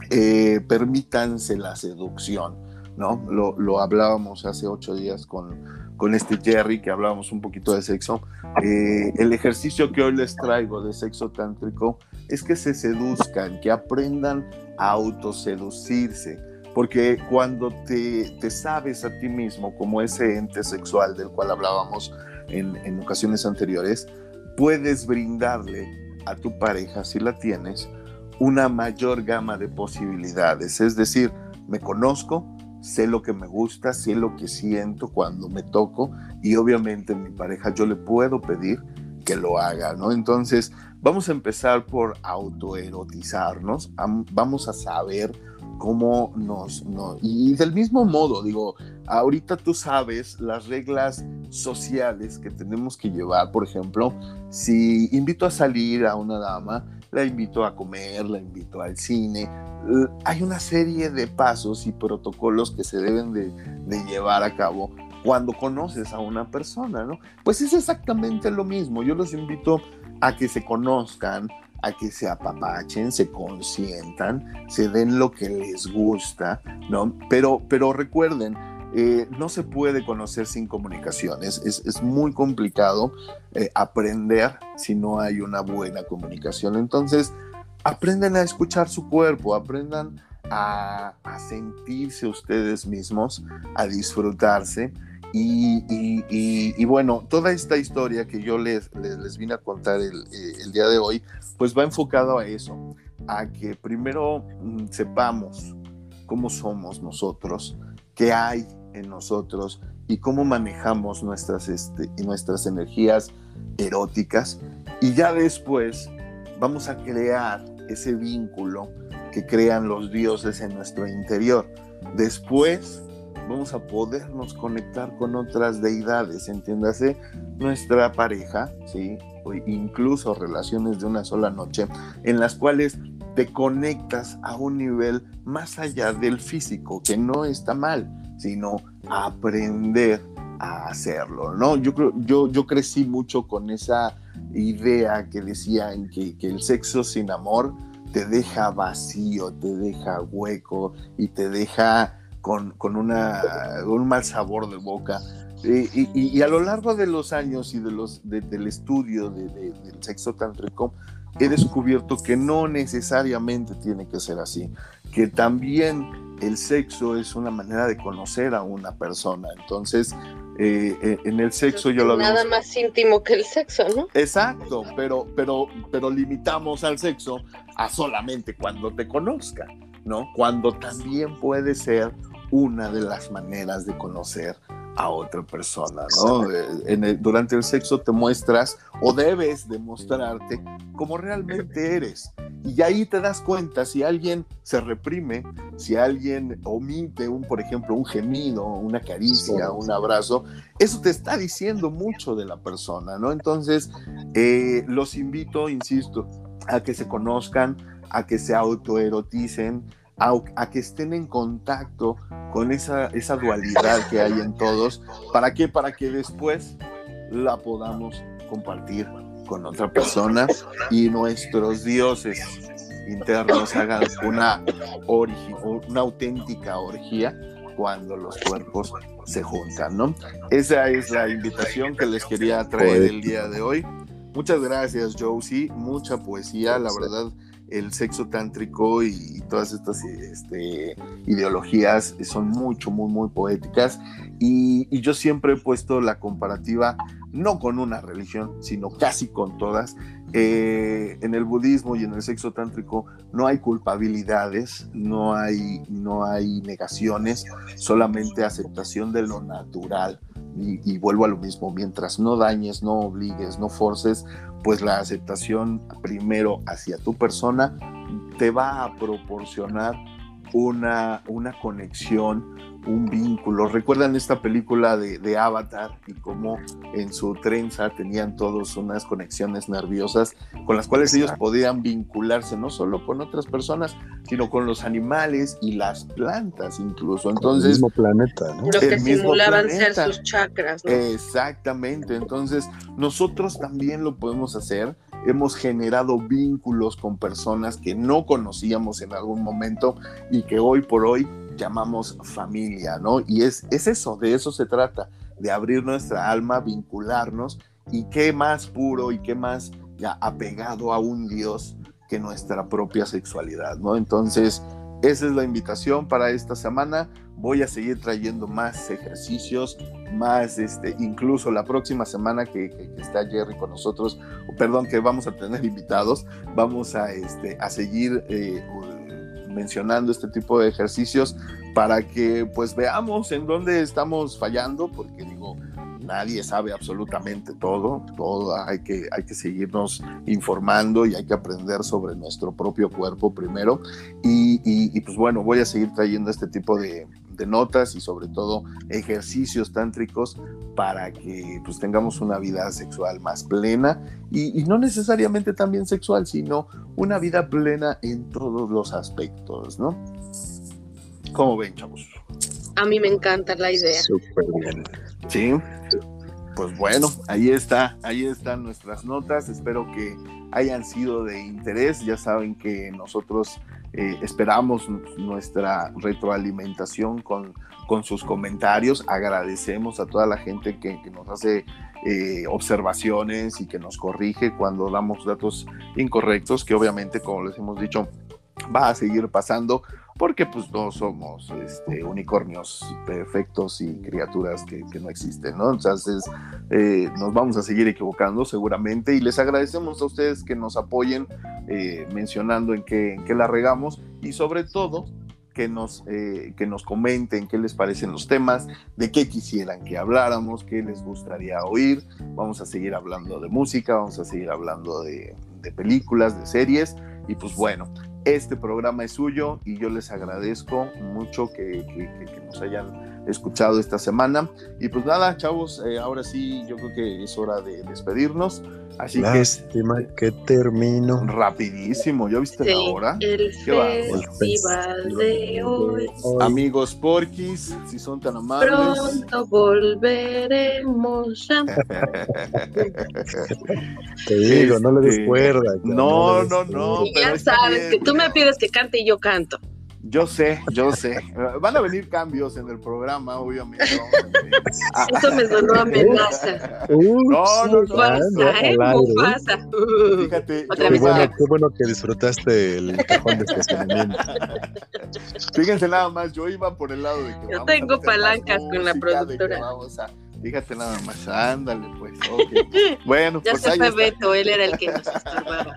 eh, permítanse la seducción ¿no? Lo, hablábamos hace ocho días con, con este Jerry, que hablábamos un poquito de sexo. Eh, el ejercicio que hoy les traigo de sexo tántrico es que se seduzcan, que aprendan a autoseducirse, porque cuando te, te sabes a ti mismo como ese ente sexual del cual hablábamos en, en ocasiones anteriores, puedes brindarle a tu pareja, si la tienes, una mayor gama de posibilidades. Es decir, me conozco, sé lo que me gusta, sé lo que siento cuando me toco y obviamente mi pareja yo le puedo pedir que lo haga, ¿no? Entonces, vamos a empezar por autoerotizarnos, vamos a saber cómo nos, Y del mismo modo, digo, ahorita tú sabes las reglas sociales que tenemos que llevar, por ejemplo, si invito a salir a una dama, la invito a comer, la invito al cine. Hay una serie de pasos y protocolos que se deben de, llevar a cabo cuando conoces a una persona, ¿no? Pues es exactamente lo mismo. Yo los invito a que se conozcan, a que se apapachen, se consientan, se den lo que les gusta, ¿no? Pero, pero recuerden, eh, no se puede conocer sin comunicación. Es, muy complicado eh, aprender si no hay una buena comunicación. Entonces, aprendan a escuchar su cuerpo, aprendan a, sentirse ustedes mismos, a disfrutarse. Y, bueno, toda esta historia que yo les, les, vine a contar el, eh, el, día de hoy, pues va enfocado a eso, a que primero mm, sepamos cómo somos nosotros, qué hay en nosotros y cómo manejamos nuestras, este, nuestras energías eróticas. Y ya después vamos a crear ese vínculo que crean los dioses en nuestro interior. Después vamos a podernos conectar con otras deidades, entiéndase, nuestra pareja, ¿sí? O incluso relaciones de una sola noche, en las cuales te conectas a un nivel más allá del físico, que no está mal, sino aprender a hacerlo, ¿no? Yo, creo, yo, yo crecí mucho con esa idea que decían que, que el sexo sin amor te deja vacío, te deja hueco y te deja con, con una, un mal sabor de boca. Y, y, a lo largo de los años y de los, del estudio de, del sexo tántrico, he descubierto que no necesariamente tiene que ser así, que también el sexo es una manera de conocer a una persona. Entonces, eh, eh, en el sexo yo lo Nada más íntimo que el sexo, ¿no? Exacto, pero, pero, pero limitamos al sexo a solamente cuando te conozca, ¿no? Cuando también puede ser una de las maneras de conocer a otra persona, ¿no? Eh, durante el sexo te muestras o debes demostrarte como realmente eres. Y ahí te das cuenta si alguien se reprime, si alguien omite un, por ejemplo, un gemido, una caricia, un abrazo, eso te está diciendo mucho de la persona, ¿no? Entonces, eh, los invito, insisto, a que se conozcan, a que se autoeroticen, a, que estén en contacto con esa, esa dualidad que hay en todos. ¿Para qué? Para que después la podamos compartir con otra persona y nuestros dioses internos hagan una, una auténtica orgía cuando los cuerpos se juntan, ¿no? Esa es la invitación que les quería traer el día de hoy. Muchas gracias, Josie. Mucha poesía, la verdad el sexo tántrico y, todas estas este, ideologías son mucho, muy, muy poéticas. Y, yo siempre he puesto la comparativa, no con una religión, sino casi con todas. Eh, en el budismo y en el sexo tántrico no hay culpabilidades, no hay, no hay negaciones, solamente aceptación de lo natural. Y, vuelvo a lo mismo, mientras no dañes, no obligues, no forces, pues la aceptación primero hacia tu persona te va a proporcionar una, una conexión, un vínculo. ¿Recuerdan esta película de, Avatar y cómo en su trenza tenían todos unas conexiones nerviosas con las cuales ellos podían vincularse no solo con otras personas, sino con los animales y las plantas incluso? Entonces, el mismo planeta, ¿no? Lo que simulaban ser sus chakras. Exactamente. Entonces, nosotros también lo podemos hacer hemos generado vínculos con personas que no conocíamos en algún momento y que hoy por hoy llamamos familia, ¿no? Y es, es eso, de eso se trata, de abrir nuestra alma, vincularnos y qué más puro y qué más ya apegado a un Dios que nuestra propia sexualidad, ¿no? Entonces, esa es la invitación para esta semana. Voy a seguir trayendo más ejercicios, más, este, incluso la próxima semana que, está Jerry con nosotros, perdón, que vamos a tener [laughs] invitados, vamos a, este, a seguir eh, mencionando este tipo de ejercicios para que pues veamos en dónde estamos fallando, porque digo, nadie sabe absolutamente todo, todo hay que, hay que seguirnos informando y hay que aprender sobre nuestro propio cuerpo primero. Y, pues bueno, voy a seguir trayendo este tipo de, notas y sobre todo ejercicios tántricos para que pues tengamos una vida sexual más plena y, y, no necesariamente también sexual, sino una vida plena en todos los aspectos, ¿no? ¿Cómo ven, chavos? A mí me encanta la idea. Súper bien. Sí, pues bueno, ahí está, ahí están nuestras notas. Espero que hayan sido de interés. Ya saben que nosotros eh, esperamos nuestra retroalimentación con, con sus comentarios. Agradecemos a toda la gente que, nos hace eh, observaciones y que nos corrige cuando damos datos incorrectos, que obviamente, como les hemos dicho, va a seguir pasando porque pues no somos este, unicornios perfectos y criaturas que, no existen, ¿no? Entonces eh, nos vamos a seguir equivocando seguramente y les agradecemos a ustedes que nos apoyen eh, mencionando en qué, la regamos y sobre todo que nos, eh, que nos comenten qué les parecen los temas, de qué quisieran que habláramos, qué les gustaría oír. Vamos a seguir hablando de música, vamos a seguir hablando de películas, de series. Y pues bueno, este programa es suyo y yo les agradezco mucho que, nos hayan escuchado esta semana. Y pues nada, chavos, eh, ahora sí yo creo que es hora de despedirnos. Así Lástima que, termino. Rapidísimo, ¿ya viste la hora? El festival de hoy. Amigos porquis, si son tan amables. Pronto volveremos. [laughs] Te digo, no le des este. No, no, no. ya sabes que tú me pides que cante y yo canto. Yo sé, yo sé. Van a venir cambios en el programa, obviamente. Eso me sonó amenaza. no, no, no. Pasa, ¿eh? pasa. Fíjate. Qué bueno, qué bueno que disfrutaste el cajón de estacionamiento. Fíjense nada más, yo iba por el lado de que. Yo tengo palancas con la productora. Fíjate nada más, ándale, pues. Okay. [laughs] Bueno, ya pues se fue Beto, él era el que nos estorbaba.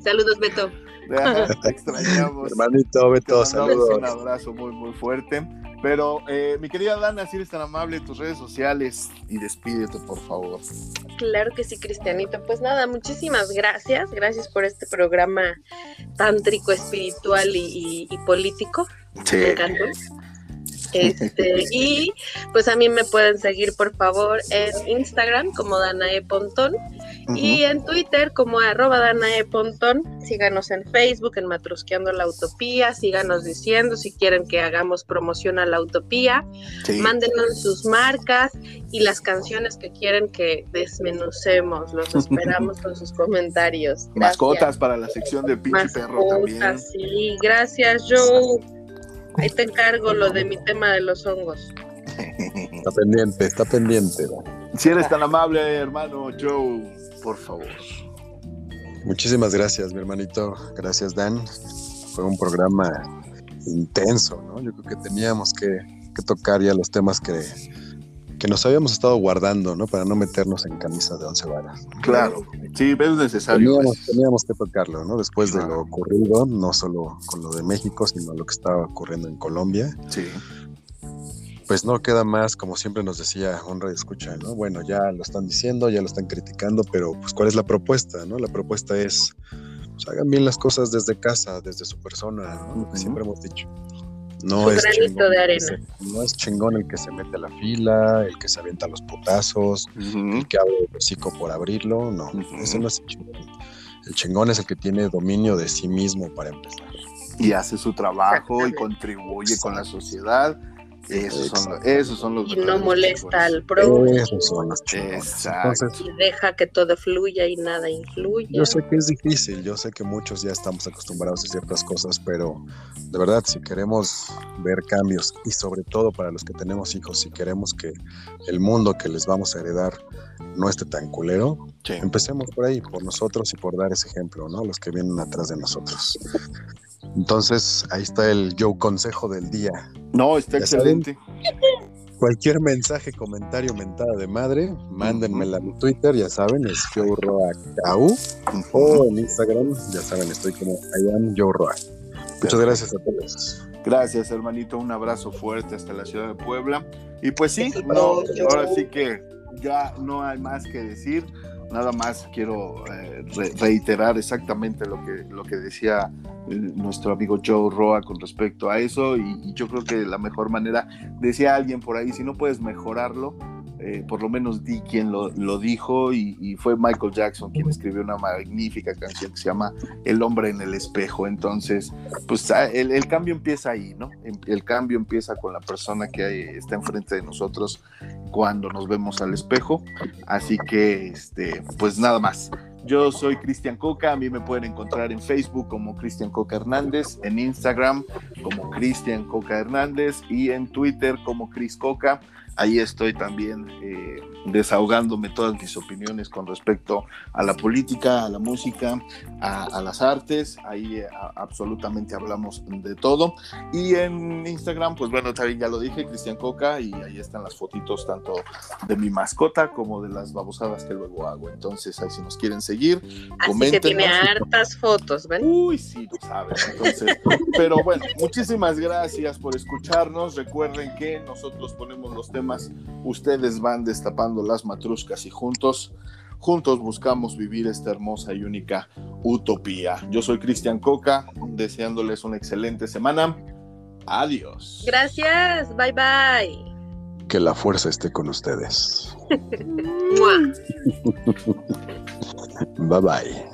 Saludos, Beto. [laughs] [laughs] te extrañamos. Hermanito Beto, saludos. Un abrazo muy, muy fuerte. Pero, eh, mi querida Dana, si eres tan amable, tus redes sociales y despídete, por favor. Claro que sí, Cristianito. Pues nada, muchísimas gracias. Gracias por este programa tántrico, espiritual y, político. Sí. Me encantó. Este, [laughs] y pues a mí me pueden seguir por favor en Instagram como Danae Pontón Y en Twitter como arroba Danae Pontón, síganos en Facebook, en Matrusqueando la Utopía, síganos diciendo si quieren que hagamos promoción a la Utopía, mándenos sus marcas y las canciones que quieren que desmenucemos, los [laughs] esperamos con sus comentarios. Mascotas para la sección de pinche perro también. Sí, gracias Joe. Ahí te encargo lo de mi tema de los hongos. Está pendiente, está pendiente. Si eres tan amable, hermano Joe, por favor. Muchísimas gracias, mi hermanito. Gracias, Dan. Fue un programa intenso, ¿no? Yo creo que teníamos que, tocar ya los temas que, que nos habíamos estado guardando, ¿no? Para no meternos en camisa de once varas. Claro, sí, es necesario. Teníamos, que tocarlo, ¿no? Después de lo ocurrido, no solo con lo de México, sino lo que estaba ocurriendo en Colombia. Sí pues no queda más, como siempre nos decía un radio escucha, ¿no? Bueno, ya lo están diciendo, ya lo están criticando, pero pues ¿cuál es la propuesta, no? La propuesta es, pues hagan bien las cosas desde casa, desde su persona, ¿no? Lo que siempre hemos dicho. No es, chingón, no es chingón el que se mete a la fila, el que se avienta los putazos, el que abre el hocico por abrirlo, no, ese no es el chingón. El chingón es el que tiene dominio de sí mismo para empezar. Y hace su trabajo y contribuye con la sociedad esos son, esos son los Y no molesta al pro. Esos son los y deja que todo fluya y nada influya. Yo sé que es difícil, yo sé que muchos ya estamos acostumbrados a ciertas cosas, pero de verdad, si queremos ver cambios y sobre todo para los que tenemos hijos, si queremos que el mundo que les vamos a heredar no esté tan culero, empecemos por ahí, por nosotros y por dar ese ejemplo, ¿no? Los que vienen atrás de nosotros. Entonces, ahí está el yo consejo del día. No, está excelente. cualquier mensaje, comentario, mentada de madre, mándenmela mi Twitter, ya saben, es JoeRoaCau. O en Instagram, ya saben, estoy como I am Muchas gracias a todos. Gracias, hermanito. Un abrazo fuerte hasta la ciudad de Puebla. Y pues sí, no, ahora sí que ya no hay más que decir. Nada más quiero eh, reiterar exactamente lo que, lo que decía eh, nuestro amigo Joe Roa con respecto a eso y, yo creo que la mejor manera, decía alguien por ahí, si no puedes mejorarlo, eh, por lo menos di quien lo, dijo y, fue Michael Jackson quien escribió una magnífica canción que se llama El hombre en el espejo. Entonces, pues ah, el, cambio empieza ahí, ¿no? Em, el cambio empieza con la persona que está enfrente de nosotros cuando nos vemos al espejo. Así que, este, pues nada más. Yo soy Cristian Coca, a mí me pueden encontrar en Facebook como Cristian Coca Hernández, en Instagram como Cristian Coca Hernández y en Twitter como Cris Coca ahí estoy también eh, desahogándome todas mis opiniones con respecto a la política, a la música, a, las artes. Ahí eh, absolutamente hablamos de todo. Y en Instagram, pues bueno, también ya lo dije, Cristian Coca, y ahí están las fotitos tanto de mi mascota como de las babosadas que luego hago. Entonces, ahí si nos quieren seguir, Así que tiene hartas fotos, ¿ven? Uy, sí, lo sabes. Entonces, [laughs] pero bueno, muchísimas gracias por escucharnos. Recuerden que nosotros ponemos los temas, ustedes van destapando las matruscas y juntos, juntos buscamos vivir esta hermosa y única utopía. Yo soy Cristian Coca, deseándoles una excelente semana. Adiós. Gracias, bye bye. Que la fuerza esté con ustedes. [laughs] bye bye.